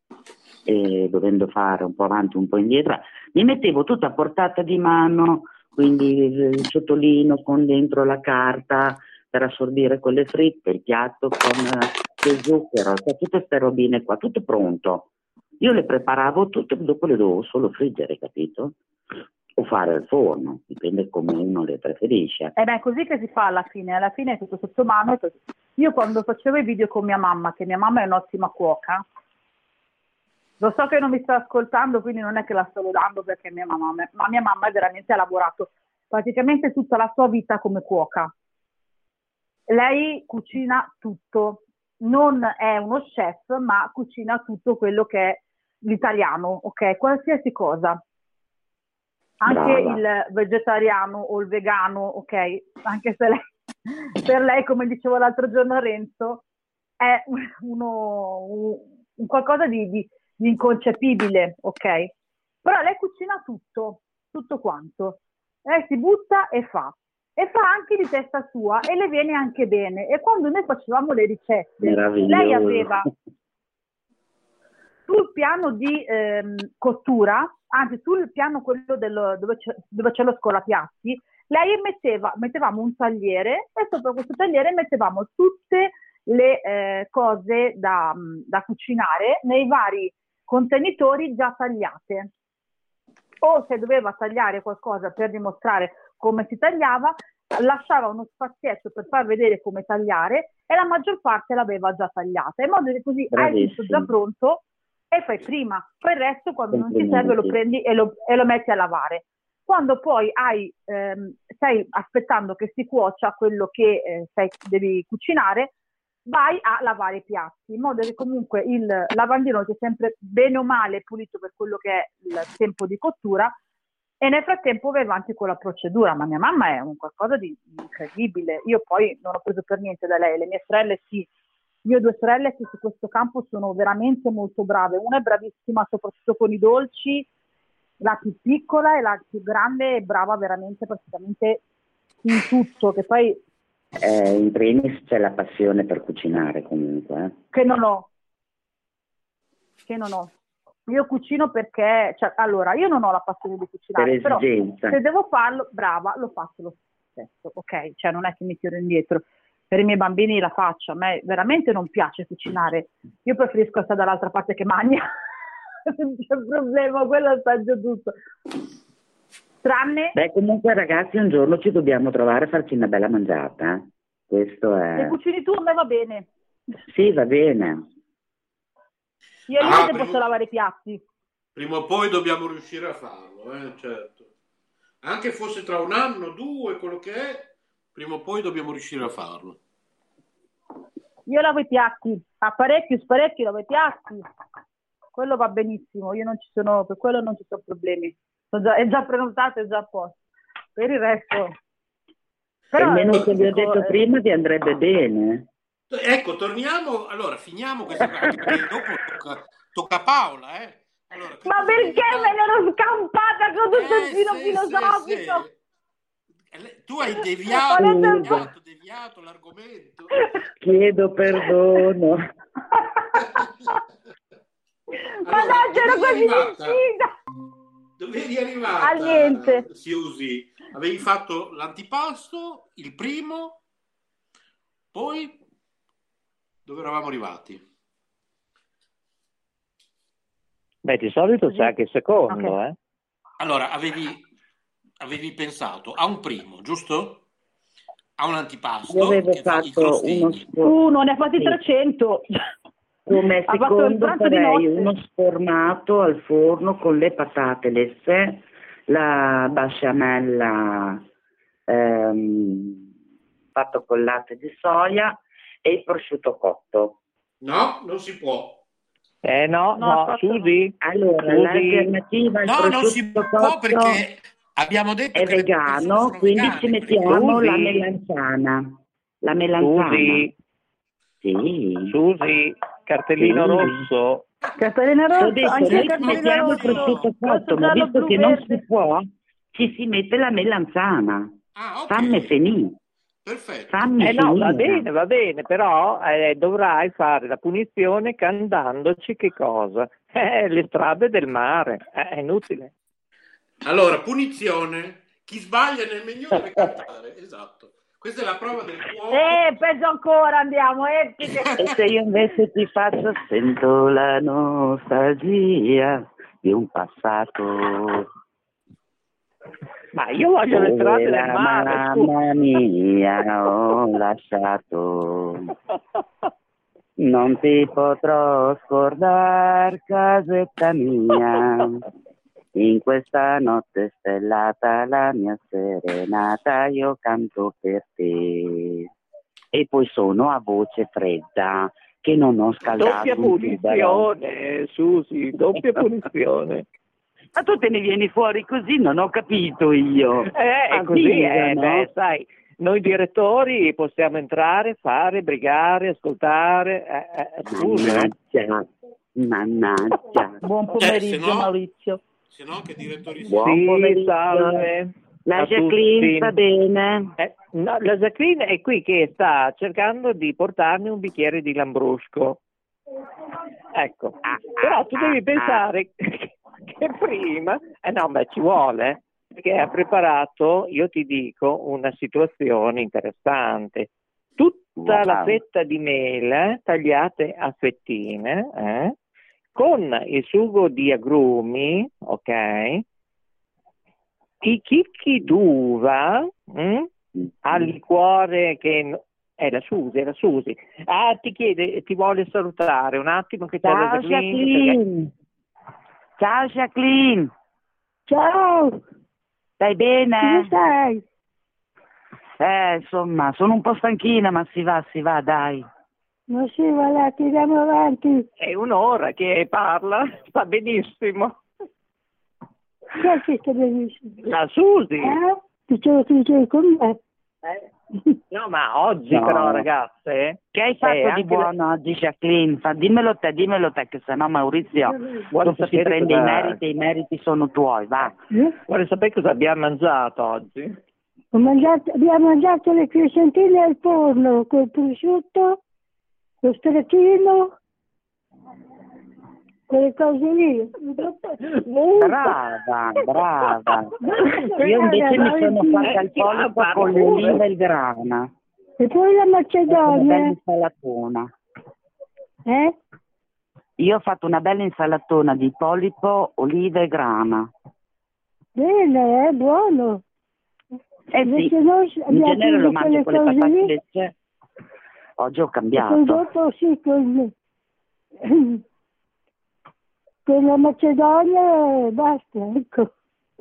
Speaker 16: E dovendo fare un po' avanti, un po' indietro, mi mettevo tutto a portata di mano, quindi il ciotolino con dentro la carta per assorbire quelle fritte, il piatto con eh, lo zucchero, cioè tutte queste robine qua, tutto pronto. Io le preparavo tutte, dopo le dovevo solo friggere, capito? O fare al forno, dipende come uno le preferisce.
Speaker 14: Eh beh, è così che si fa alla fine, alla fine è tutto sotto mano. e. Io quando facevo i video con mia mamma, che mia mamma è un'ottima cuoca, lo so che non mi sta ascoltando, quindi non è che la sto lodando perché mia mamma, ma mia mamma veramente ha lavorato praticamente tutta la sua vita come cuoca. Lei cucina tutto, non è uno chef, ma cucina tutto quello che è l'italiano, ok? Qualsiasi cosa. Anche
Speaker 16: Brava.
Speaker 14: il vegetariano o il vegano, ok? Anche se lei, per lei, come dicevo l'altro giorno a Renzo, è uno, un, un qualcosa di, di- di inconcepibile, ok? Però lei cucina tutto, tutto quanto. Lei si butta e fa. E fa anche di testa sua e le viene anche bene. E quando noi facevamo le ricette, lei aveva sul piano di ehm, cottura, anzi sul piano quello dello- dove, c'è, dove c'è lo scolapiatti, lei metteva, mettevamo un tagliere e sopra questo tagliere mettevamo tutte le eh, cose da, da cucinare nei vari contenitori già tagliate. O se doveva tagliare qualcosa per dimostrare come si tagliava, lasciava uno spazietto per far vedere come tagliare e la maggior parte l'aveva già tagliata, in modo che così hai tutto già
Speaker 16: Bravissimo.
Speaker 14: pronto e fai prima, poi il resto quando non ti serve lo prendi e lo, e lo metti a lavare. Quando poi hai, ehm, stai aspettando che si cuocia quello che eh, stai- devi cucinare, vai a lavare i piatti, in modo che comunque il lavandino sia sempre bene o male pulito per quello che è il tempo di cottura, E nel frattempo vai avanti con la procedura, ma mia mamma è un qualcosa di incredibile. Io poi non ho preso per niente da lei, le mie sorelle sì. Io ho due sorelle che su questo campo sono veramente molto brave. Una è bravissima soprattutto con i dolci, la più piccola e la più grande è brava veramente praticamente in tutto, che poi
Speaker 16: Eh, in primis c'è la passione per cucinare comunque. eh.
Speaker 14: che non ho. Che non ho. Io cucino perché, cioè, allora, io non ho la passione di cucinare,
Speaker 16: Per
Speaker 14: però
Speaker 16: esigenza.
Speaker 14: se devo farlo, brava, lo faccio lo stesso, ok? Cioè, non è che mi tiro indietro. Per i miei bambini la faccio, a me veramente non piace cucinare. Io preferisco stare dall'altra parte che magna. non c'è problema, quello assaggio tutto. Tranne
Speaker 16: Beh, comunque ragazzi, un giorno ci dobbiamo trovare a farci una bella mangiata. eh. Questo
Speaker 14: se
Speaker 16: è...
Speaker 14: cucini tu, a me va bene.
Speaker 16: Sì, va bene.
Speaker 14: Io
Speaker 1: Ah, prima-
Speaker 14: posso lavare i piatti.
Speaker 1: Prima o poi dobbiamo riuscire a farlo, eh, certo. Anche fosse tra un anno, due, quello che è, prima o poi dobbiamo riuscire a farlo.
Speaker 14: Io lavo i piatti, apparecchio, sparecchio, lavo i piatti. Quello va benissimo, io non ci sono, per quello non ci sono problemi. Sono già- è già prenotato, è già a posto. Per il resto...
Speaker 16: E il menù
Speaker 14: eh,
Speaker 16: che vi ho
Speaker 14: dico,
Speaker 16: detto
Speaker 14: eh,
Speaker 16: prima vi andrebbe bene.
Speaker 1: Ecco, torniamo, allora, finiamo questa parte, perché dopo tocca, tocca a Paola, eh. Allora,
Speaker 14: Ma perché me ne ero scampata con tutto il filo
Speaker 1: sì,
Speaker 14: filosofico?
Speaker 1: tu hai deviato, deviato, deviato l'argomento.
Speaker 16: Chiedo perdono.
Speaker 14: Ma no, c'ero
Speaker 1: dove
Speaker 14: quasi
Speaker 1: eri arrivata?
Speaker 14: vicina!
Speaker 1: Dove eri arrivata?
Speaker 14: A niente.
Speaker 1: Siusi? Avevi fatto l'antipasto, il primo, poi dove eravamo arrivati?
Speaker 17: Beh, di solito c'è anche il secondo,
Speaker 1: Ok.
Speaker 17: eh.
Speaker 1: Allora, avevi, avevi pensato a un primo, giusto? A un antipasto
Speaker 16: Io avevo fatto uno
Speaker 14: Uno, ne ha fatti
Speaker 16: Sì.
Speaker 14: 300.
Speaker 16: Come
Speaker 14: Ha
Speaker 16: secondo farei uno sformato al forno con le patate lesse, la basciamella ehm, fatto col latte di soia e il prosciutto cotto.
Speaker 1: No, non si può.
Speaker 17: Eh no,
Speaker 16: No,
Speaker 17: no, Susi.
Speaker 16: Allora,
Speaker 17: Susi.
Speaker 16: l'alternativa al
Speaker 1: No, non si
Speaker 16: prosciutto
Speaker 1: può
Speaker 16: cotto
Speaker 1: perché abbiamo detto
Speaker 16: è
Speaker 1: che
Speaker 16: vegano, quindi
Speaker 1: vegane,
Speaker 16: ci mettiamo
Speaker 17: Susi.
Speaker 16: la melanzana. La melanzana.
Speaker 17: Susi,
Speaker 16: Sì.
Speaker 17: Susi, cartellino rosso.
Speaker 14: Cartellina
Speaker 16: Ho
Speaker 14: rossa,
Speaker 16: detto,
Speaker 14: anche
Speaker 16: noi
Speaker 14: cartellino
Speaker 16: mettiamo il
Speaker 14: rosso.
Speaker 16: prosciutto cotto,
Speaker 14: Rosso,
Speaker 16: ma visto che non si può, ci si mette la melanzana.
Speaker 1: Ah, ok.
Speaker 16: Fammi finire.
Speaker 1: Perfetto.
Speaker 16: Fammi
Speaker 17: Eh no, va bene, va bene, però eh, dovrai fare la punizione cantandoci che cosa? Eh, le strade del mare, Eh, è inutile.
Speaker 1: Allora, punizione. Chi sbaglia nel menù deve cantare. Esatto. Questa è la prova del cuoco.
Speaker 14: Eh, peggio ancora, andiamo, eh.
Speaker 16: E se io invece ti faccio sento la nostalgia di un passato.
Speaker 17: Ma io voglio le strade del
Speaker 16: la
Speaker 17: mare,
Speaker 16: mamma mia ho lasciato. Non ti potrò scordare, casetta mia. In questa notte stellata, la mia serenata, io canto per te. E poi sono a voce fredda, che non ho scaldato
Speaker 17: Doppia punizione, Susi, doppia punizione.
Speaker 16: Ma tu te ne vieni fuori così, non ho capito io.
Speaker 17: Eh, è così,
Speaker 16: Avvisa,
Speaker 17: eh,
Speaker 16: no?
Speaker 17: beh, sai, noi direttori possiamo entrare, fare, brigare, ascoltare, eh, eh, scusa, eh.
Speaker 16: Mannaggia, mannaggia.
Speaker 14: Buon
Speaker 1: Eh,
Speaker 14: pomeriggio,
Speaker 1: no-
Speaker 14: Maurizio.
Speaker 1: Se no, che direttori
Speaker 16: Buon
Speaker 17: Sì,
Speaker 16: pomeriggio.
Speaker 17: salve.
Speaker 16: La Jacqueline sta bene?
Speaker 17: Eh, no, la Jacqueline è qui che sta cercando di portarmi un bicchiere di lambrusco. Ecco, però tu devi pensare che prima, eh no, ma ci vuole, perché ha preparato, io ti dico, una situazione interessante. Tutta la fetta di mele tagliate a fettine, eh, con il sugo di agrumi, ok? I chicchi d'uva mm, al liquore che la Susi, è la Susi. Ah, ti chiede, ti vuole salutare un attimo che c'è la
Speaker 16: Ciao
Speaker 17: Jacqueline, perché-.
Speaker 16: Ciao Jacqueline. Ciao. Stai bene?
Speaker 14: Come stai?
Speaker 16: Eh, insomma, sono un po' stanchina, ma si va, si va, dai.
Speaker 14: Ma sì, va là, tiriamo avanti.
Speaker 17: È un'ora che parla, sta benissimo.
Speaker 15: Chi è che sta benissimo?
Speaker 17: La Susi.
Speaker 15: Eh? Dicevo che dicevi con me.
Speaker 17: No, ma oggi
Speaker 16: No.
Speaker 17: però, ragazze.
Speaker 16: Che hai fatto
Speaker 17: eh,
Speaker 16: di buono oggi, Jacqueline? Fa- dimmelo te, dimmelo te, che sennò Maurizio
Speaker 17: Vuole
Speaker 16: si
Speaker 17: sapere
Speaker 16: prende
Speaker 17: cosa-
Speaker 16: i meriti e i meriti sono tuoi, va.
Speaker 17: Vuole sapere cosa abbiamo mangiato oggi?
Speaker 15: Ho mangiato, abbiamo mangiato le crescentine al forno col prosciutto, lo stracchino, quelle cose lì.
Speaker 16: Brava, brava. Io invece mi sono fatta il polipo con le olive e il grana.
Speaker 15: E poi la
Speaker 16: Una bella
Speaker 15: macedonia.
Speaker 16: insalatona.
Speaker 15: Eh?
Speaker 16: Io ho fatto una bella insalatona di polipo, olive e grana.
Speaker 15: Bene, è buono.
Speaker 16: Eh sì, in genere lo mangio con le patate lecce. Oggi ho
Speaker 15: E
Speaker 16: cambiato.
Speaker 15: dopo sì, con, con la Macedonia e basta, ecco.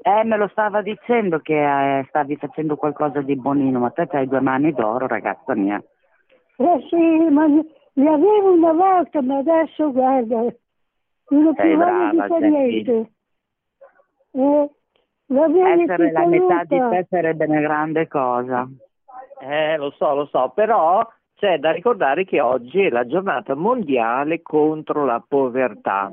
Speaker 16: Eh, me lo stava dicendo che eh, stavi facendo qualcosa di buonino, ma te hai due mani d'oro, ragazza mia.
Speaker 15: Eh sì, ma li li avevo una volta, ma adesso guarda, non ho più voglia di fare niente. Eh,
Speaker 16: Essere la metà di te sarebbe una grande cosa.
Speaker 17: Eh, lo so, lo so, però c'è da ricordare che oggi è la giornata mondiale contro la povertà.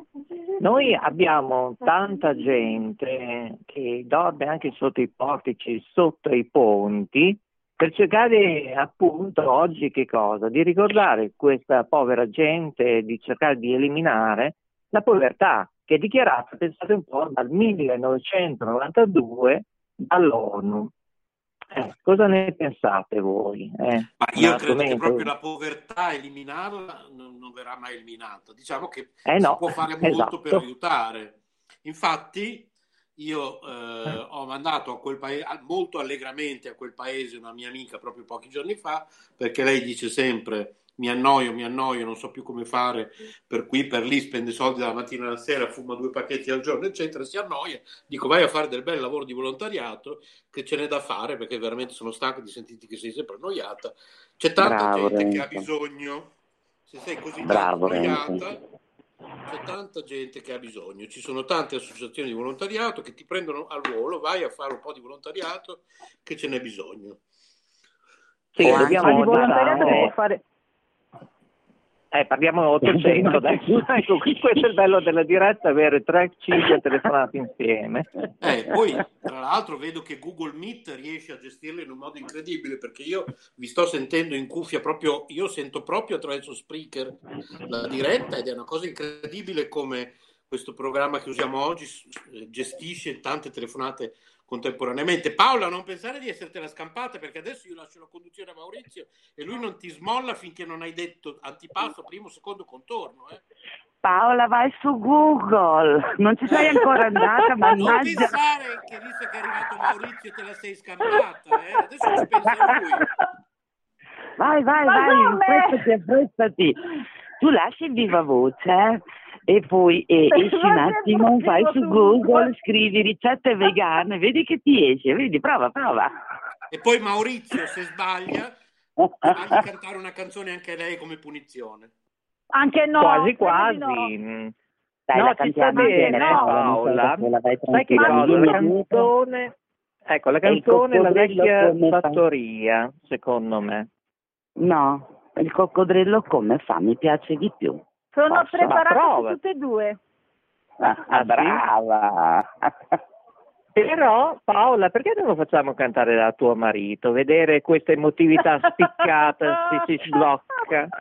Speaker 17: Noi abbiamo tanta gente che dorme anche sotto i portici, sotto i ponti, per cercare appunto oggi che cosa? Di ricordare questa povera gente, di cercare di eliminare la povertà, che è dichiarata, pensate un po', dal 1992 dall'ONU. Eh, cosa ne pensate voi? Eh,
Speaker 1: Ma io credo che proprio la povertà, eliminarla, non, non verrà mai eliminata. Diciamo che
Speaker 17: Eh no,
Speaker 1: si può fare molto
Speaker 17: esatto.
Speaker 1: per aiutare. Infatti, io eh, ho mandato a quel paese, molto allegramente a quel paese una mia amica proprio pochi giorni fa, perché lei dice sempre mi annoio, mi annoio, non so più come fare, per qui, per lì, spende soldi dalla mattina alla sera, fuma due pacchetti al giorno, eccetera, si annoia. Dico vai a fare del bel lavoro di volontariato, che ce n'è da fare, perché veramente sono stanco di sentirti che sei sempre annoiata. C'è tanta
Speaker 16: Bravo,
Speaker 1: gente che ha
Speaker 16: Renzo.
Speaker 1: bisogno, se sei così
Speaker 16: Bravo,
Speaker 1: tanto
Speaker 16: Renzo.
Speaker 1: annoiata, c'è tanta gente che ha bisogno, ci sono tante associazioni di volontariato che ti prendono al volo, vai a fare un po' di volontariato che ce n'è bisogno.
Speaker 17: Sì, dobbiamo
Speaker 14: di volontariato può fare...
Speaker 17: Eh, parliamo 800 adesso. Ecco, qui- questo è il bello della diretta, avere 3-5 telefonate insieme.
Speaker 1: Eh, poi, tra l'altro, vedo che Google Meet riesce a gestirle in un modo incredibile perché io vi sto sentendo in cuffia proprio, io sento proprio attraverso Spreaker la diretta ed è una cosa incredibile come questo programma che usiamo oggi gestisce tante telefonate contemporaneamente. Paola, non pensare di essertela scampata perché adesso io lascio la conduzione a Maurizio e lui non ti smolla finché non hai detto antipasto, primo, secondo contorno. Eh.
Speaker 16: Paola, vai su Google. Non ci sei ancora andata,
Speaker 1: Non
Speaker 16: mannaggia.
Speaker 1: pensare che visto che è arrivato Maurizio te la sei scampata, eh? adesso ci pensa lui.
Speaker 16: Vai, vai,
Speaker 15: Ma
Speaker 16: vai, affrettati, affrettati. Tu lasci il viva voce eh, e poi eh, esci un attimo, vai su. Google, scrivi ricette vegane, vedi che ti esce, vedi, prova, prova.
Speaker 1: E poi Maurizio, se sbaglia, fagli cantare una canzone anche lei come punizione.
Speaker 14: Anche no.
Speaker 17: quasi quasi.
Speaker 14: no.
Speaker 16: Dai,
Speaker 17: no,
Speaker 16: la cantiamo
Speaker 17: bene, no,
Speaker 16: Paola,
Speaker 17: Sai che cosa? La canzone, ecco, la canzone è la vecchia
Speaker 16: fa?
Speaker 17: fattoria, secondo me.
Speaker 16: No, il coccodrillo come fa? Mi piace di più.
Speaker 14: Sono
Speaker 16: Posso?
Speaker 14: preparate
Speaker 17: Prova.
Speaker 14: tutte e due.
Speaker 16: Ah,
Speaker 17: Ah, sì?
Speaker 16: brava!
Speaker 17: Però, Paola, perché non lo facciamo cantare da tuo marito? Vedere questa emotività spiccata si, si sblocca.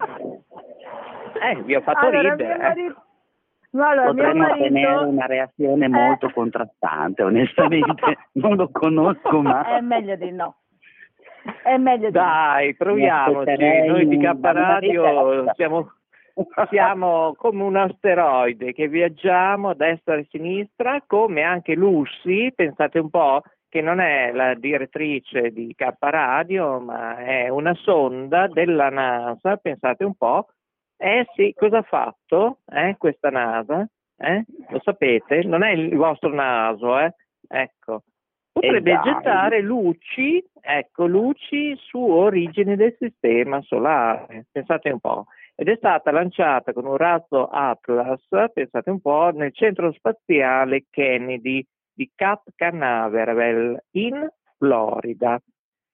Speaker 17: Eh, vi ho fatto
Speaker 14: allora,
Speaker 17: ridere.
Speaker 14: mio
Speaker 17: eh.
Speaker 14: marito... No, allora,
Speaker 16: Potremmo
Speaker 14: marito...
Speaker 16: una reazione molto
Speaker 14: Eh.
Speaker 16: contrastante, onestamente. non lo conosco, ma...
Speaker 14: È meglio di no. È meglio di no.
Speaker 17: Dai, proviamoci. Noi di K Radio siamo, siamo come un asteroide che viaggiamo a destra e a sinistra, come anche Lucy, pensate un po', che non è la direttrice di K Radio, ma è una sonda della NASA, pensate un po'. Eh sì, cosa ha fatto eh, questa NASA? Eh? Lo sapete? Non è il vostro naso, eh? Ecco. Potrebbe
Speaker 16: dai.
Speaker 17: gettare luci, ecco, luci su origini del sistema solare. Pensate un po'. Ed è stata lanciata con un razzo Atlas, pensate un po', nel centro spaziale Kennedy di Cap Canaveral in Florida.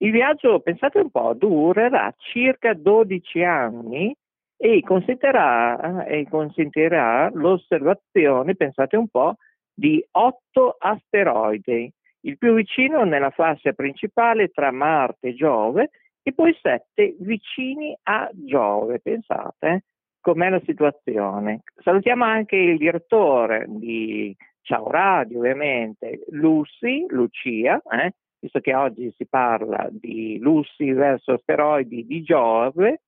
Speaker 17: Il viaggio, pensate un po', durerà circa 12 anni e consentirà, e consentirà l'osservazione, pensate un po', di otto asteroidi, il più vicino nella fascia principale tra Marte e Giove e poi sette vicini a Giove, pensate eh? com'è la situazione. Salutiamo anche il direttore di Ciao Radio, ovviamente, Lucy, Lucia, eh? visto che oggi si parla di Lucy verso asteroidi di Giove,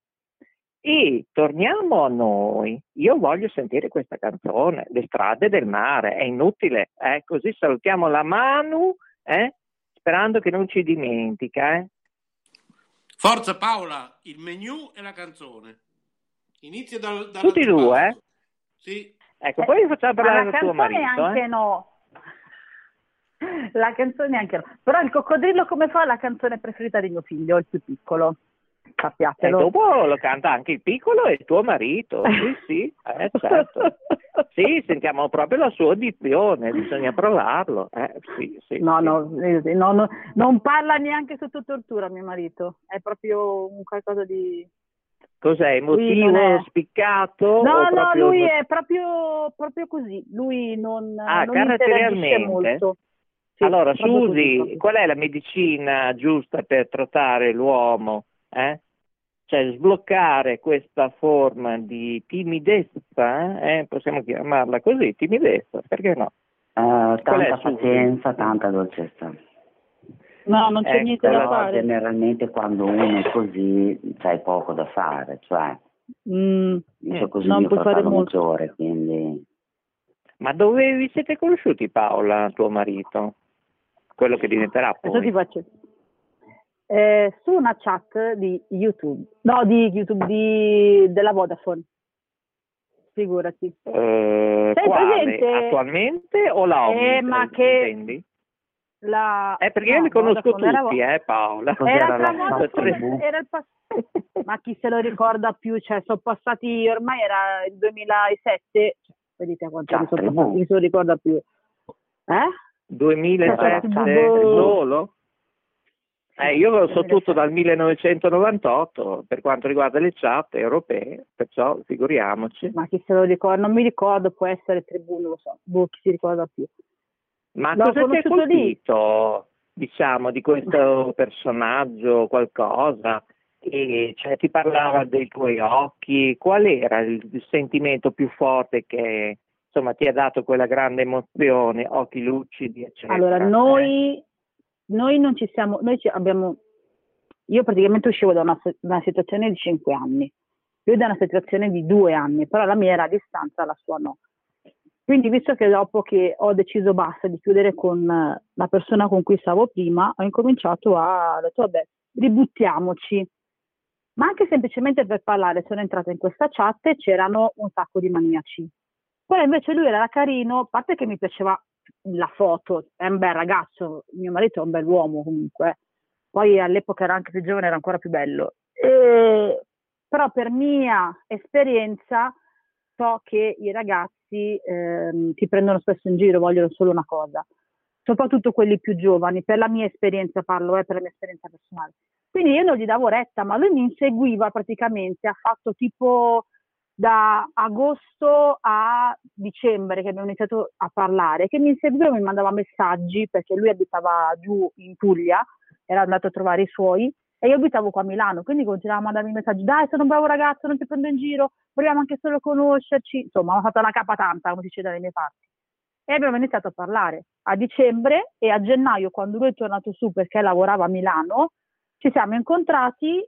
Speaker 17: e torniamo a noi. Io voglio sentire questa canzone, Le strade del mare. È inutile, eh? così salutiamo la Manu, eh? sperando che non ci dimentica. Eh?
Speaker 1: Forza Paola, il menu e la canzone. Inizia dal, dal
Speaker 17: Tutti e due, eh?
Speaker 1: Sì.
Speaker 17: Ecco, poi facciamo parlare
Speaker 14: la
Speaker 17: tuo
Speaker 14: canzone
Speaker 17: marito.
Speaker 14: anche
Speaker 17: eh?
Speaker 14: no. La canzone anche no. Però il coccodrillo come fa la canzone preferita di mio figlio, il più piccolo.
Speaker 17: E
Speaker 14: Sappiatelo.
Speaker 17: dopo lo canta anche il piccolo e tuo marito. Sì, sì, eh, certo. Sì, sentiamo proprio la sua audizione, bisogna provarlo. Eh, sì, sì,
Speaker 14: No,
Speaker 17: sì.
Speaker 14: no, eh, no, no, non parla neanche sotto tortura mio marito, è proprio un qualcosa di...
Speaker 17: Cos'è, emotivo,
Speaker 14: è-
Speaker 17: spiccato?
Speaker 14: No, no,
Speaker 17: proprio...
Speaker 14: lui è proprio, proprio così, lui non,
Speaker 17: Ah,
Speaker 14: non interagisce molto. Sì,
Speaker 17: allora,
Speaker 14: così,
Speaker 17: Susi, qual è la medicina giusta per trattare l'uomo? Eh? Cioè, sbloccare questa forma di timidezza, eh? possiamo chiamarla così, timidezza, perché no?
Speaker 16: Eh,
Speaker 17: è,
Speaker 16: tanta pazienza, tanta dolcezza.
Speaker 14: No, non c'è
Speaker 17: Ecco,
Speaker 14: niente da
Speaker 16: Però
Speaker 14: fare.
Speaker 16: generalmente quando uno è così c'hai poco da fare, cioè
Speaker 14: Mm,
Speaker 16: dice così
Speaker 14: non puoi fare molto.
Speaker 16: maggiore, quindi
Speaker 17: Ma dove vi siete conosciuti, Paola, tuo marito? Quello che diventerà
Speaker 14: Adesso ti
Speaker 17: poi.
Speaker 14: faccio. Eh, su una chat di YouTube, no, di YouTube, di, della Vodafone. Figurati.
Speaker 17: Eh,
Speaker 14: Sei
Speaker 17: quale?
Speaker 14: presente?
Speaker 17: Attualmente o la
Speaker 14: Eh,
Speaker 17: Omnitel,
Speaker 14: ma che-
Speaker 17: intendi?
Speaker 14: La...
Speaker 17: Eh, perché
Speaker 14: no,
Speaker 17: io li conosco
Speaker 14: Vodafone, era
Speaker 17: tutti,
Speaker 14: Vo-
Speaker 17: eh, Paola.
Speaker 14: Era
Speaker 17: Sono
Speaker 14: Vodafone, era il pass- ma chi se lo ricorda più? Cioè, sono passati, ormai era il 2007, cioè, vedete quanti anni sono passati, chi se lo ricorda più? Eh?
Speaker 17: 2007
Speaker 14: Boh.
Speaker 17: solo? Eh, io so tutto dal 1998 per quanto riguarda le chat europee, perciò figuriamoci.
Speaker 14: Ma chi se lo ricorda? Non mi ricordo, può essere Tribù, non lo so, boh, chi si ricorda più.
Speaker 17: Ma
Speaker 14: L'ho
Speaker 17: cosa ti ha
Speaker 14: conosciuto lì.
Speaker 17: colpito, diciamo, di questo personaggio, qualcosa? E, cioè, ti parlava dei tuoi occhi, qual era il, il sentimento più forte che insomma ti ha dato quella grande emozione, occhi lucidi, eccetera?
Speaker 14: Allora,
Speaker 17: eh?
Speaker 14: noi, noi non ci siamo, noi ci abbiamo, io praticamente uscivo da una, una situazione di cinque anni, lui da una situazione di due anni, però la mia era a distanza, la sua no. Quindi, visto che dopo che ho deciso basta di chiudere con la persona con cui stavo prima, ho incominciato a, ho detto, vabbè, ributtiamoci. Ma anche semplicemente per parlare, sono entrata in questa chat e c'erano un sacco di maniaci. Poi invece lui era carino, a parte che mi piaceva la foto, è un bel ragazzo, mio marito è un bel uomo comunque, eh. poi all'epoca era anche più giovane, era ancora più bello. E- però per mia esperienza so che i ragazzi ehm, ti prendono spesso in giro, vogliono solo una cosa, soprattutto quelli più giovani, per la mia esperienza parlo, eh, per la mia esperienza personale. Quindi io non gli davo retta, ma lui mi inseguiva praticamente, ha fatto tipo da agosto a dicembre che abbiamo iniziato a parlare, che mi inseguiva mi mandava messaggi perché lui abitava giù in Puglia, era andato a trovare i suoi e io abitavo qua a Milano, quindi continuava a mandarmi messaggi, dai sono un bravo ragazzo, non ti prendo in giro, vogliamo anche solo conoscerci, insomma ho fatto una capa tanta, come si dice dalle mie parti. E abbiamo iniziato a parlare a dicembre e a gennaio, quando lui è tornato su perché lavorava a Milano, ci siamo incontrati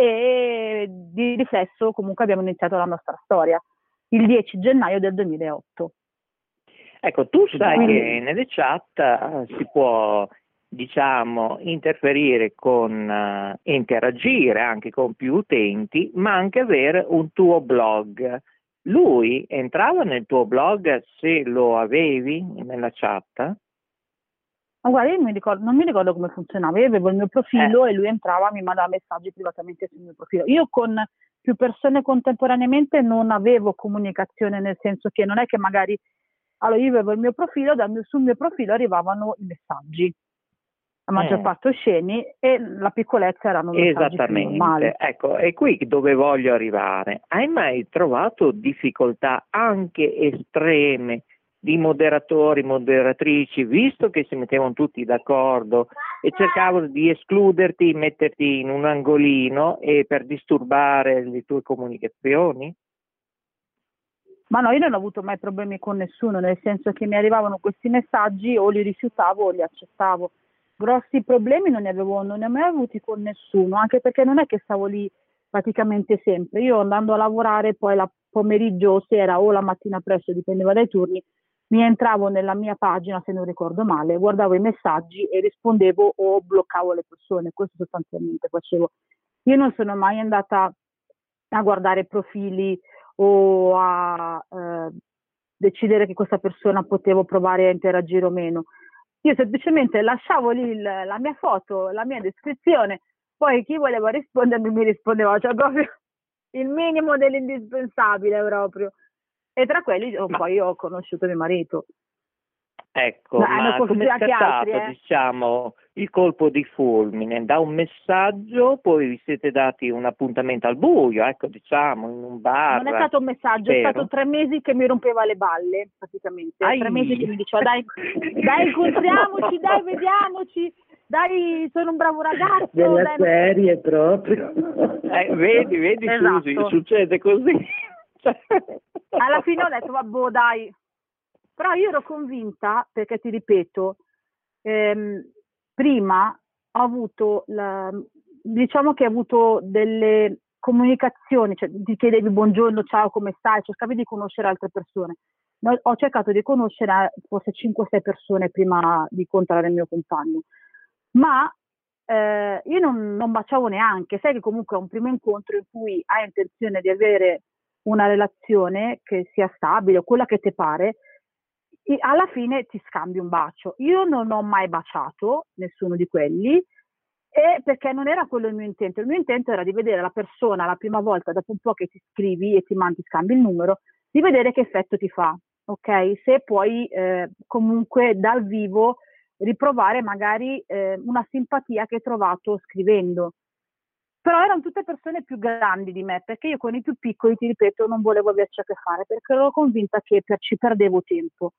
Speaker 14: e di riflesso comunque abbiamo iniziato la nostra storia il 10 gennaio del 2008.
Speaker 17: Ecco, tu sai
Speaker 14: Quindi-
Speaker 17: che nelle chat eh, si può, diciamo, interferire con, eh, interagire anche con più utenti, ma anche avere un tuo blog. Lui entrava nel tuo blog se lo avevi nella chat?
Speaker 14: Ma guarda, io mi ricordo- non mi ricordo come funzionava, io avevo il mio profilo e lui entrava, mi mandava messaggi privatamente sul mio profilo. Io con più persone contemporaneamente non avevo comunicazione, nel senso che non è che magari Allora io avevo il mio profilo, mio- sul mio profilo arrivavano i messaggi, la maggior
Speaker 17: Eh.
Speaker 14: parte osceni e la piccolezza erano messaggi.
Speaker 17: Esattamente, ecco, è qui dove voglio arrivare. Hai mai trovato difficoltà anche estreme di moderatori, moderatrici, visto che si mettevano tutti d'accordo e cercavano di escluderti, metterti in un angolino e per disturbare le tue comunicazioni?
Speaker 14: Ma no, io non ho avuto mai problemi con nessuno, nel senso che mi arrivavano questi messaggi o li rifiutavo o li accettavo. Grossi problemi non ne avevo, non ne ho mai avuti con nessuno, anche perché non è che stavo lì praticamente sempre. Io andando a lavorare poi la pomeriggio o sera o la mattina presto, dipendeva dai turni, mi entravo nella mia pagina, se non ricordo male, guardavo i messaggi e rispondevo o bloccavo le persone, questo sostanzialmente facevo. Io non sono mai andata a guardare profili o a eh, decidere che questa persona potevo provare a interagire o meno. Io semplicemente lasciavo lì il- la mia foto, la mia descrizione, poi chi voleva rispondermi mi rispondeva, cioè proprio il minimo dell'indispensabile proprio. E tra quelli oh, poi ho conosciuto mio marito.
Speaker 17: Ecco,
Speaker 14: Ma hanno
Speaker 17: ma come è scattato,
Speaker 14: altri, eh.
Speaker 17: diciamo, il colpo di fulmine? Da un messaggio, poi vi siete dati un appuntamento al buio, ecco, diciamo, in un bar.
Speaker 14: Non è stato un messaggio, è
Speaker 17: spero.
Speaker 14: stato tre mesi che mi rompeva le balle, praticamente.
Speaker 17: Ai.
Speaker 14: Tre mesi che mi diceva, dai, dai, incontriamoci, dai, vediamoci, dai, sono un bravo ragazzo.
Speaker 16: Della
Speaker 14: dai,
Speaker 16: serie proprio.
Speaker 17: Eh, vedi, vedi,
Speaker 14: Esatto.
Speaker 17: Susi, succede così. Cioè,
Speaker 14: Alla fine ho detto, vabbè, dai. Però io ero convinta, perché ti ripeto, ehm, prima ho avuto, la- diciamo che ho avuto delle comunicazioni, cioè ti chiedevi buongiorno, ciao, come stai, cercavi di conoscere altre persone. No, ho cercato di conoscere eh, forse 5-6 persone prima di incontrare il mio compagno, ma eh, io non, non baciavo neanche, sai che comunque è un primo incontro in cui hai intenzione di avere una relazione che sia stabile o quella che ti pare, alla fine ti scambi un bacio. Io non ho mai baciato nessuno di quelli perché non era quello il mio intento. Il mio intento era di vedere la persona la prima volta, dopo un po' che ti scrivi e ti mandi, scambi il numero, di vedere che effetto ti fa, ok? Se puoi eh, comunque dal vivo riprovare magari eh, una simpatia che hai trovato scrivendo. Però erano tutte persone più grandi di me, perché io con i più piccoli, ti ripeto, non volevo averci a che fare, perché ero convinta che per- ci perdevo tempo.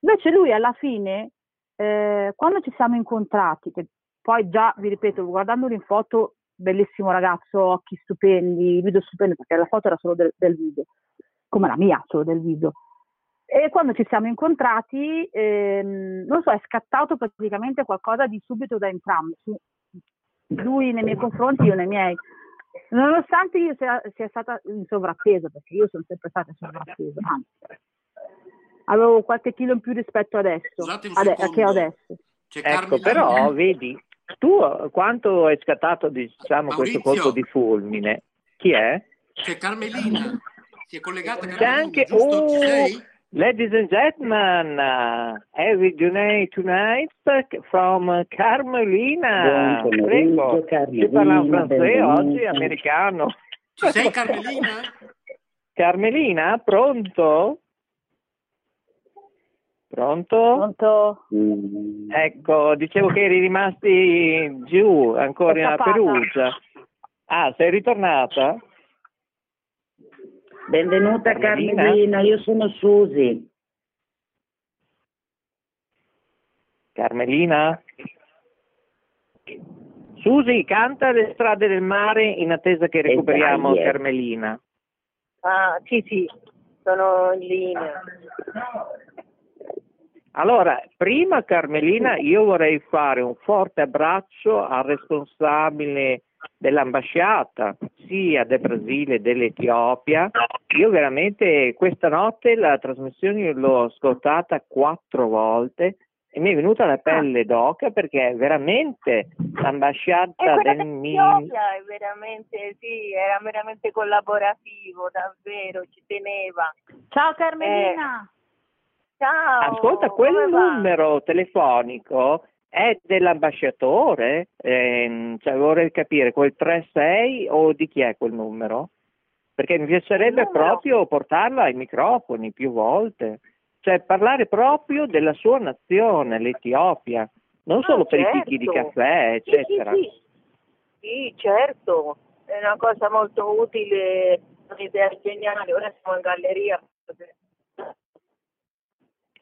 Speaker 14: Invece lui alla fine, eh, quando ci siamo incontrati, che poi già, vi ripeto, guardandolo in foto, bellissimo ragazzo, occhi stupendi, video stupendi, perché la foto era solo del, del video, come la mia, solo del video. E quando ci siamo incontrati, ehm, non so, è scattato praticamente qualcosa di subito da entrambi, lui nei miei confronti, io nei miei. Nonostante io sia, sia stata in sovrappeso, perché io sono sempre stata in sovrappeso, anzi, avevo qualche chilo in più rispetto adesso, ade- che ho adesso.
Speaker 1: C'è
Speaker 17: ecco,
Speaker 1: Carmelina.
Speaker 17: però vedi, tu eh, quanto è scattato diciamo, questo
Speaker 1: Maurizio.
Speaker 17: colpo di fulmine? Chi è?
Speaker 1: C'è Carmelina. Si è collegata
Speaker 17: C'è
Speaker 1: Carmelina,
Speaker 17: anche,
Speaker 1: giusto? Ci
Speaker 17: oh,
Speaker 1: sei?
Speaker 17: Ladies and gentlemen, uh, every Dunay tonight from uh, Carmelina. Prego, si
Speaker 16: Carmelina,
Speaker 17: parla in francese oggi, americano.
Speaker 1: Ci sei Carmelina?
Speaker 17: Carmelina, pronto? Pronto?
Speaker 14: Pronto?
Speaker 16: Mm.
Speaker 17: Ecco, dicevo che eri rimasti giù, ancora in. Perugia. Ah, sei ritornata?
Speaker 16: Benvenuta
Speaker 17: Carmelina.
Speaker 16: Carmelina, io sono Susi.
Speaker 17: Carmelina? Susi, canta le strade del mare in attesa che recuperiamo
Speaker 16: dai, eh.
Speaker 17: Carmelina.
Speaker 18: Ah, sì, sì, sono in linea.
Speaker 17: Allora, prima Carmelina, io vorrei fare un forte abbraccio al responsabile dell'ambasciata, sia del Brasile che dell'Etiopia. Io veramente questa notte la trasmissione l'ho ascoltata quattro volte e mi è venuta la pelle d'oca perché veramente l'ambasciata
Speaker 18: quella
Speaker 17: del
Speaker 18: dell'Etiopia è veramente, sì, era veramente collaborativo, davvero, ci teneva.
Speaker 14: Ciao Carmelina!
Speaker 18: Ciao!
Speaker 17: Ascolta, quel numero telefonico è dell'ambasciatore? Ehm, cioè vorrei capire, quel 36 o di chi è quel numero? Perché mi piacerebbe
Speaker 18: numero?
Speaker 17: proprio portarla ai microfoni più volte. cioè parlare proprio della sua nazione, l'Etiopia, non solo per
Speaker 18: certo.
Speaker 17: i chicchi di caffè,
Speaker 18: Sì, sì,
Speaker 17: eccetera.
Speaker 18: sì. Sì, certo, è una cosa molto utile, un'idea geniale. Ora siamo in galleria.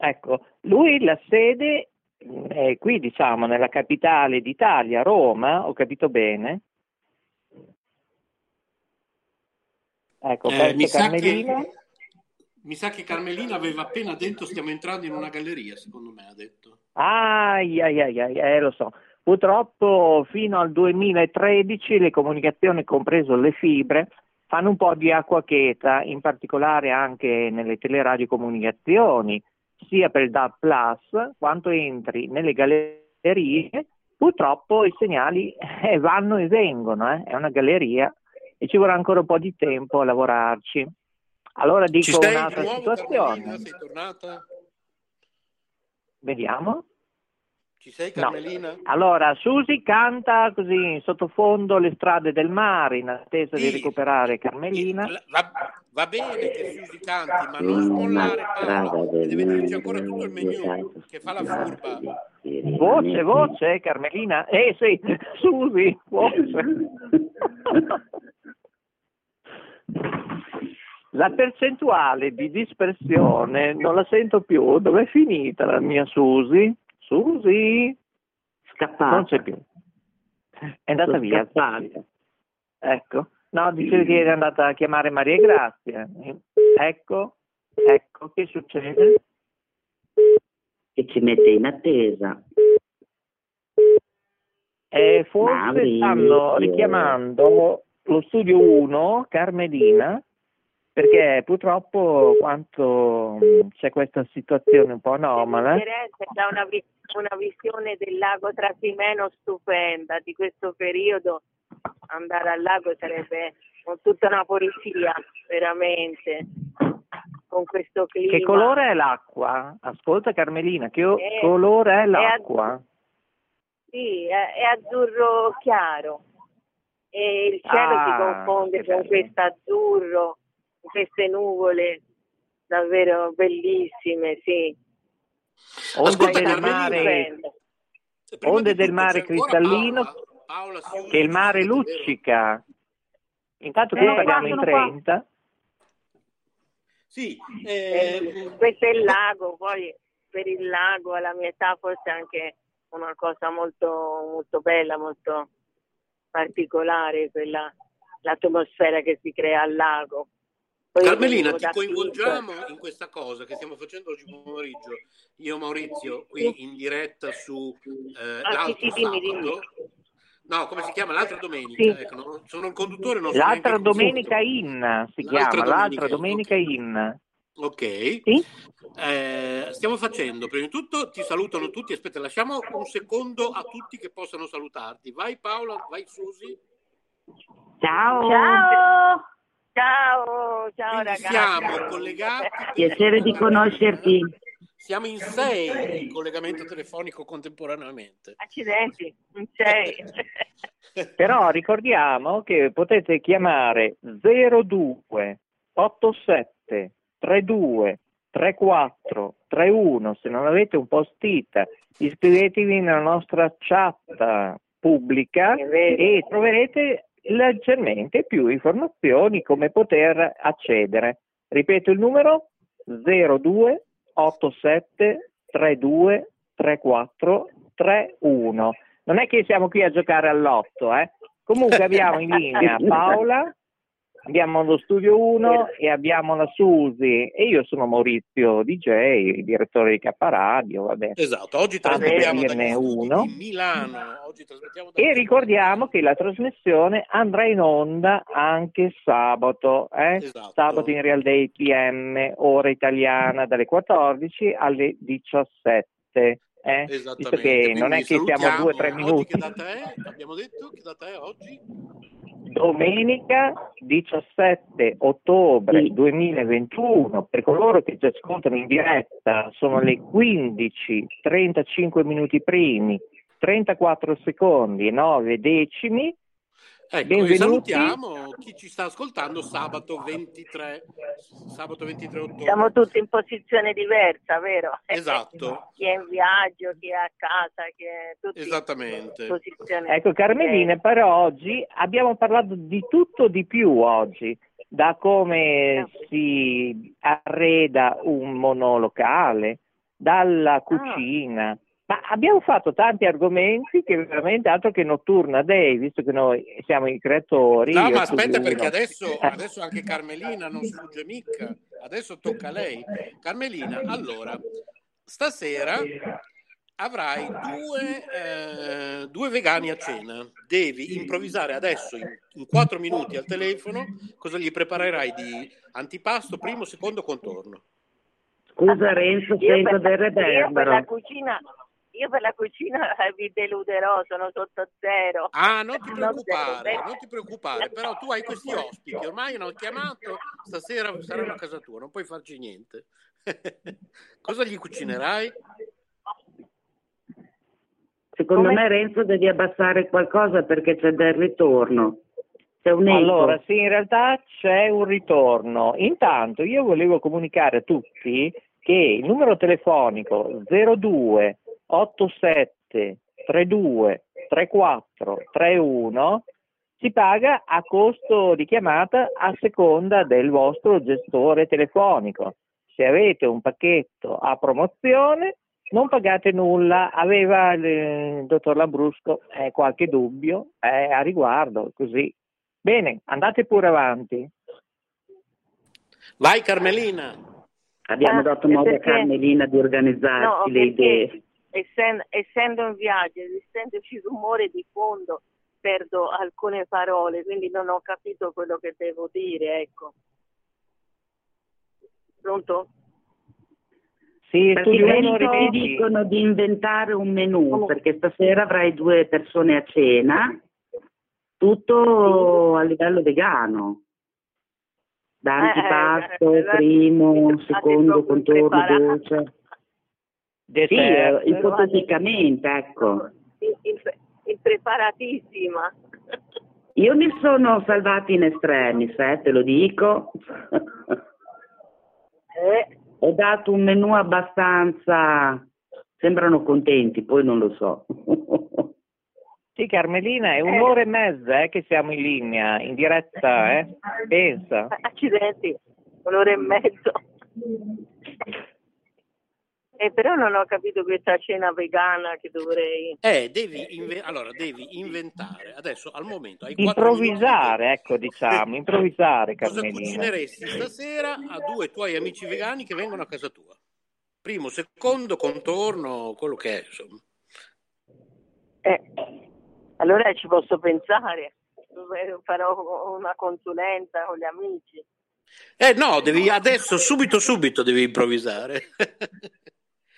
Speaker 17: Ecco, lui la sede è qui, diciamo, nella capitale d'Italia, Roma, ho capito bene? Ecco,
Speaker 1: Eh, mi, sa
Speaker 17: Carmelina.
Speaker 1: che, mi sa che Carmelina aveva appena detto stiamo entrando in una galleria, secondo me ha detto.
Speaker 17: Ai, ai, ai, ai, eh, lo so. Purtroppo fino al 2013 le comunicazioni, compreso le fibre, fanno un po' di acqua cheta, in particolare anche nelle teleradiocomunicazioni, sia per il DAB Plus, quanto entri nelle gallerie, purtroppo i segnali eh, vanno e vengono, eh. è una galleria e ci vorrà ancora un po' di tempo a lavorarci. Allora dico un'altra situazione.
Speaker 1: Sei tornata?
Speaker 17: Vediamo.
Speaker 1: Ci sei,
Speaker 17: No.
Speaker 1: Carmelina?
Speaker 17: Allora, Susi canta così in sottofondo le strade del mare in attesa di
Speaker 1: Sì.
Speaker 17: recuperare Carmelina.
Speaker 1: Va, va bene che Susi canti, ma non smollare Paola, deve dirci ancora tutto il menu, che fa la furba.
Speaker 17: Voce, voce, Carmelina. Eh sì, Susi, voce. La percentuale di dispersione non la sento più. Dov'è finita la mia Susi? Susi?
Speaker 16: Scappata.
Speaker 17: Non c'è più. È andata
Speaker 16: Sono
Speaker 17: via.
Speaker 16: scappata.
Speaker 17: Ecco. No, dice che è andata a chiamare Maria Grazia. Ecco, ecco, che succede?
Speaker 16: Che ci mette in attesa.
Speaker 17: Eh, forse
Speaker 16: Maurizio.
Speaker 17: stanno richiamando lo studio 1, Carmelina, perché purtroppo quanto mh, c'è questa situazione un po' anomala.
Speaker 18: Dà una, una visione del lago Trasimeno stupenda di questo periodo. Andare al lago sarebbe con tutta una poesia, veramente, con questo clima.
Speaker 17: Che colore è l'acqua? Ascolta Carmelina, che o-
Speaker 18: Eh,
Speaker 17: colore è
Speaker 18: è
Speaker 17: l'acqua?
Speaker 18: Sì, è, è azzurro chiaro e il cielo
Speaker 17: Ah,
Speaker 18: si confonde con questo azzurro, con queste nuvole davvero bellissime, sì.
Speaker 17: Onde
Speaker 1: Ascolta,
Speaker 17: del mare,
Speaker 1: Prima
Speaker 17: onde del mare cristallino
Speaker 1: Paola? Paola
Speaker 17: che il mare luccica. Intanto qui
Speaker 18: Eh,
Speaker 17: parliamo in
Speaker 18: sono qua.
Speaker 17: 30.
Speaker 1: Sì,
Speaker 18: Eh,
Speaker 1: eh,
Speaker 18: questo è il lago, poi per il lago alla mia età forse anche una cosa molto, molto bella, molto particolare, quella, l'atmosfera che si crea al lago. Poi
Speaker 1: Carmelina, ti coinvolgiamo in questa cosa che stiamo facendo oggi pomeriggio, io Maurizio, qui in diretta su eh,
Speaker 18: Ah, sì,
Speaker 1: l'altro
Speaker 18: sì, dimmi, dimmi.
Speaker 1: sabato. No, come si chiama? L'altra domenica.
Speaker 17: Sì.
Speaker 1: Ecco, non- sono il conduttore, non
Speaker 17: L'altra domenica in si
Speaker 1: L'altra
Speaker 17: chiama, l'altra
Speaker 1: domenica in,
Speaker 17: domenica in.
Speaker 1: Ok.
Speaker 17: Sì?
Speaker 1: Eh, stiamo facendo, prima di tutto ti salutano tutti, aspetta, lasciamo un secondo a tutti che possano salutarti. Vai Paola, vai Susi.
Speaker 16: Ciao.
Speaker 18: Ciao! Ciao, ciao
Speaker 1: Quindi
Speaker 18: ragazzi.
Speaker 1: siamo collegati.
Speaker 16: Piacere di conoscerti.
Speaker 1: Siamo in sei in collegamento telefonico contemporaneamente.
Speaker 18: Accidenti, in sei.
Speaker 17: Però ricordiamo che potete chiamare 02 87 32 34 31 se non avete un post-it iscrivetevi nella nostra chat pubblica e troverete leggermente più informazioni come poter accedere. Ripeto il numero 02 87 32 34 31. Non è che siamo qui a giocare all'otto, eh? Comunque abbiamo in linea Paola, abbiamo lo studio 1 e abbiamo la Susi e io sono Maurizio DJ, direttore di K Radio, vabbè.
Speaker 1: Esatto, oggi trasmettiamo studi
Speaker 17: uno.
Speaker 1: di Milano. Oggi trasmettiamo
Speaker 17: E ricordiamo che la trasmissione andrà in onda anche sabato, eh?
Speaker 1: Esatto.
Speaker 17: sabato in Real Day PM, ora italiana, dalle 14 alle 17. Eh? Visto
Speaker 1: Esattamente.
Speaker 17: che non è che siamo due o tre
Speaker 1: Oggi
Speaker 17: minuti.
Speaker 1: che data è? Abbiamo detto che data è oggi?
Speaker 17: Domenica 17 ottobre 2021, per coloro che ci ascoltano in diretta, sono le 15, 35 minuti primi, 34 secondi e 9 decimi.
Speaker 1: Ecco,
Speaker 17: Benvenuti.
Speaker 1: salutiamo chi ci sta ascoltando sabato 23, sabato 23 ottobre.
Speaker 18: Siamo tutti in posizione diversa, vero?
Speaker 1: Esatto.
Speaker 18: chi è in viaggio, chi è a casa, chi è tutti
Speaker 1: Esattamente.
Speaker 18: in posizione
Speaker 17: Ecco, Carmelina, però oggi abbiamo parlato di tutto di più oggi, da come si arreda un monolocale, dalla cucina. Ma abbiamo fatto tanti argomenti che veramente altro che notturna day, visto che noi siamo i creatori.
Speaker 1: No, ma aspetta perché adesso,
Speaker 17: Eh.
Speaker 1: adesso anche Carmelina non sfugge mica. Adesso tocca a lei. Carmelina, allora, stasera avrai due, eh, due vegani a cena. Devi improvvisare adesso in, in quattro minuti al telefono cosa gli preparerai di antipasto, primo, secondo, contorno.
Speaker 16: Scusa Renzo, sento del
Speaker 18: io per la
Speaker 16: reverbero.
Speaker 18: cucina, io per la cucina vi deluderò, sono sotto zero.
Speaker 1: Ah, non ti preoccupare, non ti preoccupare, però tu hai questi ospiti, ormai hanno chiamato, stasera saranno a casa tua, non puoi farci niente. Cosa gli cucinerai?
Speaker 16: Secondo
Speaker 17: Come-
Speaker 16: me Renzo devi abbassare qualcosa perché c'è del ritorno. C'è un eco.
Speaker 17: Allora, sì, in realtà c'è un ritorno. Intanto io volevo comunicare a tutti che il numero telefonico 02 87 32 34 31 si paga a costo di chiamata a seconda del vostro gestore telefonico. Se avete un pacchetto a promozione non pagate nulla. Aveva il, il dottor Lambrusco eh, qualche dubbio eh, a riguardo, così. Bene, andate pure avanti.
Speaker 1: Vai Carmelina.
Speaker 16: Abbiamo
Speaker 18: Ah,
Speaker 16: dato modo a
Speaker 18: perché-
Speaker 16: Carmelina di organizzarsi
Speaker 18: No,
Speaker 16: le idee.
Speaker 18: perché essen- essendo in viaggio, essendoci rumore di fondo, perdo alcune parole, quindi non ho capito quello che devo dire, ecco. Pronto?
Speaker 17: Sì,
Speaker 16: Perché
Speaker 17: studio
Speaker 16: quelli
Speaker 17: uno,
Speaker 16: ti
Speaker 17: ripeti.
Speaker 16: dicono di inventare un menù, perché stasera avrai due persone a cena, tutto a livello vegano. Da
Speaker 18: Eh, eh,
Speaker 16: antipasto,
Speaker 18: allora
Speaker 16: primo,
Speaker 18: fate
Speaker 16: secondo, contorno,
Speaker 18: preparare.
Speaker 16: Dolce. Sì, eh, ipoteticamente, ecco.
Speaker 18: In- in- impreparatissima.
Speaker 16: Io mi sono salvata in estremis, eh, te lo dico.
Speaker 18: Eh,
Speaker 16: Ho dato un menù abbastanza... Sembrano contenti, poi non lo so.
Speaker 17: Sì, Carmelina, è un'ora e mezza eh, che siamo in linea, in diretta, eh? Pensa.
Speaker 18: accidenti, un'ora e mezzo. Eh, però non ho capito questa cena vegana che dovrei...
Speaker 1: Eh, devi, inve- allora, devi inventare, adesso al momento hai
Speaker 17: Improvvisare, ecco, diciamo, improvvisare,
Speaker 1: Cosa
Speaker 17: Carmelina.
Speaker 1: cucineresti stasera a due tuoi amici vegani che vengono a casa tua? Primo, secondo, contorno, quello che è, insomma.
Speaker 18: Eh, allora ci posso pensare, farò una consulenza con gli amici.
Speaker 1: Eh no, devi adesso, subito, subito devi improvvisare.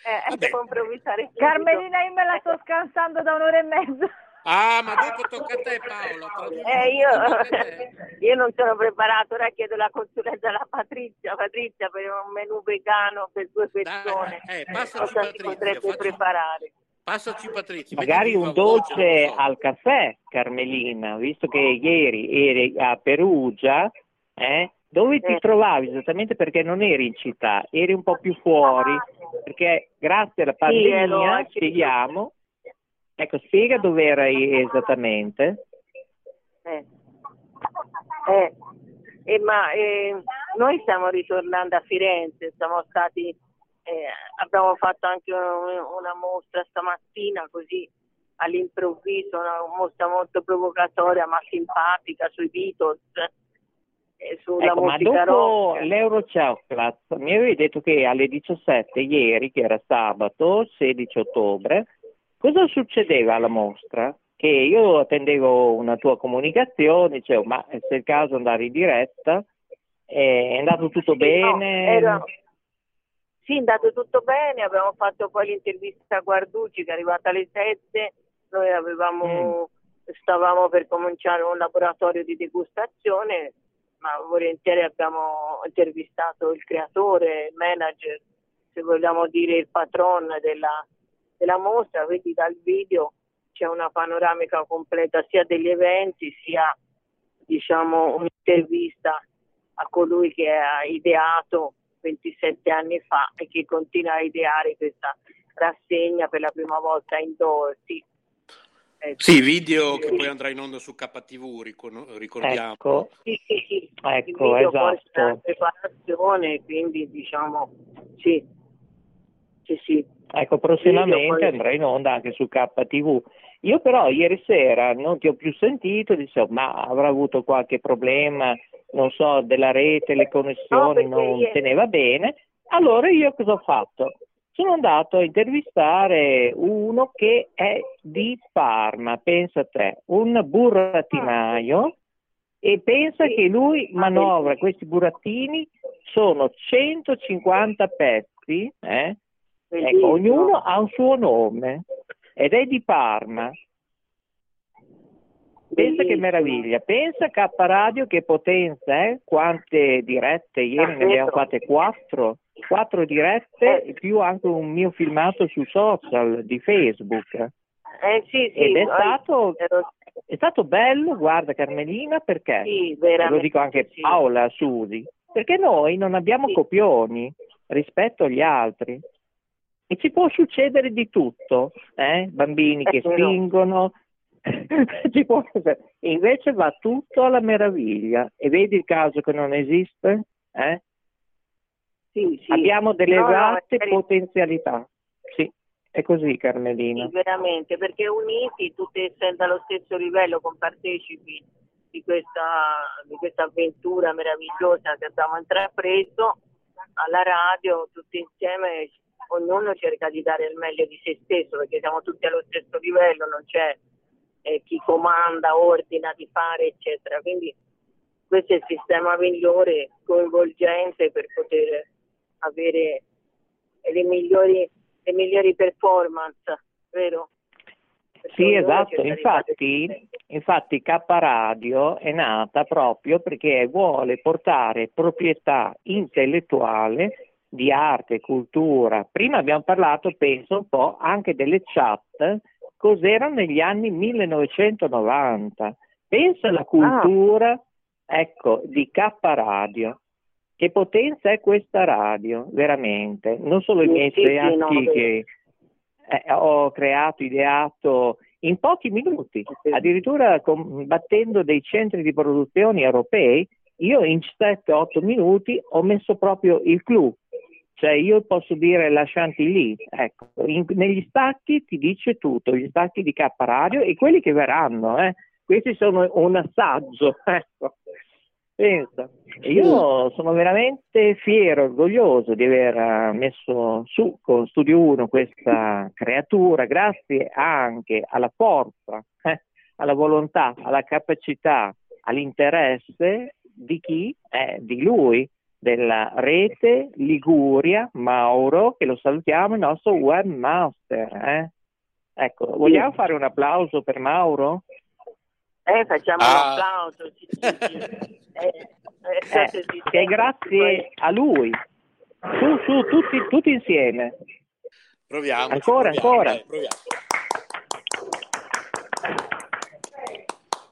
Speaker 18: Eh, improvvisare subito.
Speaker 14: Carmelina, io me la sto scansando da un'ora e mezza.
Speaker 1: Ah, ma dopo tocca a te due
Speaker 18: Eh, io,
Speaker 1: a te.
Speaker 18: io non sono preparato, ora chiedo la consulenza alla Patrizia. Patrizia per un menù vegano per due persone.
Speaker 1: eh, passaci,
Speaker 18: Cosa si
Speaker 1: Patrizia,
Speaker 18: potrebbe
Speaker 1: facci-
Speaker 18: preparare?
Speaker 1: Passaci Patrizia.
Speaker 17: Magari un
Speaker 1: voce,
Speaker 17: dolce
Speaker 1: so.
Speaker 17: al caffè, Carmelina, visto che ieri eri a Perugia, eh, dove ti trovavi esattamente perché non eri in città, eri un po' più fuori, perché grazie alla pandemia,
Speaker 18: anche-
Speaker 17: spieghiamo, ecco, spiega dove eri esattamente.
Speaker 18: Eh. Eh, eh, ma eh, noi stiamo ritornando a Firenze, siamo stati, eh, abbiamo fatto anche un- una mostra stamattina così all'improvviso, una mostra molto provocatoria ma simpatica sui Beatles, sulla
Speaker 17: Ecco, ma
Speaker 18: musica
Speaker 17: dopo
Speaker 18: rock.
Speaker 17: l'Eurochocolate mi avevi detto che alle 17 ieri, che era sabato, 16 ottobre, cosa succedeva alla mostra? Che io attendevo una tua comunicazione, dicevo, ma se è il caso andare in diretta, è andato tutto
Speaker 18: Sì,
Speaker 17: bene?
Speaker 18: no, era- Sì, è andato tutto bene, abbiamo fatto poi l'intervista a Guarducci che è arrivata alle 7, noi avevamo, stavamo per cominciare un laboratorio di degustazione, ma volentieri abbiamo intervistato il creatore, il manager, se vogliamo dire il patron della, della mostra, quindi dal video c'è una panoramica completa sia degli eventi sia diciamo, un'intervista a colui che ha ideato 27 anni fa e che continua a ideare questa rassegna per la prima volta in Dorsi.
Speaker 1: Ecco. Sì, video che poi andrà in onda su KTV, ricordiamo.
Speaker 17: Ecco,
Speaker 18: sì, sì, sì.
Speaker 17: ecco esatto.
Speaker 18: preparazione, quindi diciamo sì, sì, sì.
Speaker 17: Ecco, prossimamente poi... andrà in onda anche su KTV. Io però ieri sera non ti ho più sentito, dicevo, ma avrà avuto qualche problema, non so, della rete, le connessioni, no, non ieri... teneva bene. Allora io cosa ho fatto? Sono andato a intervistare uno che è di Parma, pensa a te, un burattinaio. E pensa che lui manovra questi burattini, sono 150 pezzi, eh? ecco, ognuno ha un suo nome ed è di Parma. Pensa che meraviglia, pensa K Radio che potenza, eh? quante dirette, ieri ne abbiamo fatte quattro, quattro dirette
Speaker 18: Eh.
Speaker 17: più anche un mio filmato su social di Facebook.
Speaker 18: Eh sì, sì,
Speaker 17: Ed è stato, è stato bello, guarda Carmelina, perché?
Speaker 18: Sì,
Speaker 17: Lo dico anche
Speaker 18: sì.
Speaker 17: Paola, Susi, perché noi non abbiamo copioni rispetto agli altri. E ci può succedere di tutto, eh? bambini che
Speaker 18: Eh, no.
Speaker 17: spingono, ci può- e invece va tutto alla meraviglia. E vedi il caso che non esiste? Eh?
Speaker 18: Sì, sì.
Speaker 17: Abbiamo delle
Speaker 18: No, no,
Speaker 17: esatte
Speaker 18: è-
Speaker 17: potenzialità. Sì, è così Carmelina.
Speaker 18: Sì, veramente, perché uniti, tutti essendo allo stesso livello, compartecipi di questa, di questa avventura meravigliosa che abbiamo intrapreso alla radio, tutti insieme, ognuno cerca di dare il meglio di se stesso, perché siamo tutti allo stesso livello, non c'è eh, chi comanda, ordina di fare, eccetera. Quindi questo è il sistema migliore, coinvolgente per poter avere le migliori, le migliori performance, vero? Perché
Speaker 17: Sì, esatto, infatti, infatti K Radio è nata proprio perché vuole portare proprietà intellettuale di arte, cultura. Prima abbiamo parlato, penso, un po' anche delle chat, cos'erano negli anni 1990. Pensa alla cultura, ecco, di K Radio. Che potenza è questa radio, veramente. Non solo i miei
Speaker 18: sì,
Speaker 17: atti
Speaker 18: no,
Speaker 17: che eh, ho creato, ideato in pochi minuti, addirittura combattendo dei centri di produzione europei, io in 7-8 minuti ho messo proprio il clou, cioè io posso dire la Chantilly, ecco, in- negli stacchi ti dice tutto, gli stacchi di K Radio e quelli che verranno, eh. questi sono un assaggio, ecco. Pensa. E Io sono veramente fiero, orgoglioso di aver eh, messo su con Studio 1 questa creatura, grazie anche alla forza, eh, alla volontà, alla capacità, all'interesse di chi? Eh, di lui, della rete Liguria, Mauro, che lo salutiamo, il nostro webmaster. Eh. Ecco, vogliamo fare un applauso per Mauro?
Speaker 18: Eh, facciamo
Speaker 17: Ah.
Speaker 18: un applauso. Sì, sì, sì. Eh, eh,
Speaker 17: Eh,
Speaker 18: sì.
Speaker 17: grazie a lui. Su, su, tutti, tutti insieme.
Speaker 1: Proviamo.
Speaker 17: Ancora, ancora.
Speaker 1: proviamo.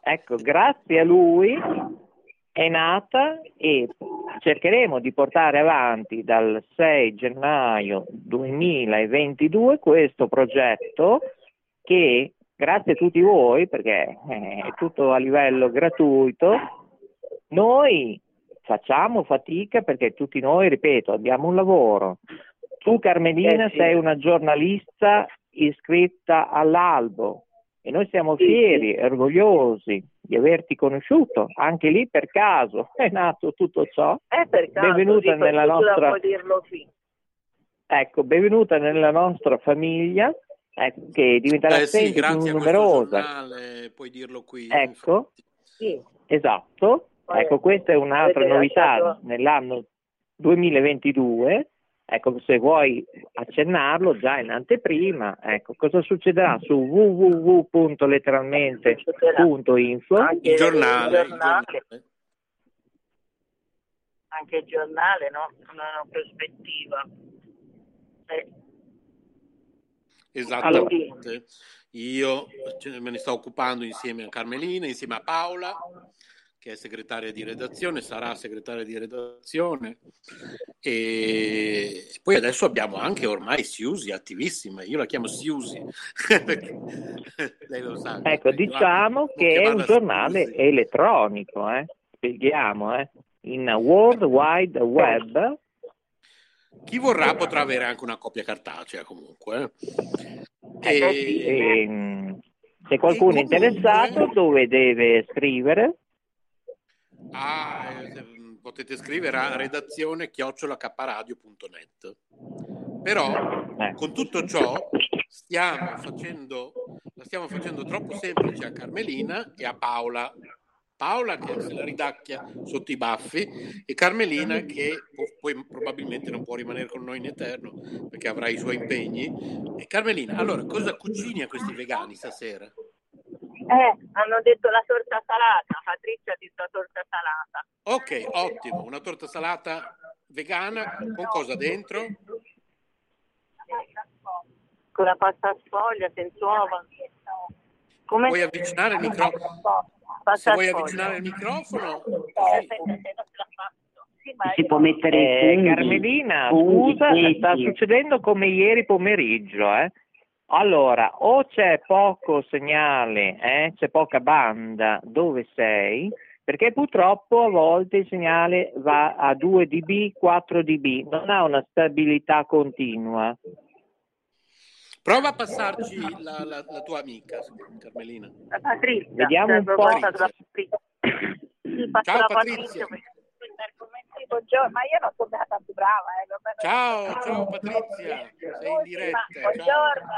Speaker 17: Ecco, grazie a lui è nata e cercheremo di portare avanti dal 6 gennaio 2022 questo progetto che grazie a tutti voi perché eh, è tutto a livello gratuito noi facciamo fatica perché tutti noi, ripeto, abbiamo un lavoro. Tu Carmelina
Speaker 18: Eh, sì.
Speaker 17: sei una giornalista iscritta all'albo e noi siamo
Speaker 18: Sì,
Speaker 17: fieri e orgogliosi di averti conosciuto. Anche lì per caso è nato tutto ciò.
Speaker 18: Eh, per caso,
Speaker 17: Benvenuta
Speaker 18: sì,
Speaker 17: nella nostra. Ecco, benvenuta nella nostra famiglia, ecco, che diventerà
Speaker 1: Eh sì,
Speaker 17: sempre più numerosa.
Speaker 1: giornale, puoi dirlo qui.
Speaker 17: Ecco,
Speaker 18: Sì.
Speaker 17: esatto.
Speaker 18: Poi
Speaker 17: Ecco, questa è un'altra
Speaker 18: avete
Speaker 17: novità
Speaker 18: lasciato-
Speaker 17: nell'anno 2022. Ecco, se vuoi accennarlo già in anteprima, ecco, cosa succederà su www.letteralmente.info?
Speaker 18: Anche
Speaker 1: Il giornale, il
Speaker 18: giornale. Anche il giornale, no? Una prospettiva. Eh,
Speaker 1: Esattamente. Io me ne sto occupando insieme a Carmelina, insieme a Paola, che è segretaria di redazione, sarà segretaria di redazione e poi adesso abbiamo anche ormai Siusi attivissima, io la chiamo Siusi, lei lo sa.
Speaker 17: Ecco, diciamo che è un giornale Siusi. elettronico, eh? spieghiamo, eh? in World Wide Web.
Speaker 1: Chi vorrà potrà avere anche una copia cartacea comunque.
Speaker 17: Eh, e... E, se qualcuno è interessato dove deve scrivere?
Speaker 1: Ah, potete scrivere a redazione chiocciolacaparadio.net. Però eh. con tutto ciò stiamo facendo, la stiamo facendo troppo semplice a Carmelina e a Paola. Paola che se la ridacchia sotto i baffi e Carmelina che poi probabilmente non può rimanere con noi in eterno perché avrà i suoi impegni. E Carmelina, allora cosa cucini a questi vegani stasera?
Speaker 18: Eh, hanno detto la torta salata, Patrizia ha detto la torta salata.
Speaker 1: Ok, ottimo, una torta salata vegana con cosa dentro?
Speaker 18: Con la pasta sfoglia, senza uova.
Speaker 1: Come... Vuoi avvicinare il microfono? Se vuoi avvicinare il microfono,
Speaker 16: si può mettere
Speaker 17: eh, Carmelina, scusa, sta succedendo come ieri pomeriggio, eh? Allora, o c'è poco segnale, eh? c'è poca banda dove sei, perché purtroppo a volte il segnale va a 2 dB, 4 dB, non ha una stabilità continua.
Speaker 1: Prova a passarci la, la, la tua amica, Carmelina.
Speaker 18: La Patrizia.
Speaker 17: Vediamo un po'.
Speaker 1: Ciao Patrizia.
Speaker 18: Buongiorno, ma io non sono stata tanto brava. Eh.
Speaker 1: Ciao, ciao Patrizia, sei in diretta.
Speaker 18: Buongiorno,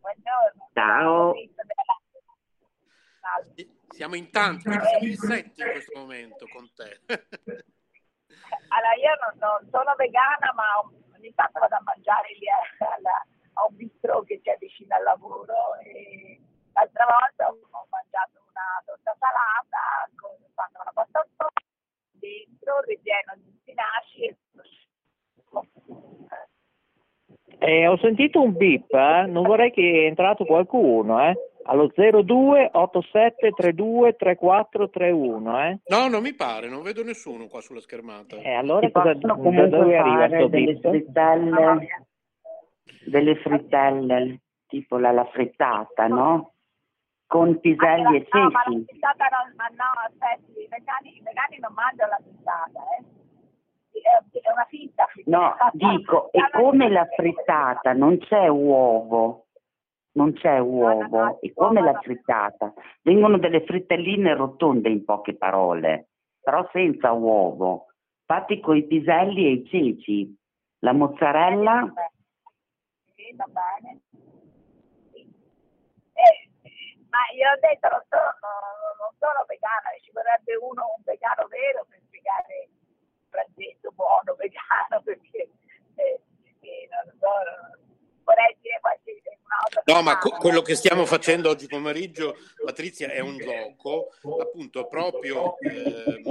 Speaker 18: buongiorno.
Speaker 16: Ciao.
Speaker 1: Siamo in tanti, siamo in sette in questo momento con te.
Speaker 18: allora, io non, non, sono vegana, ma ogni tanto vado a mangiare lì alla, a un bistro che c'è vicino al lavoro e l'altra volta ho mangiato una torta salata con fatto una pasta dentro ripieno di spinaci
Speaker 17: eh, ho sentito un bip, eh? non vorrei che è entrato qualcuno, eh? allo 02 87 32 3431 eh?
Speaker 1: no non mi pare non vedo nessuno qua sulla schermata
Speaker 17: eh, allora cosa, da dove arriva sto
Speaker 16: delle frittelle delle frittelle tipo la, la frittata no? con piselli e ceci
Speaker 18: no ma la frittata non, ma no aspetti i vegani, i vegani non mangiano la frittata eh è una finta
Speaker 16: no dico è come la frittata non c'è uovo non c'è uovo, è come la frittata. Vengono delle frittelline rotonde in poche parole, però senza uovo, fatti con i piselli e i ceci. La mozzarella.
Speaker 18: Va bene. Eh, ma io ho detto, non sono, non sono vegana, ci vorrebbe uno, un vegano vero per spiegare il pranzetto buono vegano, perché eh, non so, vorrei dire qualche
Speaker 1: No, ma co- quello che stiamo facendo oggi pomeriggio, Patrizia, è un gioco, appunto, proprio eh,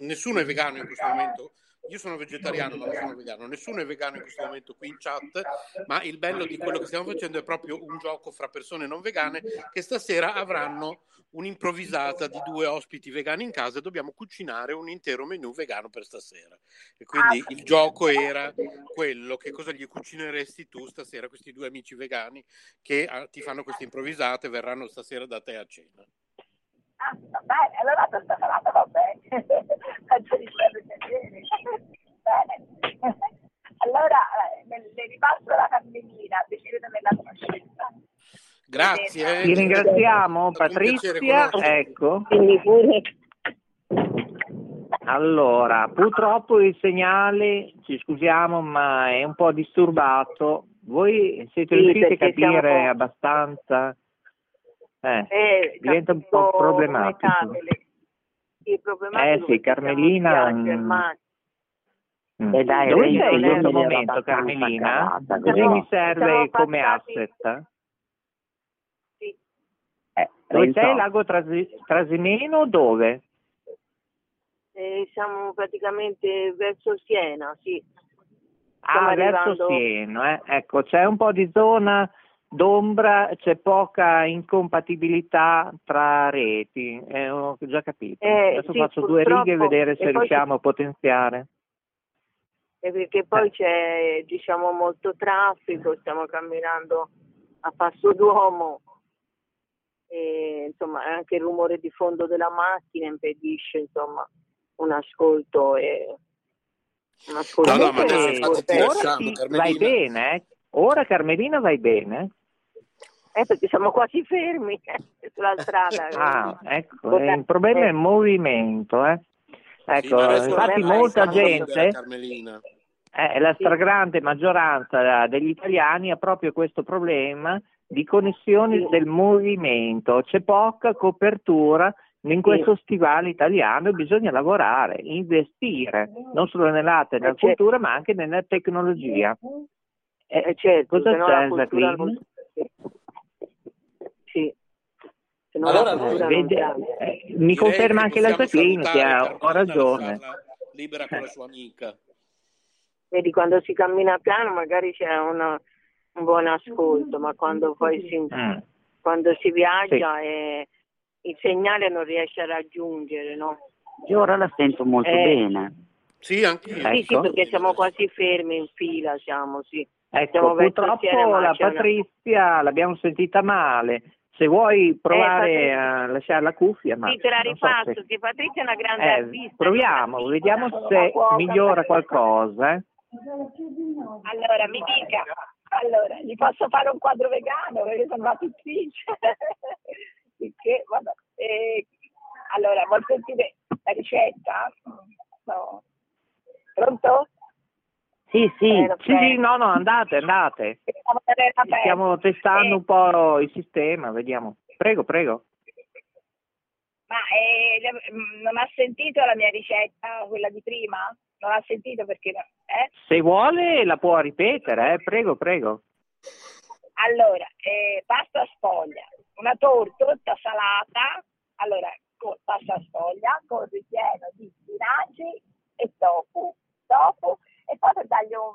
Speaker 1: nessuno è vegano in questo momento io sono vegetariano, ma non sono vegano. Nessuno è vegano in questo momento qui in chat, ma il bello di quello che stiamo facendo è proprio un gioco fra persone non vegane che stasera avranno un'improvvisata di due ospiti vegani in casa e dobbiamo cucinare un intero menù vegano per stasera. E quindi il gioco era quello, che cosa gli cucineresti tu stasera questi due amici vegani che ah, ti fanno queste improvvisate e verranno stasera da te a cena.
Speaker 18: Ah, va bene, allora questa salata va bene. Faccio di bene. Allora, eh, le ripasso la cammellina, piacere di la conoscenza.
Speaker 1: Grazie.
Speaker 17: Ti ringraziamo Patrizia, ecco. Allora, purtroppo il segnale, ci scusiamo, ma è un po' disturbato. Voi siete sì, riusciti a capire siamo... abbastanza? Eh, eh, diventa un po' problematico.
Speaker 18: Sì,
Speaker 17: eh sì, Carmelina... Mm, mm. Eh dai, Dove sei in questo momento, Carmelina? Così mi serve come asset.
Speaker 18: Sì.
Speaker 17: Eh, Dove sei? Lago Trasi- Trasimeno? Dove?
Speaker 18: Eh, siamo praticamente verso Siena, sì.
Speaker 17: Stiamo ah, arrivando... verso Siena, eh. ecco, c'è un po' di zona d'ombra, c'è poca incompatibilità tra reti, eh, ho già capito.
Speaker 18: Eh,
Speaker 17: Adesso
Speaker 18: sì,
Speaker 17: faccio due righe e vedere se
Speaker 18: E
Speaker 17: riusciamo a potenziare.
Speaker 18: E perché poi c'è diciamo molto traffico, stiamo camminando a passo d'uomo e insomma anche il rumore di fondo della macchina impedisce insomma un ascolto e un ascolto
Speaker 17: No, no, ma adesso infatti ti
Speaker 18: ora
Speaker 17: lasciamo,
Speaker 18: sì,
Speaker 17: Carmelina. Vai bene, eh? Ora Carmelina vai bene?
Speaker 18: Eh, perché siamo quasi fermi eh, sulla strada
Speaker 17: Ah, ecco, eh, il problema è il movimento, eh. Ecco,
Speaker 1: adesso
Speaker 17: infatti molta gente,
Speaker 1: Carmelina.
Speaker 17: eh, la stragrande maggioranza degli italiani ha proprio questo problema di connessioni del movimento, c'è poca copertura in questo stivale italiano e bisogna lavorare, investire, non solo nell'arte e nella
Speaker 18: certo.
Speaker 17: cultura ma anche nella tecnologia. Eh,
Speaker 18: Eh, certo,
Speaker 17: cosa c'è Jacqueline?
Speaker 18: Sì. No
Speaker 1: Allora,
Speaker 17: Eh,
Speaker 18: non
Speaker 17: vede- eh, mi conferma
Speaker 1: che
Speaker 17: anche la
Speaker 1: salutare
Speaker 17: ha, ho ragione.
Speaker 1: libera con la sua amica.
Speaker 18: Vedi, quando si cammina piano magari c'è una- un buon ascolto, ma quando poi si,
Speaker 17: Mm.
Speaker 18: quando si viaggia e il segnale non riesce a raggiungere, no?
Speaker 16: Io ora la sento molto
Speaker 18: Eh,
Speaker 16: bene.
Speaker 1: Sì, anche io.
Speaker 18: Sì, sì, perché siamo quasi fermi in fila, siamo, sì.
Speaker 17: Ecco,
Speaker 18: Siamo
Speaker 17: purtroppo la Patrizia l'abbiamo sentita male. Se vuoi provare
Speaker 18: Eh,
Speaker 17: a lasciare la cuffia, ma
Speaker 18: Sì, te la
Speaker 17: non so se-
Speaker 18: che Patrizia è una grande
Speaker 17: eh,
Speaker 18: artista.
Speaker 17: proviamo, vediamo se migliora qualcosa. eh.
Speaker 19: Allora, mi dica, allora, gli posso fare un quadro vegano perché sono una pittrice. Vabbè, eh, allora, vuol sentire la ricetta? No. Pronto?
Speaker 16: Sì, sì.
Speaker 18: Eh,
Speaker 17: Sì, sì, no, no, andate, andate. Stiamo testando un po' il sistema, vediamo. Prego, prego.
Speaker 19: Ma eh, le- non ha sentito la mia ricetta, quella di prima? Non ha sentito perché... Eh?
Speaker 17: Se vuole la può ripetere, eh. prego, prego.
Speaker 19: Allora, eh, pasta sfoglia, una torta salata, allora, con pasta sfoglia con ripieno di spinaci e tofu, tofu e poi per dargli un,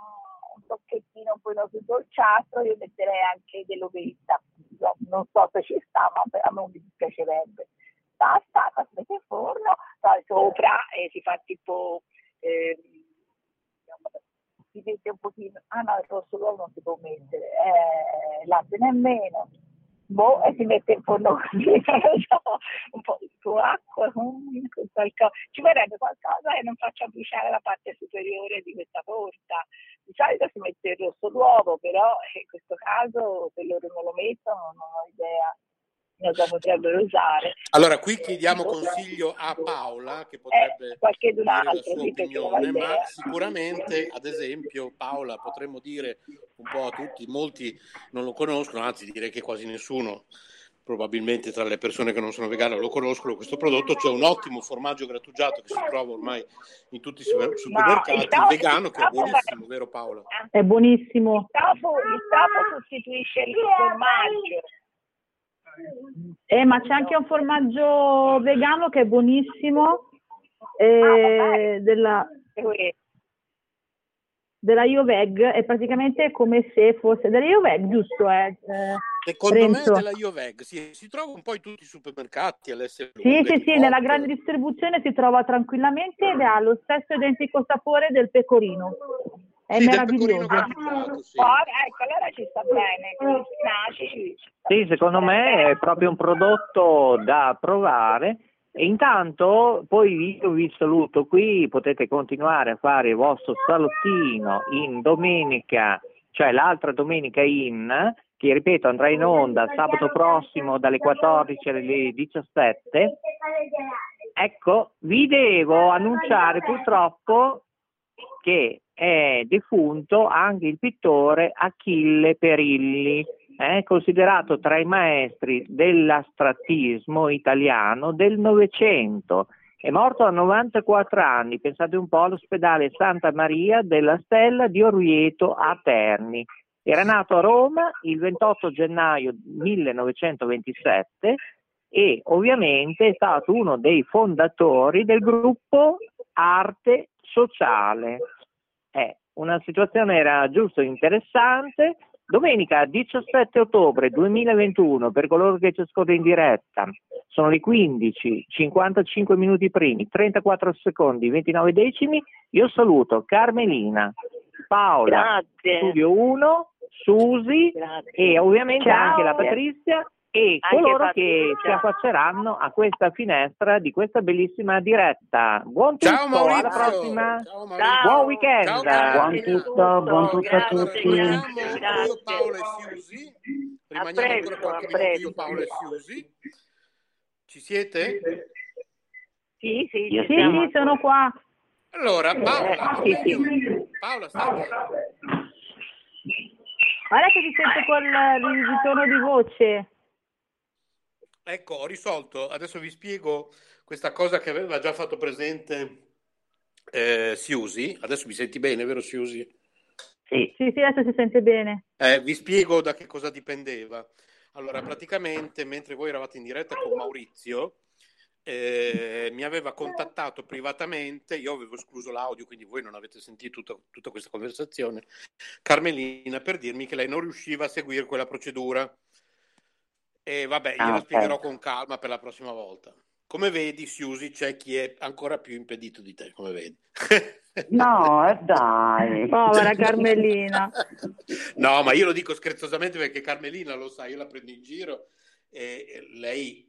Speaker 19: un tocchettino un po' più dolciastro io metterei anche dell'ovetta, No, non so se ci sta, ma a me mi dispiacerebbe. Pasta, la si mette in forno, poi sopra e si fa tipo... ehm, si mette un pochino, ah no, il rosso d'uovo non si può mettere, eh, latte nemmeno, boh, e si mette in forno così, non lo so, un po' con acqua, qualcosa, ci vorrebbe qualcosa che non faccia bruciare la parte superiore di questa torta. Di solito si mette il rosso d'uovo, però in questo caso se loro non lo mettono non ho idea cosa potrebbero usare.
Speaker 1: Allora, qui chiediamo consiglio a Paola, che potrebbe
Speaker 19: qualche d'un
Speaker 1: dire la sua
Speaker 19: sì,
Speaker 1: opinione, ma sicuramente, ad esempio, Paola, potremmo dire un po' a tutti, molti non lo conoscono, anzi direi che quasi nessuno, probabilmente tra le persone che non sono vegane lo conoscono questo prodotto, c'è un ottimo formaggio grattugiato che si trova ormai in tutti i super- supermercati,
Speaker 19: il tofu-
Speaker 1: vegano, che è
Speaker 19: il
Speaker 1: buonissimo, vero Paola?
Speaker 14: È buonissimo.
Speaker 19: Il tofu, il tofu sostituisce il formaggio.
Speaker 14: Eh, ma c'è anche un formaggio vegano che è buonissimo, eh, della, della Ioveg, è praticamente come se fosse della Ioveg, giusto? Eh?
Speaker 1: Secondo
Speaker 14: Renzo.
Speaker 1: me della Ioveg, sì, si trova un po' in tutti i supermercati all'essere
Speaker 14: Sì, sì, sì, nella grande distribuzione si trova tranquillamente ed ha lo stesso identico sapore del pecorino. È
Speaker 1: Sì,
Speaker 14: meraviglioso.
Speaker 19: Ah, ecco, allora ci sta bene, spinaci ci
Speaker 17: Sì, secondo me è proprio un prodotto da provare. E intanto poi io vi saluto qui, potete continuare a fare il vostro salottino in domenica, cioè l'altra domenica in, che ripeto andrà in onda sabato prossimo dalle 14 alle 17. Ecco, vi devo annunciare purtroppo che è defunto anche il pittore Achille Perilli, eh, considerato tra i maestri dell'astrattismo italiano del Novecento. È morto a 94 anni, pensate un po' all'ospedale Santa Maria della Stella di Orvieto a Terni. Era nato a Roma il 28 gennaio 1927 e ovviamente è stato uno dei fondatori del gruppo Arte Sociale. Eh, una situazione era giusto interessante, Domenica 17 ottobre 2021, per coloro che ci ascoltano in diretta, sono le 15, 55 minuti primi, 34 secondi, 29 decimi. Io saluto Carmelina, Paola,
Speaker 18: Grazie.
Speaker 17: Studio 1, Susi e ovviamente
Speaker 18: Ciao.
Speaker 17: anche la Patrizia e
Speaker 18: Anche
Speaker 17: coloro che ci affacceranno a questa finestra di questa bellissima diretta. Buon tutto,
Speaker 1: Ciao Maurizio.
Speaker 17: alla prossima.
Speaker 1: Ciao
Speaker 17: Buon weekend.
Speaker 1: Ciao,
Speaker 16: Buon tutto, buon tutto a tutti.
Speaker 1: Io, Paolo e Siusi. Rimaniamo
Speaker 18: presto,
Speaker 1: ancora qualche
Speaker 18: a
Speaker 1: minuto io,
Speaker 18: presto.
Speaker 1: Paolo e Siusi. Ci siete?
Speaker 18: Sì, sì,
Speaker 16: Io
Speaker 18: siamo.
Speaker 14: Sì, sono qua.
Speaker 1: Allora, Paola,
Speaker 18: Eh, sì,
Speaker 1: Paola, stai
Speaker 14: Guarda che ti sento col il ritorno di voce.
Speaker 1: Ecco, ho risolto, adesso vi spiego questa cosa che aveva già fatto presente eh, Siusi. Adesso mi senti bene, vero Siusi?
Speaker 16: Sì.
Speaker 14: Sì, sì, adesso si sente bene.
Speaker 1: Eh, vi spiego da che cosa dipendeva. Allora, praticamente, mentre voi eravate in diretta con Maurizio, eh, mi aveva contattato privatamente, io avevo escluso l'audio, quindi voi non avete sentito tutta, tutta questa conversazione, Carmelina per dirmi che lei non riusciva a seguire quella procedura. E vabbè, gliela
Speaker 16: Ah, ok.
Speaker 1: spiegherò con calma per la prossima volta. Come vedi, Siusi, c'è chi è ancora più impedito di te, come vedi.
Speaker 16: No, dai.
Speaker 14: Povera Carmelina.
Speaker 1: No, ma io lo dico scherzosamente perché Carmelina lo sa, io la prendo in giro e lei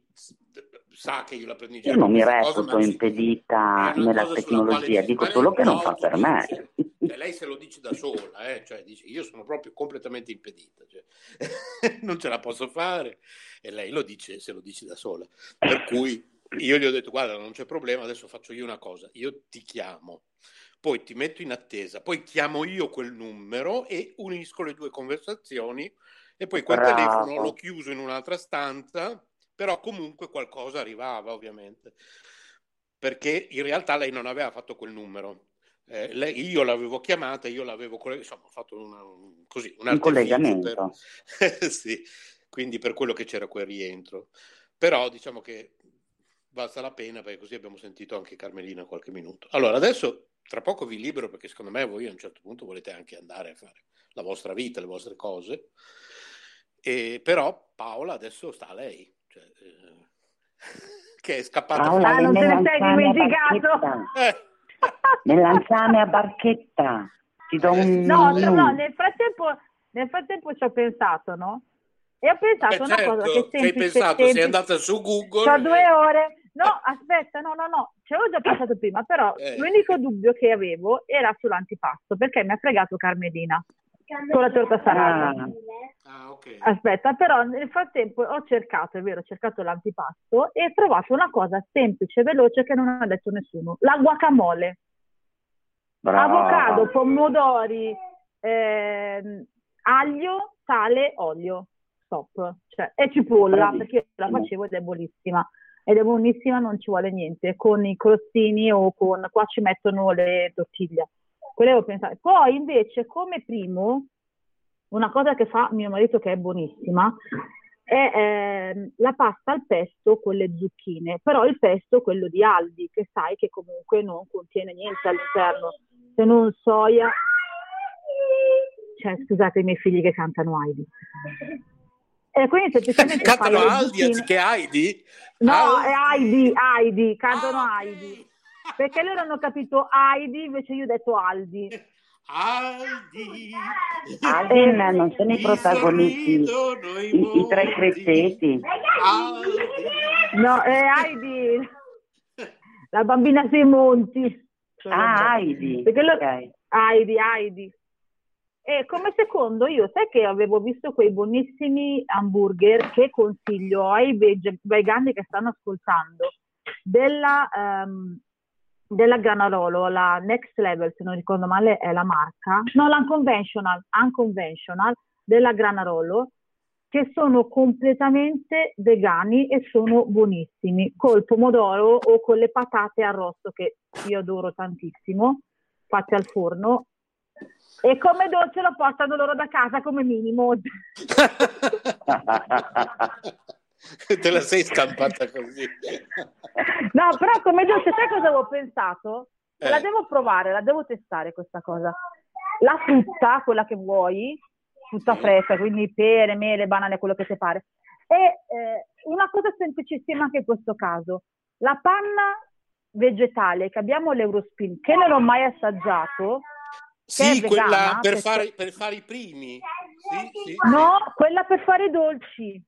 Speaker 1: sa che io la prendo in giro.
Speaker 16: Io non mi
Speaker 1: questa cosa,
Speaker 16: impedita nella tecnologia, dico solo che non
Speaker 1: no,
Speaker 16: fa per me.
Speaker 1: dici- cioè, lei se lo dice da sola, eh, cioè dice io sono proprio completamente impedita, cioè, non ce la posso fare e lei lo dice, se lo dice da sola. Per cui io gli ho detto guarda non c'è problema, adesso faccio io una cosa, io ti chiamo, poi ti metto in attesa, poi chiamo io quel numero e unisco le due conversazioni e poi quel
Speaker 16: Bravo.
Speaker 1: telefono l'ho chiuso in un'altra stanza, però comunque qualcosa arrivava ovviamente, perché in realtà lei non aveva fatto quel numero. Eh, lei- io l'avevo chiamata, io l'avevo insomma, ho fatto una, un- così, un
Speaker 16: Un collegamento.
Speaker 1: per- sì, quindi per quello che c'era quel rientro. Però diciamo che valsa la pena perché così abbiamo sentito anche Carmelina qualche minuto. Allora, adesso tra poco vi libero perché secondo me voi a un certo punto volete anche andare a fare la vostra vita, le vostre cose. E, però Paola adesso sta a lei, cioè, eh, che è scappata
Speaker 16: Paola,
Speaker 14: Ah, non te ne sei dimenticato?
Speaker 1: Eh,
Speaker 16: Nell'anzame a barchetta. Ti do un
Speaker 14: No,
Speaker 16: menù.
Speaker 14: no, nel frattempo, nel frattempo ci ho pensato, no? E ho pensato
Speaker 1: beh,
Speaker 14: una
Speaker 1: certo,
Speaker 14: cosa che
Speaker 1: ci hai
Speaker 14: semplice.
Speaker 1: pensato, sei
Speaker 14: semplice.
Speaker 1: andata su Google. E-
Speaker 14: due ore. No, aspetta, no, no, no, ci avevo già pensato prima, però
Speaker 1: Eh.
Speaker 14: l'unico dubbio che avevo era sull'antipasto, perché mi ha fregato Carmelina con la torta salata.
Speaker 1: Ah, ok.
Speaker 14: Aspetta, però nel frattempo ho cercato, è vero, ho cercato l'antipasto e ho trovato una cosa semplice e veloce che non ha detto nessuno, la guacamole.
Speaker 16: Brava.
Speaker 14: Avocado, pomodori, ehm, aglio, sale, olio, stop. Cioè, e cipolla,
Speaker 16: Bravissima.
Speaker 14: perché io la facevo ed è buonissima. Ed è buonissima, non ci vuole niente, con i crostini o con... qua ci mettono le tortiglie. Quello avevo pensato. Poi invece come primo, una cosa che fa mio marito che è buonissima, è ehm, la pasta al pesto con le zucchine, però il pesto quello di Aldi, che sai che comunque non contiene niente all'interno, se non soia. Cioè, scusate i miei figli che cantano Heidi. E quindi semplicemente
Speaker 1: Cantano Aldi anziché Heidi?
Speaker 14: No,
Speaker 1: Aldi.
Speaker 14: è Heidi, Heidi, cantano Heidi. Perché loro hanno capito Heidi, invece io ho detto Aldi.
Speaker 1: Aldi.
Speaker 16: Alvin non sono i protagonisti, i, i tre.
Speaker 1: Aldi.
Speaker 14: No, è Heidi, la bambina sei monti.
Speaker 16: Ah, Heidi.
Speaker 14: Perché lo-
Speaker 16: ok.
Speaker 14: Heidi, Heidi. E come secondo io, sai che avevo visto quei buonissimi hamburger che consiglio ai veg- vegani che stanno ascoltando della, ehm, della Granarolo, la Next Level, se non ricordo male è la marca, no, l'Unconventional, Unconventional della Granarolo, che sono completamente vegani e sono buonissimi, col pomodoro o con le patate arrosto che io adoro tantissimo, fatte al forno. E come dolce lo portano loro da casa come minimo.
Speaker 1: Te la sei stampata così.
Speaker 14: No, però come dolce, sai cosa avevo pensato?
Speaker 1: Eh.
Speaker 14: La devo provare, la devo testare questa cosa. La frutta, quella che vuoi, frutta fresca, quindi pere, mele, banane, quello che ti pare. E eh, una cosa semplicissima anche in questo caso, la panna vegetale che abbiamo l'Eurospin, che non ho mai assaggiato,
Speaker 1: Sì, quella
Speaker 14: vegana,
Speaker 1: per
Speaker 14: perché-
Speaker 1: fare, per fare i primi. Sì, sì,
Speaker 14: No, quella per fare i dolci.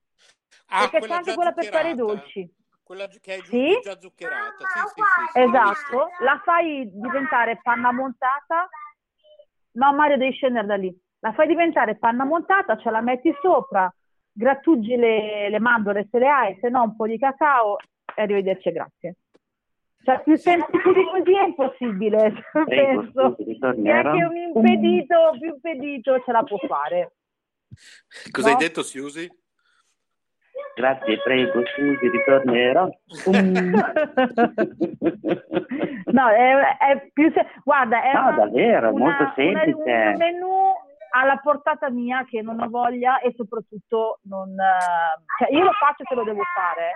Speaker 1: Ah,
Speaker 14: perché c'è anche quella per fare i dolci.
Speaker 1: Quella che è giù-
Speaker 14: Sì?
Speaker 1: già zuccherata. Sì, sì, l'ho
Speaker 14: Esatto, la fai diventare panna montata. No, Mario, devi scendere da lì. La fai diventare panna montata, ce la metti sopra, grattugi le, le mandorle se le hai, se no un po' di cacao e arrivederci grazie. Cioè, più semplice di così è impossibile, penso.
Speaker 16: scusi,
Speaker 14: Che
Speaker 16: ritornerò.
Speaker 14: anche un impedito, più impedito ce la può fare.
Speaker 1: visto. Cosa hai
Speaker 14: No?
Speaker 1: detto, Siusi?
Speaker 16: Grazie, prego, scusi, ritornerò.
Speaker 14: No, è, è più se- guarda, è
Speaker 16: No,
Speaker 14: una-
Speaker 16: davvero,
Speaker 14: una-
Speaker 16: molto
Speaker 14: una-
Speaker 16: semplice.
Speaker 14: un menù alla portata mia che non ho voglia e soprattutto non... eh, cioè io lo faccio se lo devo fare.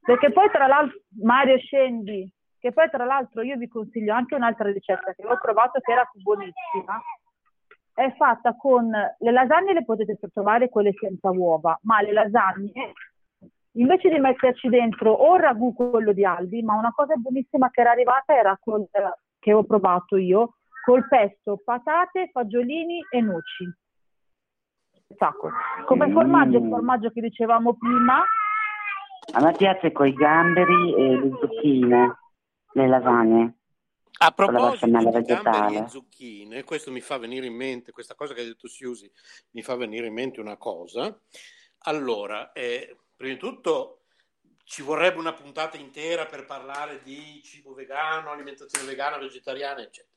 Speaker 14: Perché poi tra l'altro, Mario scendi, che poi tra l'altro io vi consiglio anche un'altra ricetta che ho provato che era buonissima. È fatta con le lasagne le potete trovare quelle senza uova, ma le lasagne invece di metterci dentro o il ragù quello di Albi, ma una cosa buonissima che era arrivata era col, che ho provato io, col pesto, patate, fagiolini e noci. Sacco. Come formaggio, il
Speaker 16: Mm.
Speaker 14: formaggio che dicevamo prima,
Speaker 16: A me piace con i gamberi e le zucchine, le lasagne.
Speaker 1: A proposito di gamberi
Speaker 16: vegetale.
Speaker 1: e zucchine, questo mi fa venire in mente, questa cosa che ha detto Siusi, mi fa venire in mente una cosa. Allora, eh, prima di tutto ci vorrebbe una puntata intera per parlare di cibo vegano, alimentazione vegana, vegetariana, eccetera.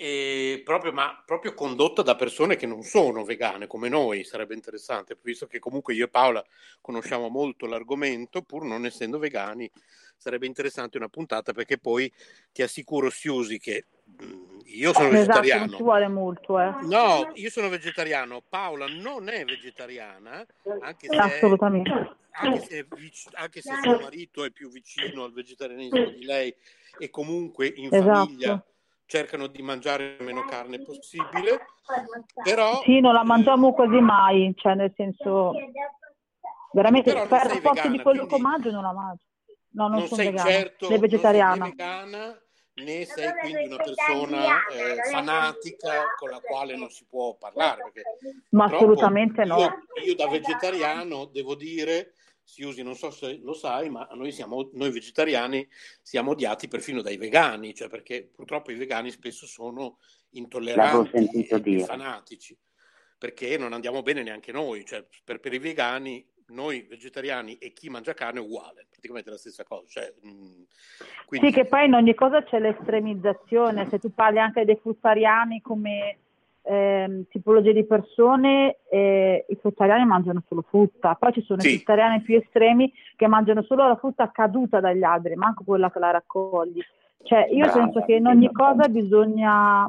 Speaker 1: E proprio, ma proprio condotta da persone che non sono vegane come noi, sarebbe interessante, visto che comunque io e Paola conosciamo molto l'argomento, pur non essendo vegani, sarebbe interessante una puntata perché poi ti assicuro, Siusi, che mm, io sono
Speaker 14: esatto, non
Speaker 1: vegetariano.
Speaker 14: ci vuole molto. Eh.
Speaker 1: No, io sono vegetariano, Paola non è vegetariana, anche se,
Speaker 14: Assolutamente.
Speaker 1: anche se, anche se suo marito è più vicino al vegetarianesimo di lei e comunque in
Speaker 14: Esatto.
Speaker 1: famiglia cercano di mangiare meno carne possibile, però
Speaker 14: Sì, non la mangiamo quasi mai, cioè nel senso, veramente per
Speaker 1: sei
Speaker 14: forza di
Speaker 1: vegana,
Speaker 14: quello che mangio non la mangio. No, non,
Speaker 1: non
Speaker 14: sono
Speaker 1: sei
Speaker 14: vegana,
Speaker 1: certo
Speaker 14: né
Speaker 1: non sei
Speaker 14: vegetariana.
Speaker 1: vegana né sei quindi una persona eh, fanatica con la quale non si può parlare,
Speaker 14: Ma assolutamente no.
Speaker 1: Io, io da vegetariano devo dire, Siusi, non so se lo sai, ma noi, siamo, noi vegetariani siamo odiati perfino dai vegani, cioè perché purtroppo i vegani spesso sono intolleranti e,
Speaker 16: dire.
Speaker 1: fanatici, perché non andiamo bene neanche noi, cioè per, per i vegani, noi vegetariani e chi mangia carne è uguale, praticamente la stessa cosa. Cioè, mh, quindi,
Speaker 14: Sì, che poi in ogni cosa c'è l'estremizzazione, se tu parli anche dei fruttariani come ehm, tipologia di persone, eh, i fruttariani mangiano solo frutta, poi ci sono
Speaker 1: Sì.
Speaker 14: i fruttariani più estremi che mangiano solo la frutta caduta dagli alberi, manco quella che la raccogli. Cioè, io
Speaker 16: Brava,
Speaker 14: penso che in ogni cosa bisogna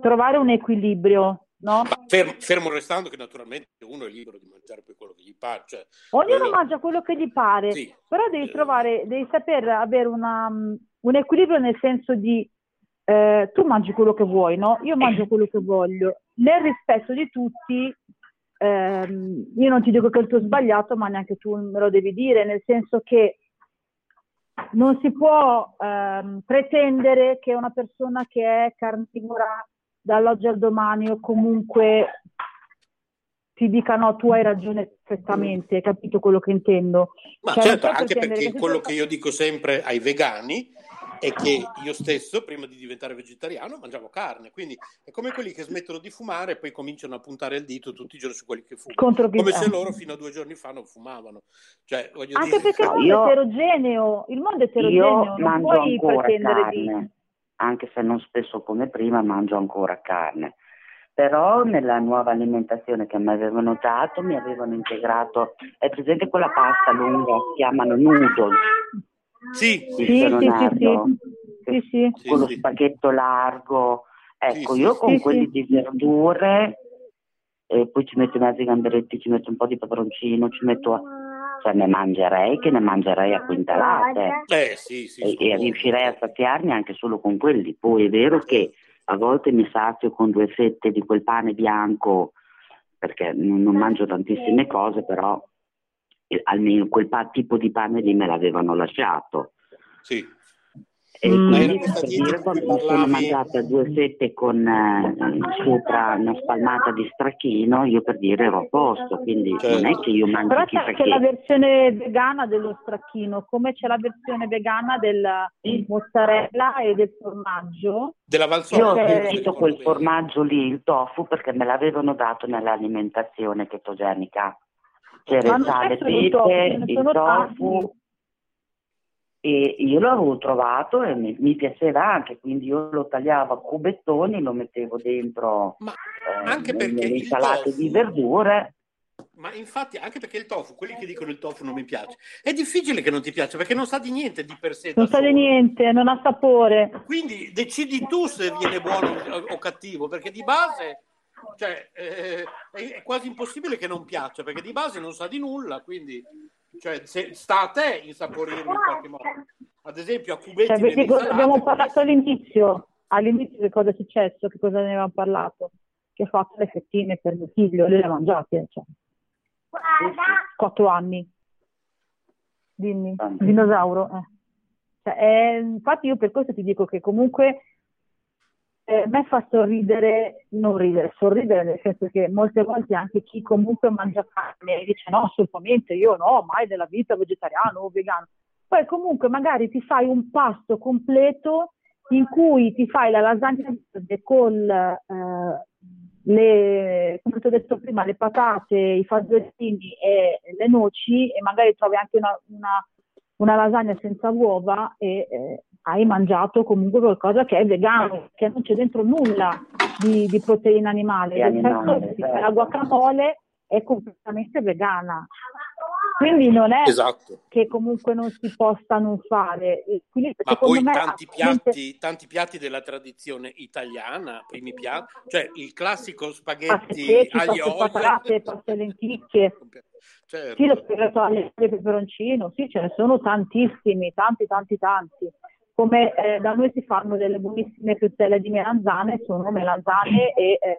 Speaker 14: trovare un equilibrio, no?
Speaker 1: fermo, fermo restando che naturalmente uno è libero di mangiare poi quello che gli pare, cioè,
Speaker 14: Ognuno
Speaker 1: quello-
Speaker 14: mangia quello che gli pare,
Speaker 1: Sì.
Speaker 14: però devi trovare, devi saper avere una, un equilibrio nel senso di eh, tu mangi quello che vuoi, no? Io mangio quello che voglio. Nel rispetto di tutti, ehm, io non ti dico che il tuo è sbagliato, ma neanche tu me lo devi dire, nel senso che non si può ehm, pretendere che una persona che è carnivora dall'oggi al domani o comunque ti dica no, tu hai ragione perfettamente, hai capito quello che intendo?
Speaker 1: Ma
Speaker 14: Cioè,
Speaker 1: certo, anche perché quello che io dico sempre ai vegani è che io stesso, prima di diventare vegetariano, mangiavo carne. Quindi è come quelli che smettono di fumare e poi cominciano a puntare il dito tutti i giorni su quelli che fumano. Come se loro fino a due giorni fa non fumavano. Cioè, voglio
Speaker 14: Anche
Speaker 1: dire,
Speaker 14: perché il
Speaker 16: No,
Speaker 14: mondo
Speaker 16: io-
Speaker 14: è eterogeneo, il mondo è eterogeneo, non
Speaker 16: mangio
Speaker 14: puoi
Speaker 16: ancora
Speaker 14: pretendere
Speaker 16: carne,
Speaker 14: di...
Speaker 16: anche se non spesso come prima, mangio ancora carne. Però nella nuova alimentazione che mi avevano dato mi avevano integrato, è presente quella pasta lunga, si chiamano noodles,
Speaker 1: Sì,
Speaker 14: Sì, sì, sì, sì,
Speaker 16: con lo spaghetto largo. Ecco, io con quelli di verdure, e poi ci metto i mezzi gamberetti, ci metto un po' di peperoncino, ci metto, cioè ne mangerei che ne mangerei a quintalate.
Speaker 1: Eh sì, sì,
Speaker 16: e, e riuscirei a saziarmi anche solo con quelli. Poi è vero che a volte mi sazio con due fette di quel pane bianco perché non, non mangio tantissime cose, però almeno quel pa- tipo di pane lì me l'avevano lasciato.
Speaker 1: Sì.
Speaker 16: E
Speaker 1: Mm.
Speaker 16: quindi per dire
Speaker 1: di
Speaker 16: quando mi sono mangiata due fette con eh, sopra una spalmata di stracchino, io per dire ero a posto, quindi non è che io mangio
Speaker 14: Però c'è anche
Speaker 16: che.
Speaker 14: la versione vegana dello stracchino, come c'è la versione vegana della mozzarella e del formaggio.
Speaker 1: Della
Speaker 16: Io ho sentito quel formaggio lì, il tofu, perché me l'avevano dato nell'alimentazione chetogenica. C'era
Speaker 14: Ma
Speaker 16: il pepe, il tofu e io l'avevo trovato e mi, mi piaceva anche, quindi io lo tagliavo a cubettoni, lo mettevo dentro eh,
Speaker 1: anche
Speaker 16: nelle insalate di verdure.
Speaker 1: Ma infatti, anche perché il tofu, quelli che dicono il tofu non mi piace, è difficile che non ti piaccia perché non sa di niente di per sé.
Speaker 14: Non sa di niente, non ha sapore.
Speaker 1: Quindi decidi tu se viene buono o cattivo, perché di base cioè, eh, è, quasi impossibile che non piaccia, perché di base non sa di nulla, quindi cioè, se- sta a te insaporirlo in qualche modo. Ad esempio, a cubetti
Speaker 14: Cioè, cosa
Speaker 1: nell'insalata,
Speaker 14: abbiamo parlato all'inizio? All'inizio che cosa è successo? Che cosa ne avevamo parlato? Che ho fatto le fettine per mio figlio, le ho mangiate, cioè. Quattro anni. Dimmi, dinosauro. eh. Cioè, è- infatti io per questo ti dico che comunque eh, a me fa sorridere, non ridere, sorridere nel senso che molte volte anche chi comunque mangia carne dice no, assolutamente io no, mai della vita vegetariano o vegano. Poi comunque magari ti fai un pasto completo in cui ti fai la lasagna con eh, le, come ti ho detto prima, le patate, i fagiolini e le noci e magari trovi anche una, una- una lasagna senza uova e eh, hai mangiato comunque qualcosa che è vegano, che non c'è dentro nulla di, di proteina animale.
Speaker 16: Di
Speaker 14: Nel senso
Speaker 16: animale, certo.
Speaker 14: la guacamole è completamente vegana. Quindi non è
Speaker 1: Esatto.
Speaker 14: che comunque non si possa non fare. Quindi
Speaker 1: ma
Speaker 14: secondo
Speaker 1: poi
Speaker 14: me
Speaker 1: tanti
Speaker 14: assolutamente-
Speaker 1: piatti, tanti piatti della tradizione italiana, primi piatti, cioè il classico
Speaker 14: pasta
Speaker 1: spaghetti aglio
Speaker 14: paste
Speaker 1: olio,
Speaker 14: patate, paste lenticchie,
Speaker 1: certo.
Speaker 14: sì, lo spaghetto alle e peperoncino, sì, ce ne sono tantissimi, tanti, tanti, tanti. Come eh, da noi si fanno delle buonissime frittelle di melanzane, sono melanzane e eh,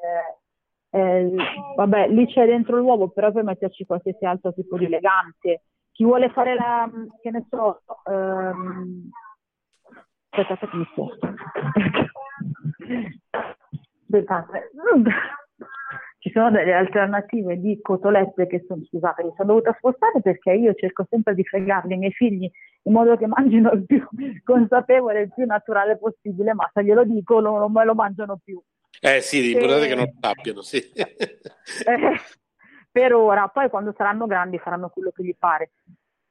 Speaker 14: eh, vabbè, lì c'è dentro l'uovo, però puoi metterci qualsiasi altro tipo di elegante. Chi vuole fare la, che ne so, ehm, aspettate che mi sposto. Aspettate. Ci sono delle alternative di cotolette che sono, scusate, mi sono dovuta spostare perché io cerco sempre di fregarli i miei figli in modo che mangino il più consapevole e il più naturale possibile, ma se glielo dico non, non me lo mangiano più.
Speaker 1: Eh sì, l'importante è che
Speaker 14: Eh,
Speaker 1: non lo sappiano, sì.
Speaker 14: eh, per ora, poi quando saranno grandi faranno quello che gli pare.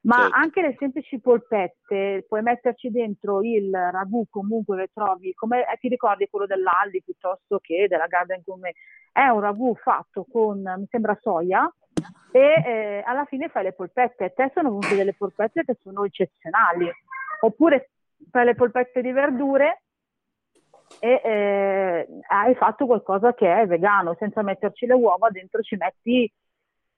Speaker 14: Ma
Speaker 1: Certo.
Speaker 14: anche le semplici polpette, puoi metterci dentro il ragù comunque che trovi, come eh, ti ricordi quello dell'Aldi piuttosto che della Garden Gourmet? È un ragù fatto con, mi sembra, soia e eh, alla fine fai le polpette. A te sono venute delle polpette che sono eccezionali. Oppure fai le polpette di verdure e eh, hai fatto qualcosa che è vegano, senza metterci le uova, dentro ci metti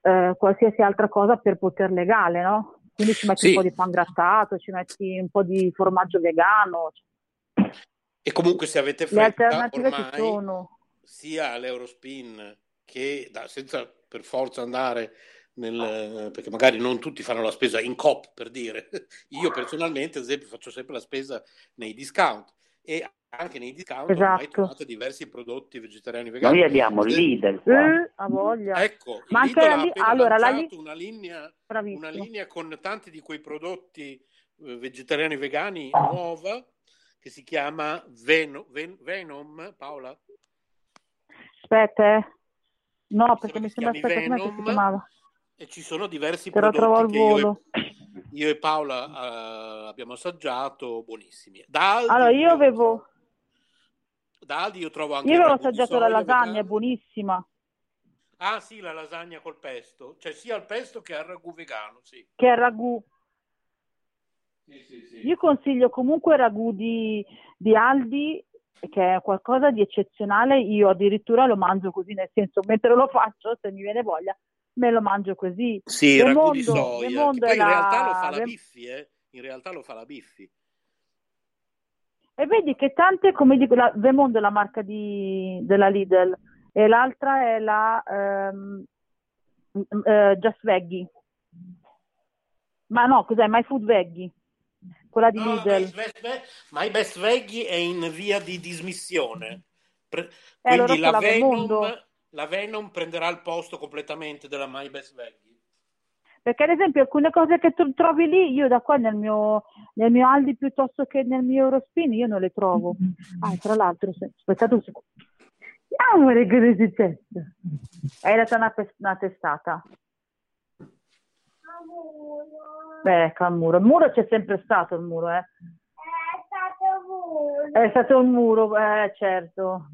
Speaker 14: eh, qualsiasi altra cosa per poter legale, no? Quindi ci metti
Speaker 1: Sì.
Speaker 14: un po' di pan grattato, ci metti un po' di formaggio vegano.
Speaker 1: E comunque se avete
Speaker 14: Le
Speaker 1: fretta,
Speaker 14: alternative ci sono.
Speaker 1: sia all'Eurospin che da- senza per forza andare nel, perché magari non tutti fanno la spesa in COP per dire. Io personalmente, ad esempio, faccio sempre la spesa nei discount e anche nei discount
Speaker 14: Esatto.
Speaker 1: trovate diversi prodotti vegetariani vegani.
Speaker 16: Noi abbiamo
Speaker 1: Ad-
Speaker 16: Lidl qua.
Speaker 14: Eh, a voglia.
Speaker 1: Ecco,
Speaker 14: Ma
Speaker 1: Lidl
Speaker 14: anche la
Speaker 1: ha
Speaker 14: allora, la Li-
Speaker 1: una linea, una linea con tanti di quei prodotti eh, vegetariani vegani nuova che si chiama Veno- Ven- Venom, Paola?
Speaker 14: Aspetta, eh. No, perché mi sembra, che si
Speaker 1: Venom.
Speaker 14: chiamava?
Speaker 1: E ci sono diversi
Speaker 14: al
Speaker 1: prodotti che io
Speaker 14: volo.
Speaker 1: Io e Paola eh, abbiamo assaggiato, buonissimi. Da Aldi,
Speaker 14: Allora, io avevo,
Speaker 1: da Aldi io trovo anche
Speaker 14: io avevo assaggiato la lasagna, è
Speaker 1: vegano.
Speaker 14: buonissima,
Speaker 1: Ah sì, la lasagna col pesto, cioè sia al pesto che al ragù vegano, sì.
Speaker 14: che è il ragù.
Speaker 1: Sì, sì, sì.
Speaker 14: Io consiglio comunque il ragù di, di Aldi, che è qualcosa di eccezionale. Io addirittura lo mangio così, nel senso, mentre lo faccio, se mi viene voglia, me lo mangio così.
Speaker 1: Sì, il ragù di
Speaker 14: Vemondo-
Speaker 1: soia,
Speaker 14: Vemondo
Speaker 1: poi
Speaker 14: è
Speaker 1: in realtà lo
Speaker 14: la-
Speaker 1: fa la Biffi, eh? In realtà lo fa la Biffi.
Speaker 14: E vedi che tante, come dico, la Vemond è la marca di, della Lidl e l'altra è la ehm, eh, Just Veggie. Ma no, cos'è? My Food Veggie. Quella di
Speaker 1: No,
Speaker 14: Lidl.
Speaker 1: Best- Best- Best- My Best Veggie è in via di dismissione. Pre-
Speaker 14: Eh, allora
Speaker 1: quindi la
Speaker 14: quella
Speaker 1: Venom,
Speaker 14: Vemondo.
Speaker 1: La Venom prenderà il posto completamente della My Best Veggie.
Speaker 14: Perché ad esempio alcune cose che tu trovi lì, io da qua nel mio, nel mio Aldi piuttosto che nel mio Eurospin, io non le trovo. Ah, tra l'altro, se- aspettate un secondo. Amore, cosa è successo? Hai dato una, una testata. Beh, ecco al muro. Il muro c'è sempre stato, il muro, eh. È stato un muro, eh, certo.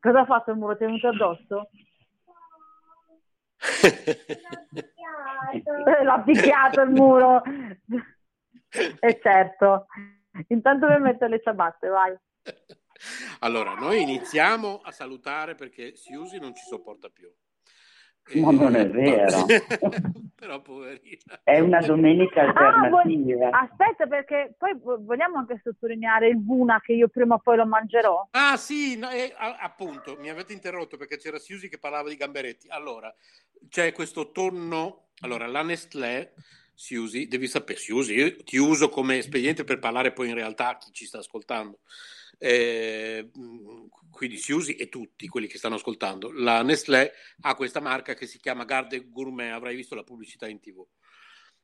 Speaker 14: Cosa ha fatto il muro? Ti è venuto addosso? L'ha picchiato il muro. E certo. Intanto mi metto le ciabatte, vai.
Speaker 1: Allora, noi iniziamo a salutare perché Siusi non ci sopporta più.
Speaker 16: Ma non è vero.
Speaker 1: Però poverina.
Speaker 16: È una domenica
Speaker 14: Ah,
Speaker 16: alternativa.
Speaker 14: aspetta, perché poi vo- vogliamo anche sottolineare il Vuna che io prima o poi lo mangerò.
Speaker 1: Ah sì, no, eh, appunto, mi avete interrotto perché c'era Siusi che parlava di gamberetti. Allora, c'è questo tonno, allora la Nestlé, Siusi, devi sapere, Siusi, io ti uso come espediente per parlare poi in realtà a chi ci sta ascoltando. Eh, quindi Siusi e tutti quelli che stanno ascoltando. La Nestlé ha questa marca che si chiama Garde Gourmet, avrai visto la pubblicità in tv.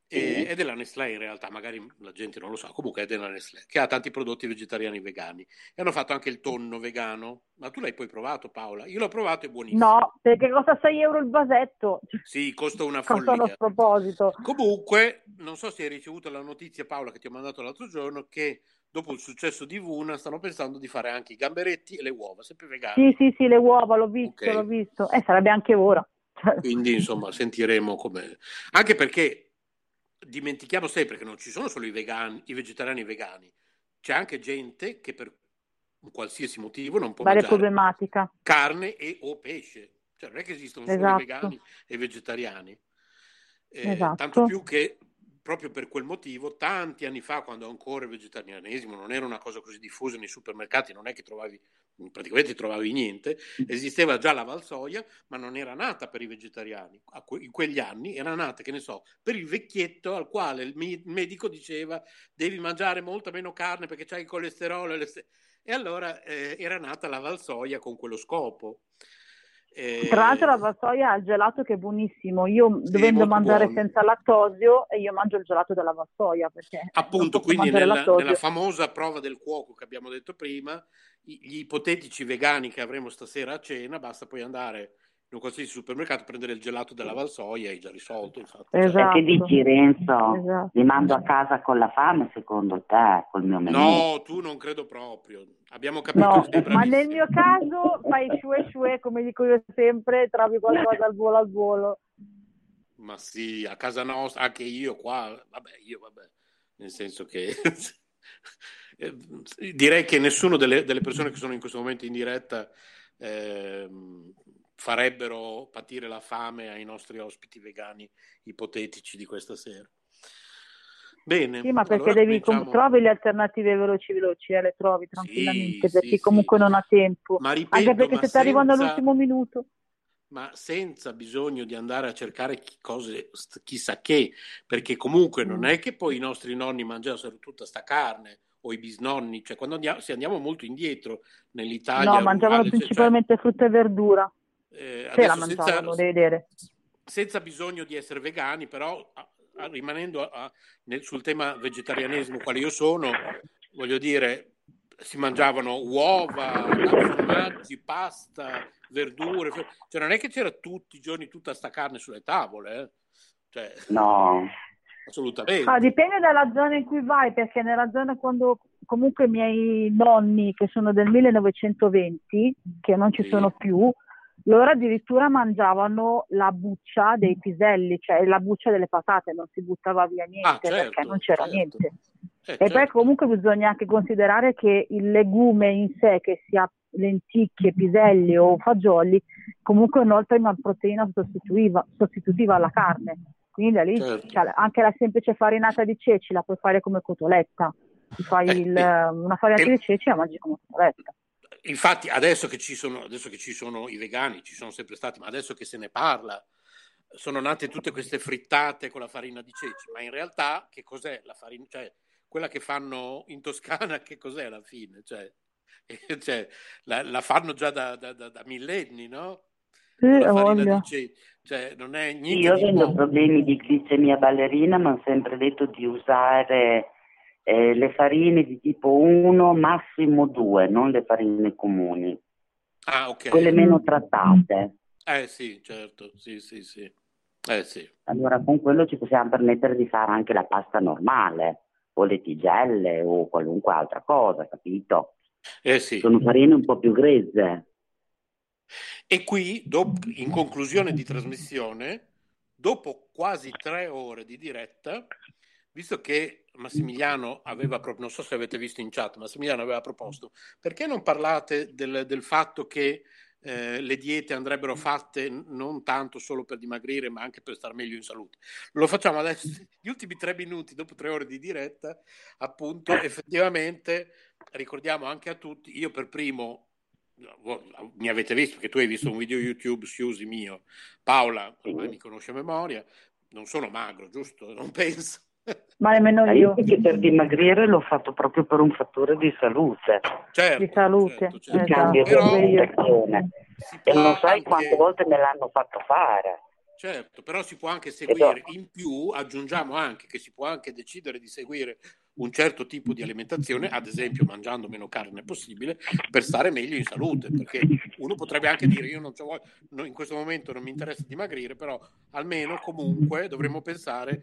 Speaker 1: E- è della Nestlé in realtà, magari la gente non lo sa, comunque è della Nestlé, che ha tanti prodotti vegetariani vegani. E hanno fatto anche il tonno vegano. Ma tu l'hai poi provato, Paola? Io l'ho provato, è buonissimo.
Speaker 14: No, perché costa 6 euro il vasetto.
Speaker 1: Sì, costa una
Speaker 14: Costa uno
Speaker 1: follia.
Speaker 14: sproposito.
Speaker 1: Comunque, non so se hai ricevuto la notizia, Paola, che ti ho mandato l'altro giorno, che dopo il successo di Vuna stanno pensando di fare anche i gamberetti e le uova, sempre vegani.
Speaker 14: Sì, sì, sì, le uova, l'ho visto,
Speaker 1: Ok.
Speaker 14: l'ho visto. Eh, sarebbe anche ora.
Speaker 1: Quindi, insomma, sentiremo come... Anche perché dimentichiamo sempre che non ci sono solo i vegani, i vegetariani e i vegani. C'è anche gente che per qualsiasi motivo non può mangiare
Speaker 14: problematica.
Speaker 1: carne e o pesce. Cioè, non è che esistono solo
Speaker 14: Esatto.
Speaker 1: i vegani e i vegetariani. Eh,
Speaker 14: Esatto.
Speaker 1: Tanto più che proprio per quel motivo, tanti anni fa, quando ancora il vegetarianesimo non era una cosa così diffusa nei supermercati, non è che trovavi praticamente trovavi niente, esisteva già la Valsoia, ma non era nata per i vegetariani. In quegli anni era nata, che ne so, per il vecchietto al quale il medico diceva devi mangiare molta meno carne perché c'hai il colesterolo. E, le ste-". E allora eh, era nata la Valsoia con quello scopo. Eh,
Speaker 14: Tra l'altro la vassoia ha il gelato che è buonissimo. Io
Speaker 1: Sì,
Speaker 14: dovendo mangiare
Speaker 1: buono.
Speaker 14: senza lattosio e io mangio il gelato della vassoia
Speaker 1: Appunto, quindi nella, nella famosa prova del cuoco che abbiamo detto prima, gli ipotetici vegani che avremo stasera a cena, basta poi andare in un qualsiasi supermercato prendere il gelato della Valsoia, hai già risolto, infatti.
Speaker 16: E che dici Renzo?
Speaker 14: Esatto.
Speaker 16: Li mando a casa con la fame secondo te, col mio menù?
Speaker 1: No, tu non credo proprio. Abbiamo capito
Speaker 14: No, ma nel mio caso fai shue shue, come dico io sempre, trovi qualcosa al volo al volo.
Speaker 1: Ma sì, a casa nostra, anche io qua, vabbè, io vabbè, nel senso che eh, direi che nessuno delle, delle persone che sono in questo momento in diretta ehm, farebbero patire la fame ai nostri ospiti vegani ipotetici di questa sera. Bene,
Speaker 14: Sì, ma perché
Speaker 1: allora
Speaker 14: devi com-
Speaker 1: cominciamo.
Speaker 14: trovi le alternative veloci veloci, eh, le trovi tranquillamente,
Speaker 1: Sì,
Speaker 14: per
Speaker 1: sì,
Speaker 14: comunque non ha tempo.
Speaker 1: Ma ripeto,
Speaker 14: Anche perché se arrivano
Speaker 1: senza-
Speaker 14: all'ultimo minuto.
Speaker 1: ma senza bisogno di andare a cercare cose chissà che, perché comunque
Speaker 14: Mm.
Speaker 1: non è che poi i nostri nonni mangiassero tutta sta carne o i bisnonni, cioè quando andiamo, se andiamo molto indietro nell'Italia
Speaker 14: No, mangiavano
Speaker 1: rurale, cioè-
Speaker 14: principalmente frutta e verdura.
Speaker 1: Eh,
Speaker 14: Se la
Speaker 1: adesso senza-
Speaker 14: mangiavano, devi vedere.
Speaker 1: senza bisogno di essere vegani, però a- a- rimanendo a- a- nel- sul tema vegetarianesimo, quale io sono, voglio dire, si mangiavano uova, formaggi, pasta, verdure, cioè non è che c'era tutti i giorni tutta sta carne sulle tavole, eh? Cioè,
Speaker 16: No.
Speaker 1: assolutamente.
Speaker 14: Ah, dipende dalla zona in cui vai, perché nella zona quando comunque i miei nonni, che sono del 1920, che non ci sono più, loro addirittura mangiavano la buccia dei piselli, cioè la buccia delle patate, non si buttava via niente
Speaker 1: Ah, certo,
Speaker 14: perché non c'era
Speaker 1: certo.
Speaker 14: niente.
Speaker 1: Eh,
Speaker 14: E poi
Speaker 1: certo.
Speaker 14: comunque bisogna anche considerare che il legume in sé, che sia lenticchie, piselli o fagioli, comunque è un'ottima proteina sostitutiva, sostitutiva alla carne. Quindi lì
Speaker 1: Certo.
Speaker 14: cioè, anche la semplice farinata di ceci la puoi fare come cotoletta. ti fai
Speaker 1: Eh,
Speaker 14: il-
Speaker 1: eh,
Speaker 14: una farina di ceci e la mangi come una scaletta.
Speaker 1: Infatti, adesso che, ci sono, adesso che ci sono i vegani, ci sono sempre stati, ma adesso che se ne parla, sono nate tutte queste frittate con la farina di ceci. Ma in realtà, che cos'è la farina? Cioè, quella che fanno in Toscana, che cos'è alla fine? Cioè, cioè, la, la fanno già da, da- da- da millenni, no?
Speaker 14: Sì,
Speaker 1: Con la
Speaker 14: ho
Speaker 1: farina
Speaker 14: voglia.
Speaker 1: di ceci. Cioè, non è niente
Speaker 16: Io avendo problemi di glicemia ballerina mi hanno sempre detto di usare eh, le farine di tipo 1, massimo 2, non le farine comuni,
Speaker 1: Ah, ok.
Speaker 16: quelle meno trattate.
Speaker 1: Eh sì, certo, sì, sì, sì. Eh sì.
Speaker 16: Allora con quello ci possiamo permettere di fare anche la pasta normale, o le tigelle, o qualunque altra cosa, capito?
Speaker 1: Eh sì.
Speaker 16: Sono farine un po' più grezze.
Speaker 1: E qui, dop- in conclusione di trasmissione, dopo quasi tre ore di diretta, visto che Massimiliano aveva proprio, non so se avete visto in chat, Massimiliano aveva proposto, perché non parlate del, del fatto che eh, le diete andrebbero fatte non tanto solo per dimagrire, ma anche per star meglio in salute? Lo facciamo adesso, gli ultimi tre minuti, dopo tre ore di diretta, appunto, effettivamente, ricordiamo anche a tutti, io per primo mi avete visto perché tu hai visto un video YouTube Siusi mio. Paola ormai mi conosce a memoria, non sono magro, giusto? Non penso.
Speaker 14: Ma nemmeno
Speaker 16: Ma
Speaker 14: io.
Speaker 16: che per dimagrire l'ho fatto proprio per un fattore di salute.
Speaker 1: Certo,
Speaker 14: Di salute.
Speaker 1: certo,
Speaker 16: Il
Speaker 1: certo.
Speaker 16: cambio di alimentazione. E non sai quante volte me l'hanno fatto fare.
Speaker 1: Certo, però si può anche seguire. In più, aggiungiamo anche che si può anche decidere di seguire un certo tipo di alimentazione, ad esempio mangiando meno carne possibile, per stare meglio in salute, perché uno potrebbe anche dire io non no, in questo momento non mi interessa dimagrire, però almeno comunque dovremmo pensare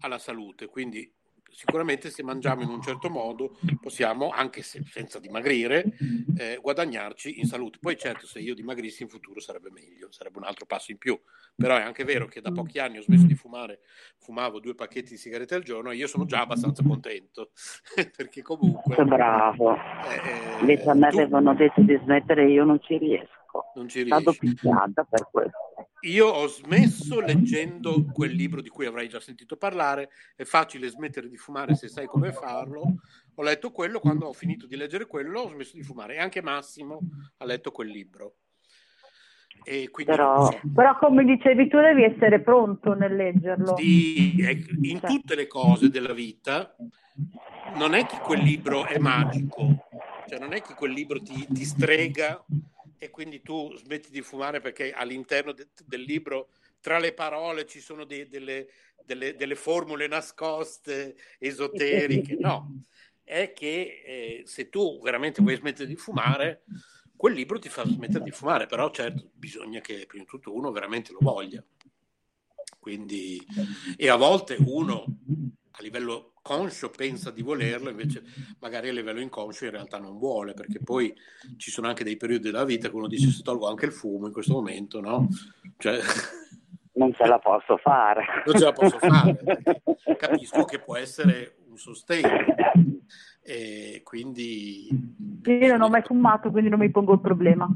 Speaker 1: alla salute, quindi sicuramente se mangiamo in un certo modo possiamo, anche se senza dimagrire, eh, guadagnarci in salute. Poi certo se io dimagrissi in futuro sarebbe meglio, sarebbe un altro passo in più, però è anche vero che da pochi anni ho smesso di fumare, fumavo due pacchetti di sigarette al giorno e io sono già abbastanza contento, perché comunque...
Speaker 16: Bravo.
Speaker 1: eh,
Speaker 16: Invece a me
Speaker 1: tu-
Speaker 16: avevano detto di smettere io non ci riesco.
Speaker 1: Non ci riesci.
Speaker 16: picchiata per questo.
Speaker 1: Io ho smesso leggendo quel libro di cui avrai già sentito parlare, è facile smettere di fumare se sai come farlo. Ho letto quello, quando ho finito di leggere quello ho smesso di fumare e anche Massimo ha letto quel libro.
Speaker 16: Però
Speaker 14: Però come dicevi tu devi essere pronto nel leggerlo.
Speaker 1: Sì, ecco, in tutte le cose della vita non è che quel libro è magico, cioè non è che quel libro ti, ti strega e quindi tu smetti di fumare perché all'interno de- del libro tra le parole ci sono dei- delle, delle- delle formule nascoste, esoteriche, no, è che eh, se tu veramente vuoi smettere di fumare, quel libro ti fa smettere di fumare, però certo bisogna che prima di tutto uno veramente lo voglia. Quindi, e a volte uno a livello conscio pensa di volerlo, invece magari a livello inconscio in realtà non vuole, perché poi ci sono anche dei periodi della vita che uno dice se tolgo anche il fumo in questo momento, no? Cioè,
Speaker 16: Non ce la posso fare.
Speaker 1: non ce la posso fare, capisco che può essere un sostegno. E quindi,
Speaker 14: Io non ho mai fumato, quindi non mi pongo il problema.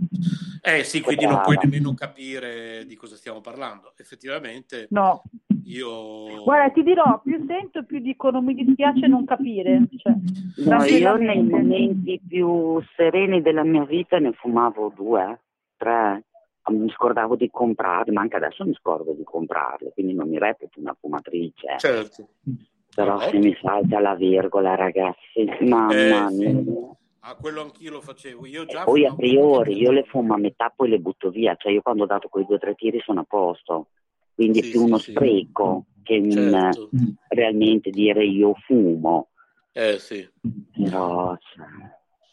Speaker 1: eh sì, quindi non puoi nemmeno capire di cosa stiamo parlando. Effettivamente,
Speaker 14: No.
Speaker 1: Io
Speaker 14: Guarda, ti dirò, più sento, più dicono mi dispiace non capire. Cioè,
Speaker 16: No, io nei momenti più sereni della mia vita ne fumavo due, tre. Mi scordavo di comprarli, ma anche adesso mi scordo di comprarli, quindi non mi reputo una fumatrice.
Speaker 1: certo.
Speaker 16: Però se mi salta la virgola, ragazzi, mamma
Speaker 1: Eh, sì.
Speaker 16: mia.
Speaker 1: Ah, quello anch'io lo facevo. Io già
Speaker 16: Poi a priori io le fumo a metà, poi le butto via. Cioè io quando ho dato quei due o tre tiri sono a posto. Quindi
Speaker 1: Sì,
Speaker 16: è più
Speaker 1: sì,
Speaker 16: uno
Speaker 1: sì.
Speaker 16: spreco che un
Speaker 1: Certo.
Speaker 16: realmente dire io fumo.
Speaker 1: Eh sì.
Speaker 16: Però,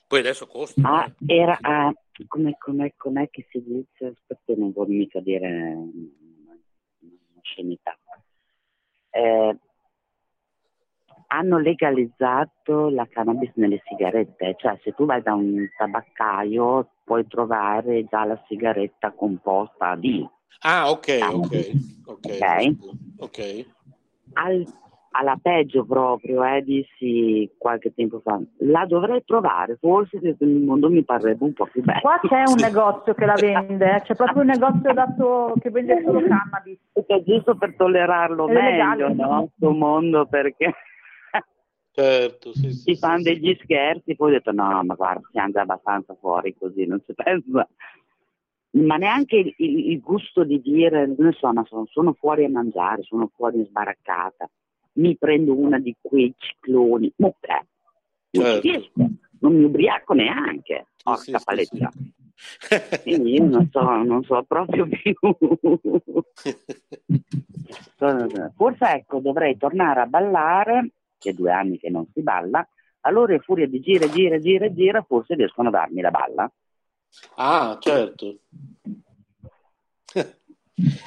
Speaker 1: Poi adesso costa.
Speaker 16: Ah, era, ah, com'è, com'è, com'è che si dice? Aspetta, non voglio mica dire una scenità. Eh, hanno legalizzato la cannabis nelle sigarette, cioè se tu vai da un tabaccaio puoi trovare già la sigaretta composta di
Speaker 1: Ah, ok, ok, ok. Ok.
Speaker 16: Al- alla peggio proprio, eh, dissi qualche tempo fa, la dovrei provare, forse se il mondo mi parrebbe un po' più bello.
Speaker 14: Qua c'è un negozio che la vende, eh, c'è proprio un negozio dato che vende solo cannabis.
Speaker 16: È giusto per tollerarlo
Speaker 14: è legale.
Speaker 16: meglio, no? Questo mondo perché
Speaker 1: Certo, sì, sì,
Speaker 16: si fanno degli scherzi, poi ho detto no, ma guarda, siamo già abbastanza fuori così, non si pensa. Ma neanche il, il- il gusto di dire, non so, ma sono, sono fuori a mangiare, sono fuori in sbaraccata, mi prendo una di quei cicloni, ma? Non
Speaker 1: Certo.
Speaker 16: ci riesco, non mi ubriaco neanche, porca paletta. Quindi io non so, non so proprio più. Forse ecco, dovrei tornare a ballare, che è due anni che non si balla, allora in furia di gira, gira, gira, gira, forse riescono a darmi la balla.
Speaker 1: Ah, certo.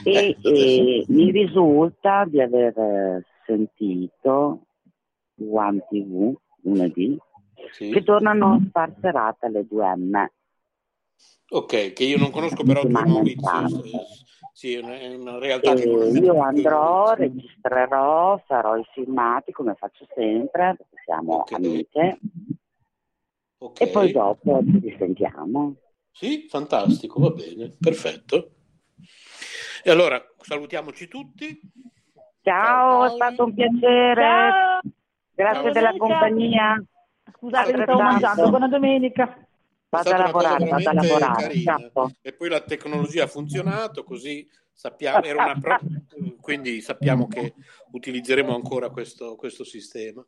Speaker 16: E, e mi risulta di aver eh, sentito One TV lunedì
Speaker 1: Sì.
Speaker 16: che tornano a far serata alle 2M.
Speaker 1: Ok, che io non conosco però tu Maurizio. Sì, è una, è una realtà che
Speaker 16: E
Speaker 1: è
Speaker 16: io andrò, registrerò, farò i filmati come faccio sempre, perché siamo amiche,
Speaker 1: Ok.
Speaker 16: e poi dopo ci risentiamo.
Speaker 1: Sì, fantastico, va bene, perfetto. E allora salutiamoci tutti.
Speaker 16: Ciao, è stato un piacere.
Speaker 14: Ciao.
Speaker 16: Grazie
Speaker 14: Ciao,
Speaker 16: della compagnia.
Speaker 14: Scusate, mi stavo mangiando. Buona domenica.
Speaker 16: Vado a lavorare, vado a lavorare.
Speaker 1: E poi la tecnologia ha funzionato, così sappiamo, era una pro- quindi sappiamo che utilizzeremo ancora questo, questo sistema.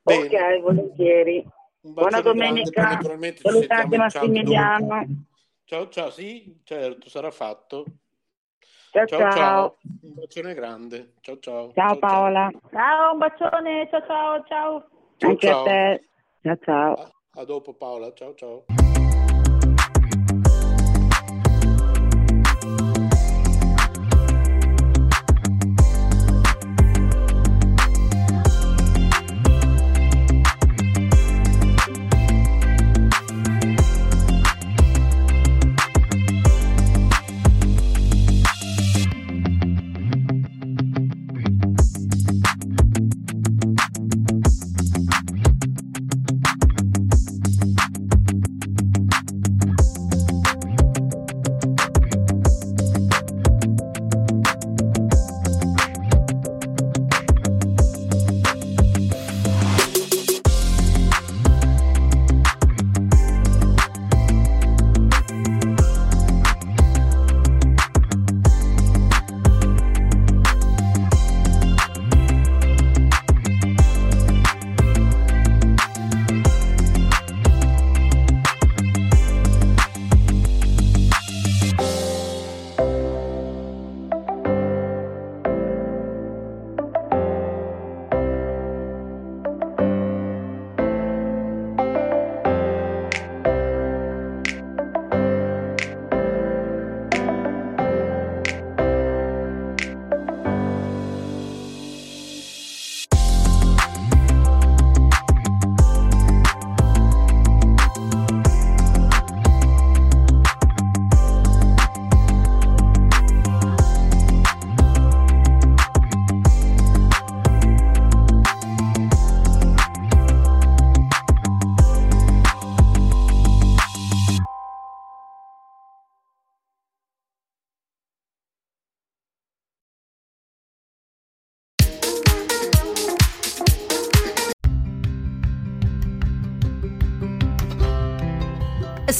Speaker 1: Bene.
Speaker 16: Ok, volentieri. Buona domenica. Salutate Massimiliano.
Speaker 1: Ciao ciao, sì, certo, sarà fatto.
Speaker 16: Ciao,
Speaker 1: ciao.
Speaker 16: ciao.
Speaker 1: Un bacione grande. Ciao ciao.
Speaker 16: Ciao Paola.
Speaker 14: Ciao, un bacione. Ciao, ciao, ciao.
Speaker 1: Ciao,
Speaker 16: Anche
Speaker 1: ciao.
Speaker 16: a te. Ciao ciao.
Speaker 1: A dopo Paola, ciao ciao.